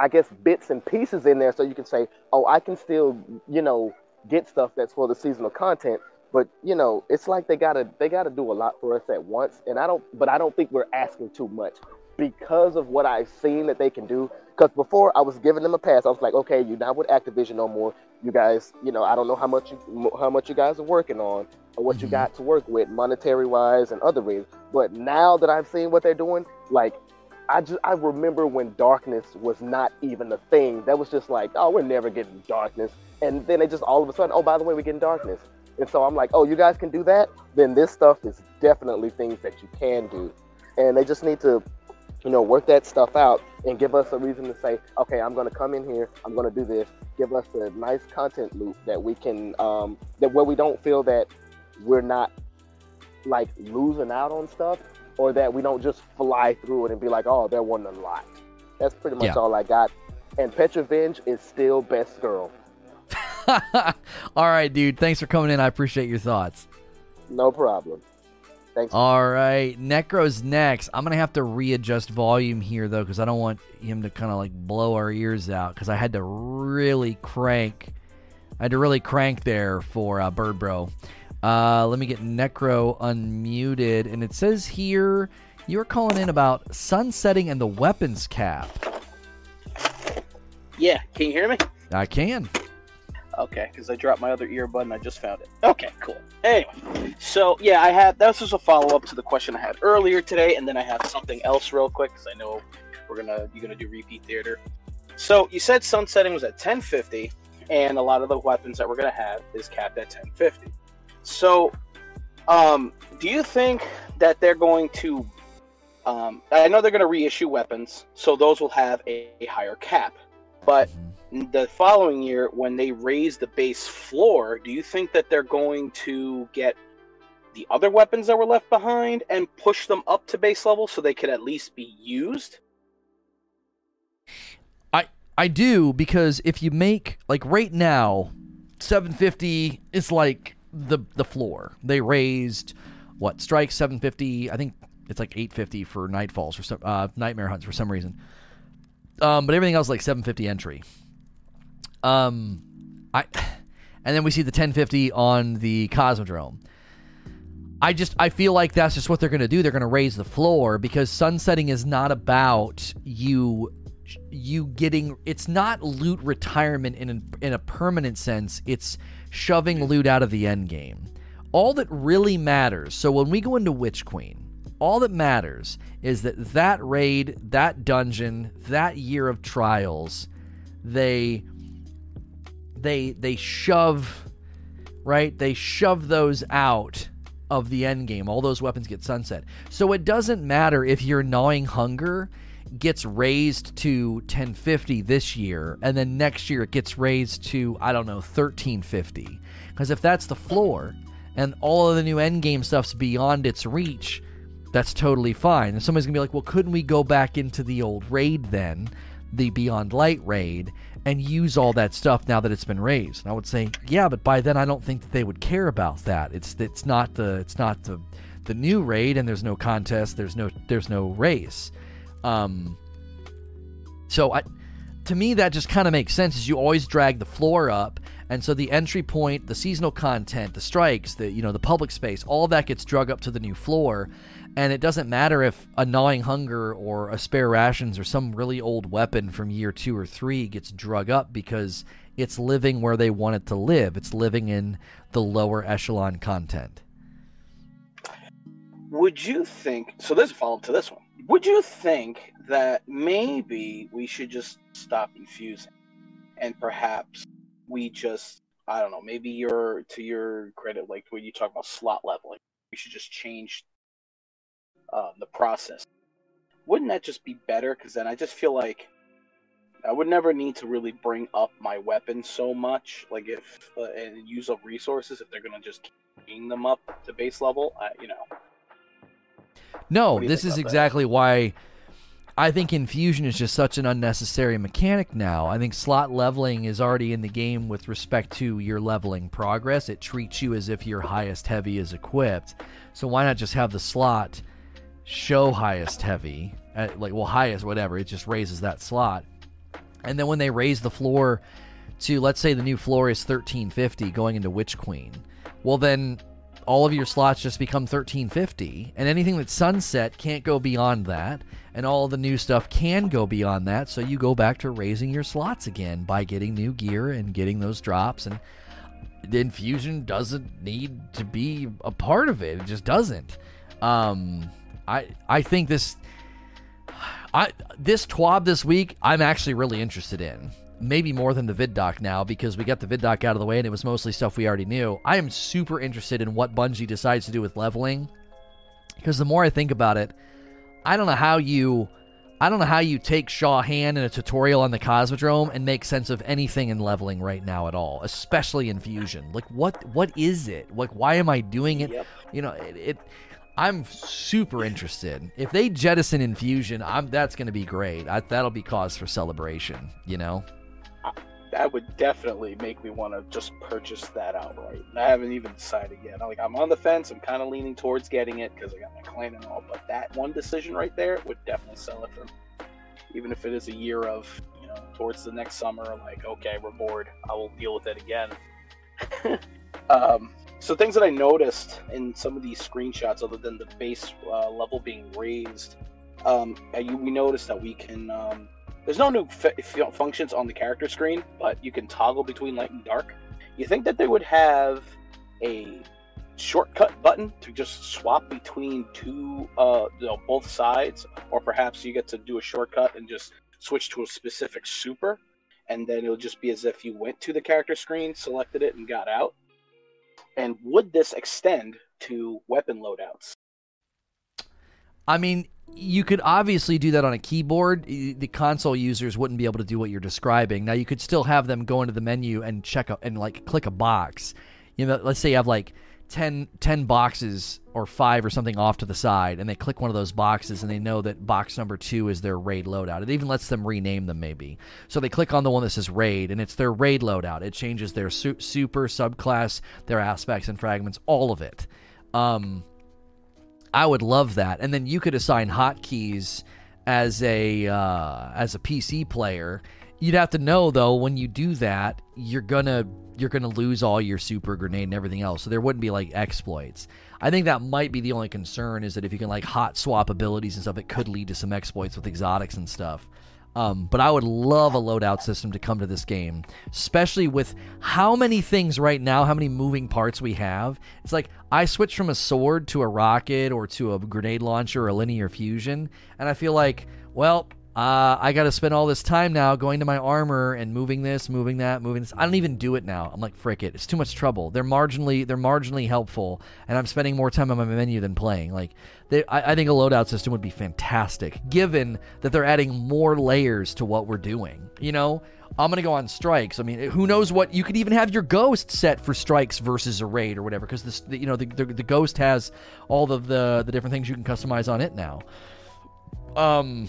i guess bits and pieces in there so you can say oh i can still you know get stuff that's for the seasonal content but you know it's like they gotta they gotta do a lot for us at once and i don't but i don't think we're asking too much because of what I've seen that they can do. Because before I was giving them a pass, I was like, okay, you're not with Activision no more. You guys, you know, I don't know how much you, how much you guys are working on or what mm-hmm. you got to work with, monetary wise and other reasons. But now that I've seen what they're doing, like I just I remember when darkness was not even a thing. That was just like, oh, we're never getting darkness. And then they just all of a sudden, oh, by the way, we're getting darkness. And so I'm like, oh, you guys can do that? Then this stuff is definitely things that you can do. And they just need to you know, work that stuff out and give us a reason to say, okay, I'm going to come in here, I'm going to do this. Give us a nice content loop that we can, um, that where we don't feel that we're not like losing out on stuff, or that we don't just fly through it and be like, oh, there wasn't a lot. That's pretty much yeah. all I got. And Petra Venj is still best girl. all right, dude. Thanks for coming in. I appreciate your thoughts. No problem. Thanks. All right, Necro's next. I'm gonna have to readjust volume here though, because I don't want him to kind of like blow our ears out. Because I had to really crank. I had to really crank there for uh, Bird Bro. Uh, let me get Necro unmuted, and it says here you're calling in about sunsetting and the weapons cap. Yeah, can you hear me? I can. Okay, because I dropped my other earbud and I just found it. Okay, cool. Anyway, so yeah, I had that was just a follow up to the question I had earlier today, and then I have something else real quick because I know we're gonna you're gonna do repeat theater. So you said sunsetting was at 1050, and a lot of the weapons that we're gonna have is capped at 1050. So, um, do you think that they're going to? Um, I know they're going to reissue weapons, so those will have a, a higher cap. But mm-hmm the following year when they raise the base floor, do you think that they're going to get the other weapons that were left behind and push them up to base level so they could at least be used? I I do because if you make like right now 750 is like the the floor. They raised what strike 750, I think it's like 850 for Nightfalls for some uh, Nightmare Hunts for some reason. Um, but everything else like 750 entry. Um, I, and then we see the 1050 on the Cosmodrome. I just I feel like that's just what they're going to do. They're going to raise the floor because sunsetting is not about you you getting it's not loot retirement in in a permanent sense. It's shoving loot out of the end game. All that really matters. So when we go into Witch Queen, all that matters is that that raid, that dungeon, that year of trials, they they they shove right they shove those out of the end game all those weapons get sunset so it doesn't matter if you're gnawing hunger gets raised to 1050 this year and then next year it gets raised to i don't know 1350 because if that's the floor and all of the new endgame stuff's beyond its reach that's totally fine and somebody's gonna be like well couldn't we go back into the old raid then the beyond light raid and use all that stuff now that it's been raised. And I would say, yeah, but by then I don't think that they would care about that. It's it's not the it's not the the new raid, and there's no contest. There's no there's no race. Um, so I, to me, that just kind of makes sense. Is you always drag the floor up, And so the entry point, the seasonal content, the strikes, the you know the public space, all that gets drug up to the new floor, and it doesn't matter if a gnawing hunger or a spare rations or some really old weapon from year two or three gets drug up because it's living where they want it to live. It's living in the lower echelon content. Would you think? So there's a follow up to this one. Would you think that maybe we should just stop infusing, and perhaps we just I don't know. Maybe you're to your credit, like when you talk about slot leveling, we should just change uh, the process. Wouldn't that just be better? Because then I just feel like I would never need to really bring up my weapon so much, like if uh, and use up resources if they're gonna just bring them up to base level. I, you know. No, this is exactly that? why I think infusion is just such an unnecessary mechanic now. I think slot leveling is already in the game with respect to your leveling progress. It treats you as if your highest heavy is equipped. So why not just have the slot show highest heavy, at, like well highest whatever. It just raises that slot, and then when they raise the floor to let's say the new floor is 1350 going into Witch Queen, well then all of your slots just become 1350 and anything that's sunset can't go beyond that and all the new stuff can go beyond that so you go back to raising your slots again by getting new gear and getting those drops and the infusion doesn't need to be a part of it it just doesn't um I I think this I this TWAB this week I'm actually really interested in. Maybe more than the vid doc now because we got the vid doc out of the way and it was mostly stuff we already knew. I am super interested in what Bungie decides to do with leveling because the more I think about it, I don't know how you I don't know how you take Shaw Han in a tutorial on the Cosmodrome and make sense of anything in leveling right now at all, especially infusion. Like what what is it? Like why am I doing it? Yep. You know, it, it I'm super interested. If they jettison infusion, I'm that's going to be great. I, that'll be cause for celebration. You know, that would definitely make me want to just purchase that outright. I haven't even decided yet. I'm like I'm on the fence. I'm kind of leaning towards getting it because I got my clan and all. But that one decision right there would definitely sell it for me. Even if it is a year of you know towards the next summer, like okay, we're bored. I will deal with it again. um, so things that I noticed in some of these screenshots, other than the base uh, level being raised, um, we noticed that we can. Um, there's no new f- functions on the character screen, but you can toggle between light and dark. You think that they would have a shortcut button to just swap between two, uh, you know, both sides, or perhaps you get to do a shortcut and just switch to a specific super, and then it'll just be as if you went to the character screen, selected it, and got out. And would this extend to weapon loadouts? I mean, you could obviously do that on a keyboard. The console users wouldn't be able to do what you're describing. Now, you could still have them go into the menu and check a, and like click a box. You know, let's say you have like 10, 10 boxes or five or something off to the side, and they click one of those boxes and they know that box number two is their raid loadout. It even lets them rename them, maybe. So they click on the one that says raid, and it's their raid loadout. It changes their su- super, subclass, their aspects and fragments, all of it. Um, I would love that. And then you could assign hotkeys as a uh, as a PC player. You'd have to know though when you do that, you're gonna you're to lose all your super grenade and everything else. So there wouldn't be like exploits. I think that might be the only concern is that if you can like hot swap abilities and stuff, it could lead to some exploits with exotics and stuff. Um, but I would love a loadout system to come to this game, especially with how many things right now, how many moving parts we have. It's like I switch from a sword to a rocket or to a grenade launcher or a linear fusion, and I feel like, well, uh, I got to spend all this time now going to my armor and moving this, moving that, moving this. I don't even do it now. I'm like, frick it, it's too much trouble. They're marginally, they're marginally helpful, and I'm spending more time on my menu than playing. Like, they, I, I think a loadout system would be fantastic, given that they're adding more layers to what we're doing. You know, I'm gonna go on strikes. I mean, who knows what you could even have your ghost set for strikes versus a raid or whatever, because this, the, you know, the, the, the ghost has all of the the different things you can customize on it now. Um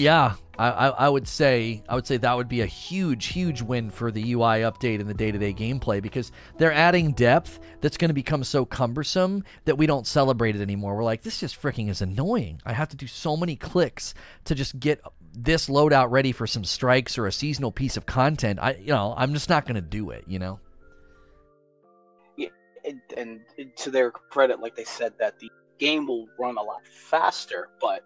yeah, I, I, would say I would say that would be a huge, huge win for the UI update and the day-to-day gameplay because they're adding depth that's going to become so cumbersome that we don't celebrate it anymore. We're like, this just freaking is annoying. I have to do so many clicks to just get this loadout ready for some strikes or a seasonal piece of content, I you know I'm just not going to do it. You know. and, and to their credit, like they said that the game will run a lot faster, but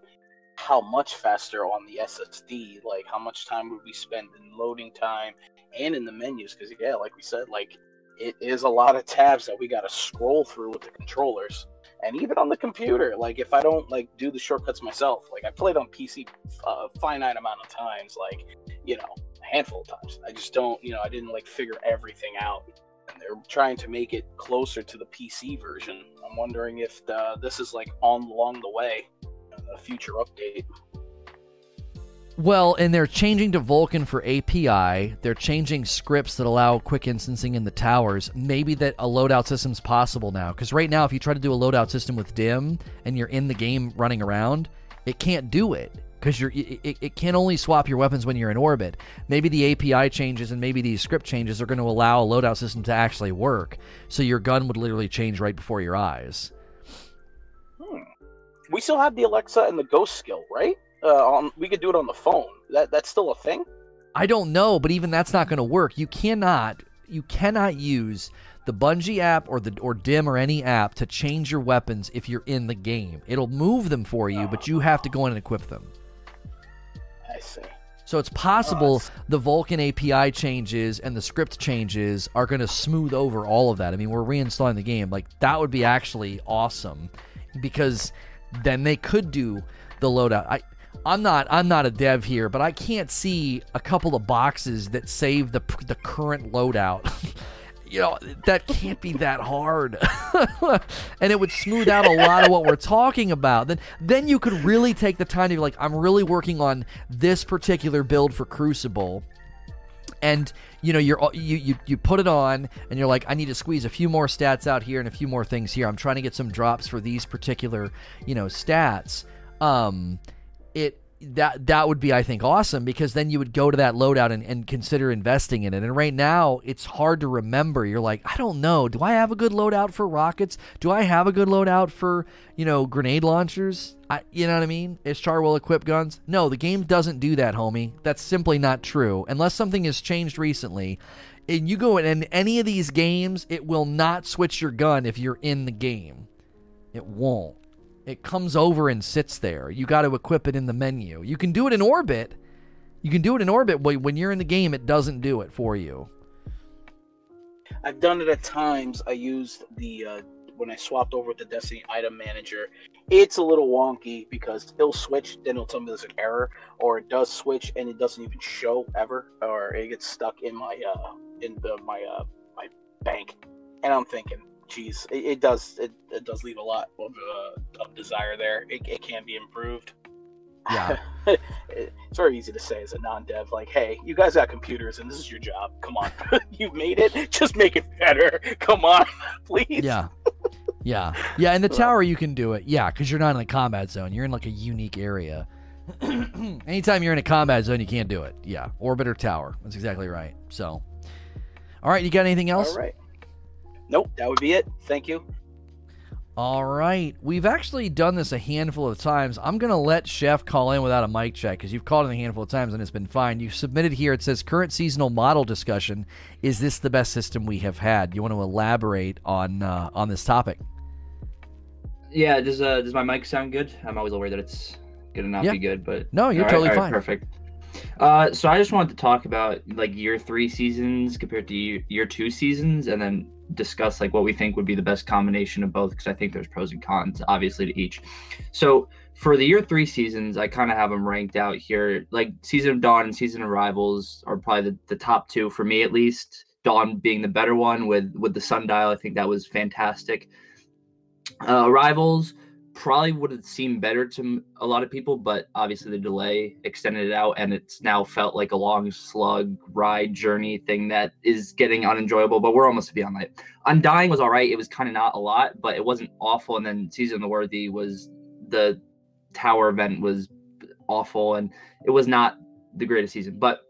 how much faster on the SSD? Like how much time would we spend in loading time and in the menus? Because yeah, like we said, like it is a lot of tabs that we got to scroll through with the controllers, and even on the computer. Like if I don't like do the shortcuts myself, like I played on PC a uh, finite amount of times, like you know, a handful of times. I just don't, you know, I didn't like figure everything out and they're trying to make it closer to the PC version. I'm wondering if the, this is like on along the way, a future update. Well, and they're changing to Vulkan for API. They're changing scripts that allow quick instancing in the towers. Maybe that a loadout system's possible now. Because right now, if you try to do a loadout system with DIM and you're in the game running around, it can't do it because you're it, it can only swap your weapons when you're in orbit. Maybe the API changes and maybe these script changes are going to allow a loadout system to actually work. So your gun would literally change right before your eyes. We still have the Alexa and the Ghost skill, right? Uh, on, we could do it on the phone. That that's still a thing. I don't know, but even that's not going to work. You cannot you cannot use the Bungie app or the or Dim or any app to change your weapons if you're in the game. It'll move them for you, but you have to go in and equip them. I see. So it's possible the Vulkan API changes and the script changes are going to smooth over all of that. I mean, we're reinstalling the game. Like that would be actually awesome because then they could do the loadout. I I'm not I'm not a dev here, but I can't see a couple of boxes that save the the current loadout. you know that can't be that hard and it would smooth out a lot of what we're talking about then then you could really take the time to be like i'm really working on this particular build for crucible and you know you're you, you you put it on and you're like i need to squeeze a few more stats out here and a few more things here. I'm trying to get some drops for these particular you know stats. Um that that would be I think awesome because then you would go to that loadout and, and consider investing in it. And right now it's hard to remember. You're like, I don't know. Do I have a good loadout for rockets? Do I have a good loadout for, you know, grenade launchers? I, you know what I mean? Is Char will equip guns? No, the game doesn't do that, homie. That's simply not true. Unless something has changed recently. And you go in any of these games, it will not switch your gun if you're in the game. It won't. It comes over and sits there. You got to equip it in the menu. You can do it in orbit. You can do it in orbit, but when you're in the game, it doesn't do it for you. I've done it at times. I used the uh, when I swapped over to Destiny Item Manager. It's a little wonky because it'll switch, then it'll tell me there's an error, or it does switch and it doesn't even show ever, or it gets stuck in my uh, in the my uh, my bank. And I'm thinking, geez, it, it does it, it, does leave a lot of, uh, of desire there. It, it can be improved. Yeah, it's very easy to say as a non-dev, like, "Hey, you guys got computers, and this is your job. Come on, you made it. Just make it better. Come on, please." Yeah, yeah, yeah. In the tower, you can do it. Yeah, because you're not in a combat zone. You're in like a unique area. Anytime you're in a combat zone, you can't do it. Yeah, orbit or tower. That's exactly right. So, all right, you got anything else? All right. Nope, that would be it. Thank you. All right. We've actually done this a handful of times. I'm going to let Chef call in without a mic check because you've called in a handful of times and it's been fine. You submitted here, it says current seasonal model discussion. Is this the best system we have had? You want to elaborate on uh, on this topic? Yeah, does uh, does my mic sound good? I'm always worried that it's gonna not Yeah. be good, but No, you're All right, totally all right, fine. perfect. Uh, so I just wanted to talk about like year three seasons compared to year, year two seasons, and then discuss like what we think would be the best combination of both, because I think there's pros and cons, obviously, to each. So for the year three seasons, I kind of have them ranked out here. Like Season of Dawn and Season of Arrivals are probably the, the top two for me, at least. Dawn being the better one with with the sundial, I think that was fantastic. Uh, Rivals probably would have seemed better to a lot of people, but obviously the delay extended it out, and it's now felt like a long slug ride journey thing that is getting unenjoyable. But we're almost to be on that. Undying was all right. It was kind of not a lot, but it wasn't awful. And then Season of the Worthy was the tower event was awful, and it was not the greatest season. But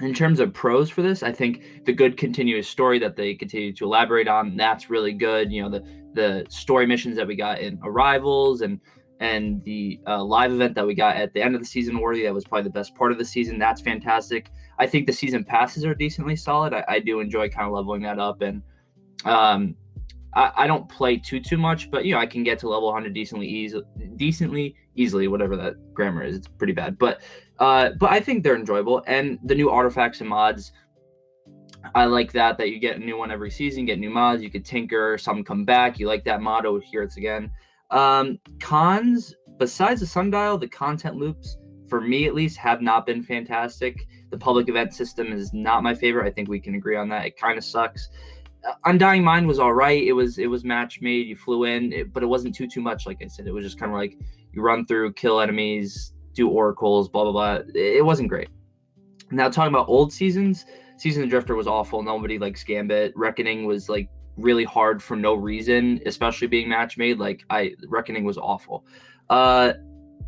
in terms of pros for this, I think the good continuous story that they continue to elaborate on, that's really good. You know, the the story missions that we got in Arrivals and and the uh, live event that we got at the end of the season, worthy. That was probably the best part of the season. That's fantastic. I think the season passes are decently solid. I, I do enjoy kind of leveling that up, and um, I, I, don't play too too much, but you know I can get to level 100 decently easily decently easily, whatever that grammar is. It's pretty bad, but uh, but I think they're enjoyable, and the new artifacts and mods. I like that that you get a new one every season, get new mods. You could tinker, some come back. You like that motto? Here it's again. Um, cons besides the sundial, the content loops for me at least have not been fantastic. The public event system is not my favorite. I think we can agree on that. It kind of sucks. Uh, Undying Mind was all right. It was it was match made. You flew in, it, but it wasn't too too much. Like I said, it was just kind of like you run through, kill enemies, do oracles, blah blah blah. It wasn't great. Now talking about old seasons, Season of the Drifter was awful. Nobody likes Gambit. Reckoning was like really hard for no reason, especially being match made. Like I Reckoning was awful. Uh,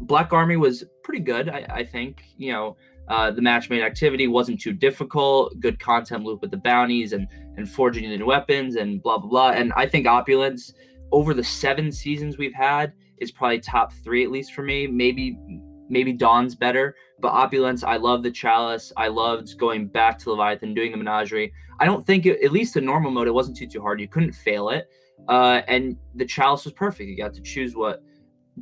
Black Armory was pretty good, I, I think. You know, uh, the match made activity wasn't too difficult. Good content loop with the bounties and and forging the new weapons and blah blah blah. And I think Opulence over the seven seasons we've had is probably top three at least for me. Maybe maybe Dawn's better, but Opulence, I love the Chalice. I loved going back to Leviathan, doing the Menagerie. I don't think, it, at least in normal mode, it wasn't too too hard. You couldn't fail it, uh, and the Chalice was perfect. You got to choose what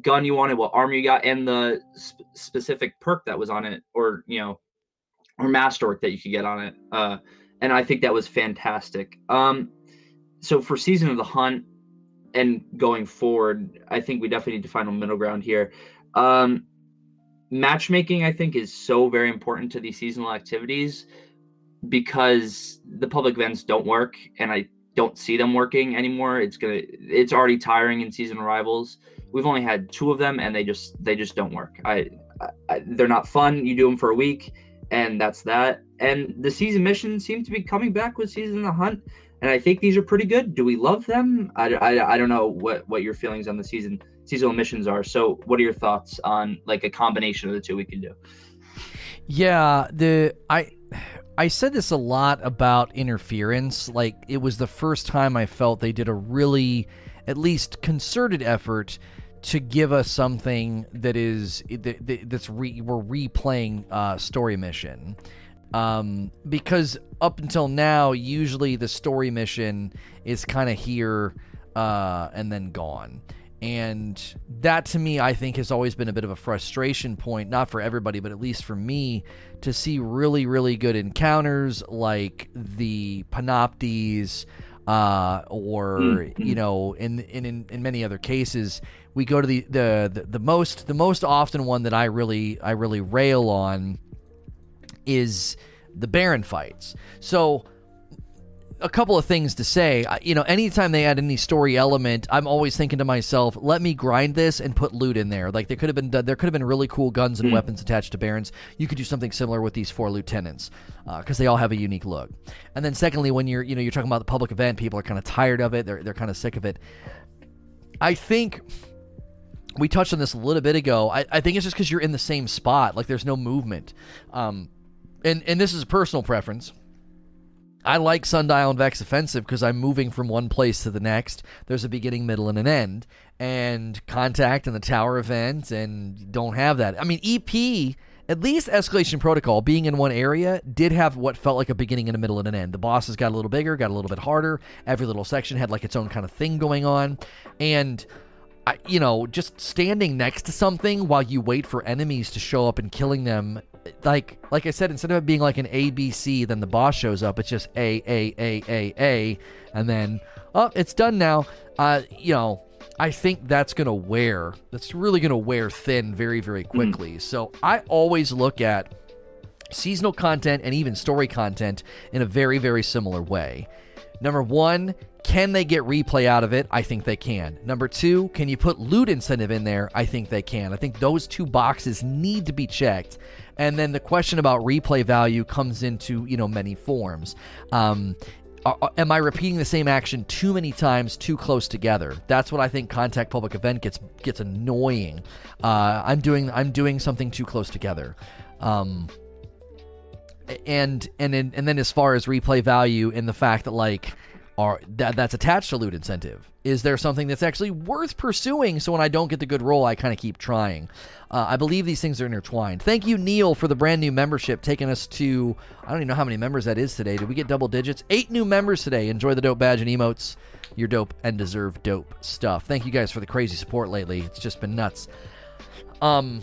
gun you wanted, what armor you got, and the sp- specific perk that was on it, or you know, or masterwork that you could get on it. Uh, and I think that was fantastic. Um, so for season of the hunt and going forward, I think we definitely need to find a middle ground here. Um, matchmaking, I think, is so very important to these seasonal activities because the public events don't work, and I don't see them working anymore. It's gonna, it's already tiring in season arrivals We've only had two of them, and they just, they just don't work. I, I they're not fun. You do them for a week, and that's that. And the season missions seem to be coming back with season the hunt, and I think these are pretty good. Do we love them? I, I, I don't know what what your feelings on the season seasonal missions are. So, what are your thoughts on like a combination of the two we can do? Yeah, the I I said this a lot about interference. Like it was the first time I felt they did a really at least concerted effort to give us something that is that, that's re, we're replaying uh, story mission um, because up until now usually the story mission is kind of here uh, and then gone and that to me, I think, has always been a bit of a frustration point, not for everybody, but at least for me, to see really, really good encounters like the Panoptes, uh, or mm-hmm. you know, in, in in many other cases, we go to the, the the the most the most often one that I really I really rail on is the Baron fights. So a couple of things to say. You know, anytime they add any story element, I'm always thinking to myself, let me grind this and put loot in there. Like there could have been there could have been really cool guns and mm. weapons attached to barons. You could do something similar with these four lieutenants because uh, they all have a unique look. And then secondly, when you're you know you're talking about the public event, people are kind of tired of it. They're they're kind of sick of it. I think we touched on this a little bit ago. I, I think it's just because you're in the same spot. Like there's no movement. Um, and and this is a personal preference. I like Sundial and Vex Offensive because I'm moving from one place to the next. There's a beginning, middle, and an end. And Contact and the Tower event, and don't have that. I mean, EP, at least Escalation Protocol, being in one area, did have what felt like a beginning and a middle and an end. The bosses got a little bigger, got a little bit harder. Every little section had like its own kind of thing going on. And I, you know, just standing next to something while you wait for enemies to show up and killing them like like I said, instead of it being like an A B C, then the boss shows up. It's just A A A A A, and then oh, it's done now. Uh, you know, I think that's gonna wear. That's really gonna wear thin very very mm-hmm. quickly. Mm. So I always look at seasonal content and even story content in a very very similar way. Number one, can they get replay out of it? I think they can. Number two, can you put loot incentive in there? I think they can. I think those two boxes need to be checked. And then the question about replay value comes into you know many forms. Um, am I repeating the same action too many times, too close together? That's what I think contact public event gets gets annoying. Uh, I'm doing I'm doing something too close together. Um, and and and then as far as replay value and the fact that like are that that's attached to loot incentive? Is there something that's actually worth pursuing? So when I don't get the good roll, I kind of keep trying. Uh, I believe these things are intertwined. Thank you, Neil, for the brand new membership, taking us to I don't even know how many members that is today. Did we get double digits? Eight new members today. Enjoy the dope badge and emotes. You're dope and deserve dope stuff. Thank you guys for the crazy support lately. It's just been nuts. Um,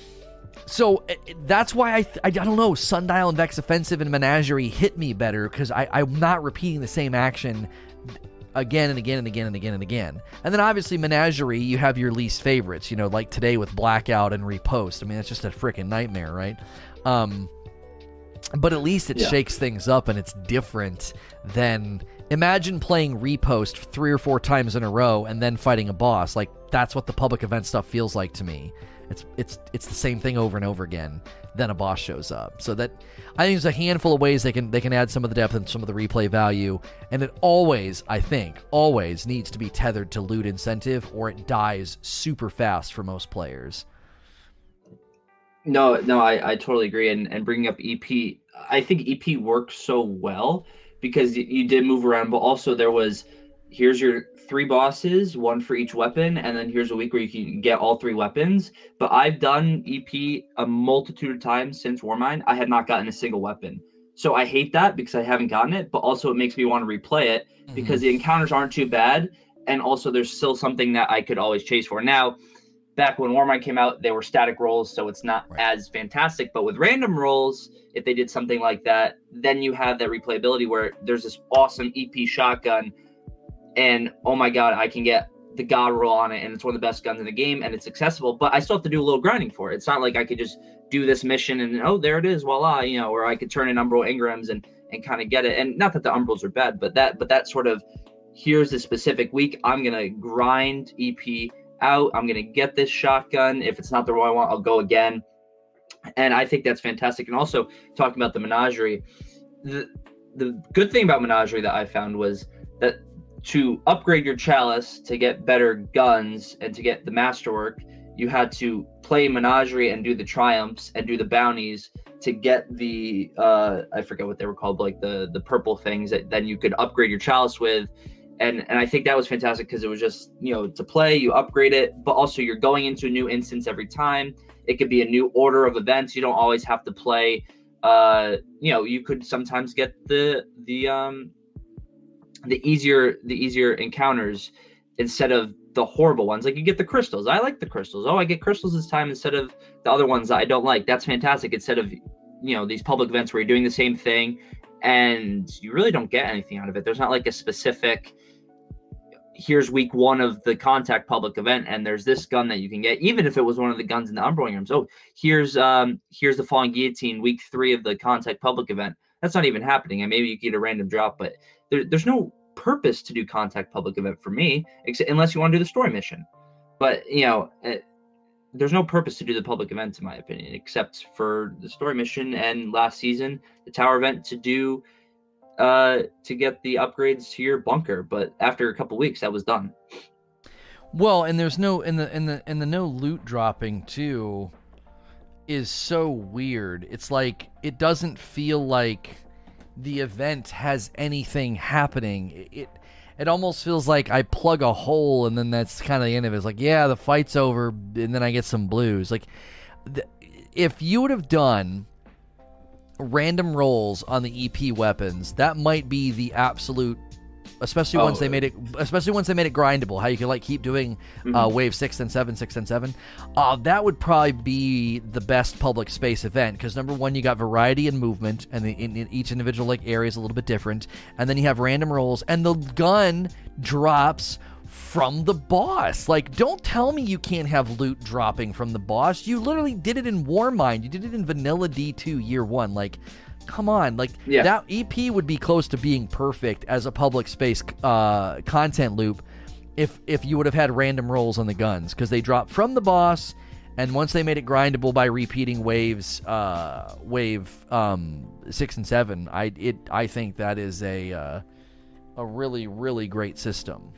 so eh, that's why I, th- I, I don't know sundial and vex offensive and menagerie hit me better because i'm not repeating the same action again and again and again and again and again. And then obviously menagerie you have your least favorites you know like today with blackout and repost. I mean it's just a freaking nightmare right? Um but at least it Yeah. shakes things up and it's different than imagine playing repost three or four times in a row and then fighting a boss. Like that's what the public event stuff feels like to me. It's it's it's the same thing over and over again then a boss shows up. So that i think there's a handful of ways they can they can add some of the depth and some of the replay value. And it always i think always needs to be tethered to loot incentive or it dies super fast for most players. No, no, I, I totally agree. And and bringing up EP, I think EP works so well because you did move around, but also there was here's your three bosses, one for each weapon, and then here's a week where you can get all three weapons. But I've done EP a multitude of times since Warmind. I had not gotten a single weapon. So I hate that because I haven't gotten it, but also it makes me want to replay it mm-hmm. because the encounters aren't too bad. And also there's still something that I could always chase for. Now, back when Warmind came out, they were static rolls, so it's not Right. as fantastic. But with random rolls, if they did something like that, then you have that replayability where there's this awesome EP shotgun, and oh my god, I can get the god roll on it, and it's one of the best guns in the game, and it's accessible. But I still have to do a little grinding for it. It's not like I could just do this mission and oh, there it is, voila, you know, or I could turn in Umbral Engrams and and kind of get it. And not that the Umbrals are bad, but that but that sort of here's a specific week. I'm gonna grind EP out. I'm gonna get this shotgun. If it's not the roll I want, I'll go again. And I think that's fantastic. And also talking about the menagerie, the the good thing about menagerie that I found was that to upgrade your chalice to get better guns and to get the masterwork, you had to play menagerie and do the triumphs and do the bounties to get the uh I forget what they were called, like the the purple things that then you could upgrade your chalice with. And and I think that was fantastic because it was just you know to play you upgrade it but also you're going into a new instance every time. It could be a new order of events. You don't always have to play uh you know you could sometimes get the the um the easier the easier encounters instead of the horrible ones. Like you get the crystals. I like the crystals. Oh I get crystals this time instead of the other ones that I don't like. That's fantastic. Instead of you know these public events where you're doing the same thing and you really don't get anything out of it. There's not like a specific here's week one of the contact public event and there's this gun that you can get even if it was one of the guns in the umbral rooms oh here's um here's the falling guillotine week three of the contact public event. That's not even happening. And maybe you get a random drop but there, there's no purpose to do contact public event for me except unless you want to do the story mission. But you know eh, there's no purpose to do the public events in my opinion except for the story mission and last season the tower event to do uh to get the upgrades to your bunker. But after a couple weeks that was done. Well, and there's no in the in the in the no loot dropping too is so weird. It's like it doesn't feel like the event has anything happening. It it, almost feels like I plug a hole and then that's kind of the end of it. It's like, yeah, the fight's over and then I get some blues. Like if you would have done random rolls on the EP weapons, that might be the absolute especially once Oh. they made it especially once they made it grindable how you can like keep doing uh, wave 6 and 7 6 and 7 uh, that would probably be the best public space event because number one you got variety and movement and the, in, in each individual like area is a little bit different and then you have random rolls and the gun drops from the boss. Like don't tell me you can't have loot dropping from the boss. You literally did it in warmind. You did it in vanilla d2 year one. Like come on like Yeah. that ep would be close to being perfect as a public space uh, content loop if if you would have had random rolls on the guns because they drop from the boss and once they made it grindable by repeating waves uh wave um 6 and 7 i it i think that is a uh, a really really great system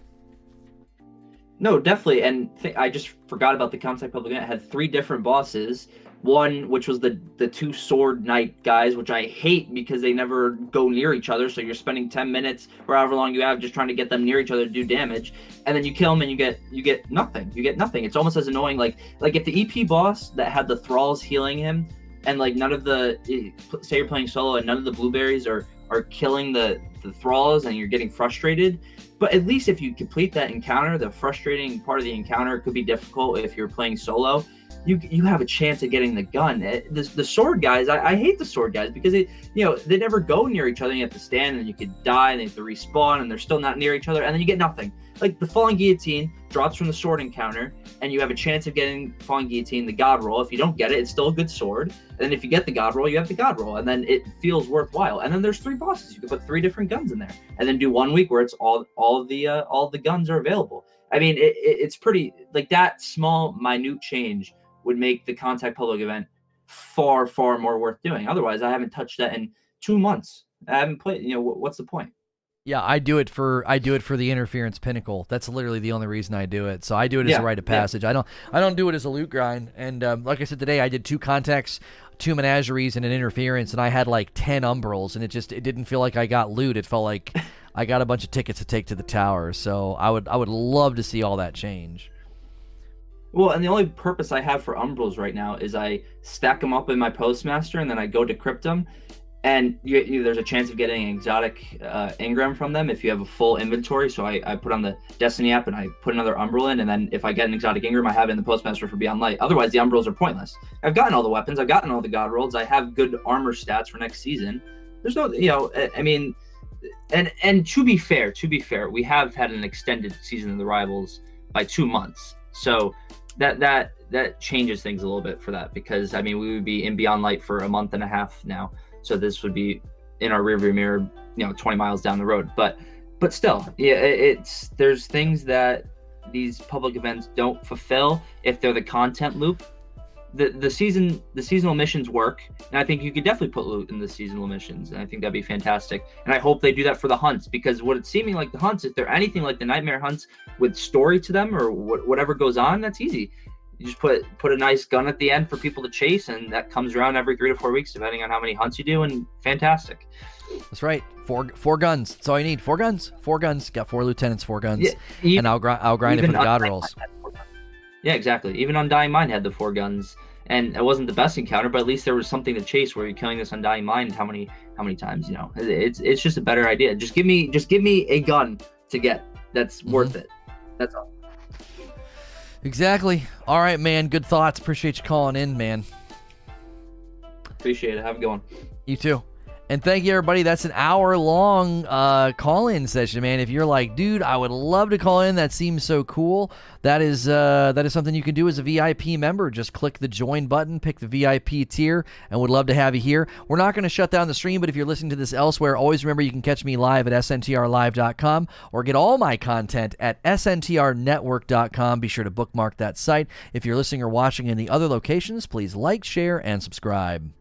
No, definitely. And th- I just forgot about the contact public. It had three different bosses one which was the the two sword knight guys which i hate because they never go near each other. So you're spending 10 minutes or however long you have just trying to get them near each other to do damage. And then you kill them and you get you get nothing. You get nothing. It's almost as annoying. Like like if the ep boss that had the thralls healing him and like none of the eh, say you're playing solo and none of the blueberries are are killing the the thralls and you're getting frustrated. But at least if you complete that encounter the frustrating part of the encounter could be difficult if you're playing solo you you have a chance of getting the gun. Eh, the, the sword guys, I, I hate the sword guys because they you know they never go near each other. You have to stand and you could die and they have to respawn and they're still not near each other and then you get nothing. Like the falling guillotine drops from the sword encounter and you have a chance of getting falling guillotine the god roll. If you don't get it, it's still a good sword. And then if you get the god roll, you have the god roll and then it feels worthwhile. And then there's three bosses. You can put three different guns in there and then do one week where it's all all the uh, all the guns are available. I mean, it, it, it's pretty like that small minute change would make the contact public event far far more worth doing otherwise i haven't touched that in two months i haven't played you know what's the point yeah, I do it for I do it for the interference pinnacle. That's literally the only reason I do it. So I do it as Yeah, a rite of yeah. passage. I don't I don't do it as a loot grind. And um, like I said today, I did two contacts, two menageries, and an interference, and I had like ten umbrals, and it just it didn't feel like I got loot. It felt like I got a bunch of tickets to take to the tower. So I would I would love to see all that change. Well and the only purpose i have for umbrals right now is i stack them up in my postmaster and then i go decrypt them and you, you, there's a chance of getting an exotic uh, engram from them if you have a full inventory. So I, I put on the destiny app and i put another umbral in. And then if i get an exotic engram, i have it in the postmaster for beyond light. Otherwise the umbrals are pointless. I've gotten all the weapons. I've gotten all the god rolls i have good armor stats for next season. There's no you know i, I mean and and to be fair to be fair we have had an extended season of the rivals by two months. So that that that changes things a little bit for that because i mean we would be in beyond light for a month and a half now. So this would be in our rearview mirror you know 20 miles down the road. But but still yeah it's there's things that these public events don't fulfill if they're the content loop. The the season the seasonal missions work and i think you could definitely put loot in the seasonal missions and i think that'd be fantastic. And i hope they do that for the hunts because what it's seeming like the hunts if they're anything like the nightmare hunts with story to them or wh- whatever goes on that's easy you just put put a nice gun at the end for people to chase and that comes around every three to four weeks depending on how many hunts you do and fantastic That's right. Four four guns. That's all you need. Four guns. Four guns. Got four lieutenants. Four guns. Yeah, e- and I'll grind. I'll grind it for even the god rolls. Yeah, exactly. Even Undying Mind had the four guns, and it wasn't the best encounter, but at least there was something to chase. Where you're killing this Undying Mind, how many how many times? You know, it's it's just a better idea. Just give me just give me a gun to get that's Mm-hmm. worth it. That's all. Exactly. All right, man. Good thoughts. Appreciate you calling in, man. Appreciate it. Have a good one. You too. And thank you, everybody. That's an hour long uh, call in session, man. If you're like, dude, I would love to call in. That seems so cool. That is uh, that is something you can do as a VIP member. Just click the join button, pick the VIP tier, and would love to have you here. We're not going to shut down the stream, but if you're listening to this elsewhere, always remember you can catch me live at sntrlive.com or get all my content at sntrnetwork.com. Be sure to bookmark that site. If you're listening or watching in the other locations, please like, share, and subscribe.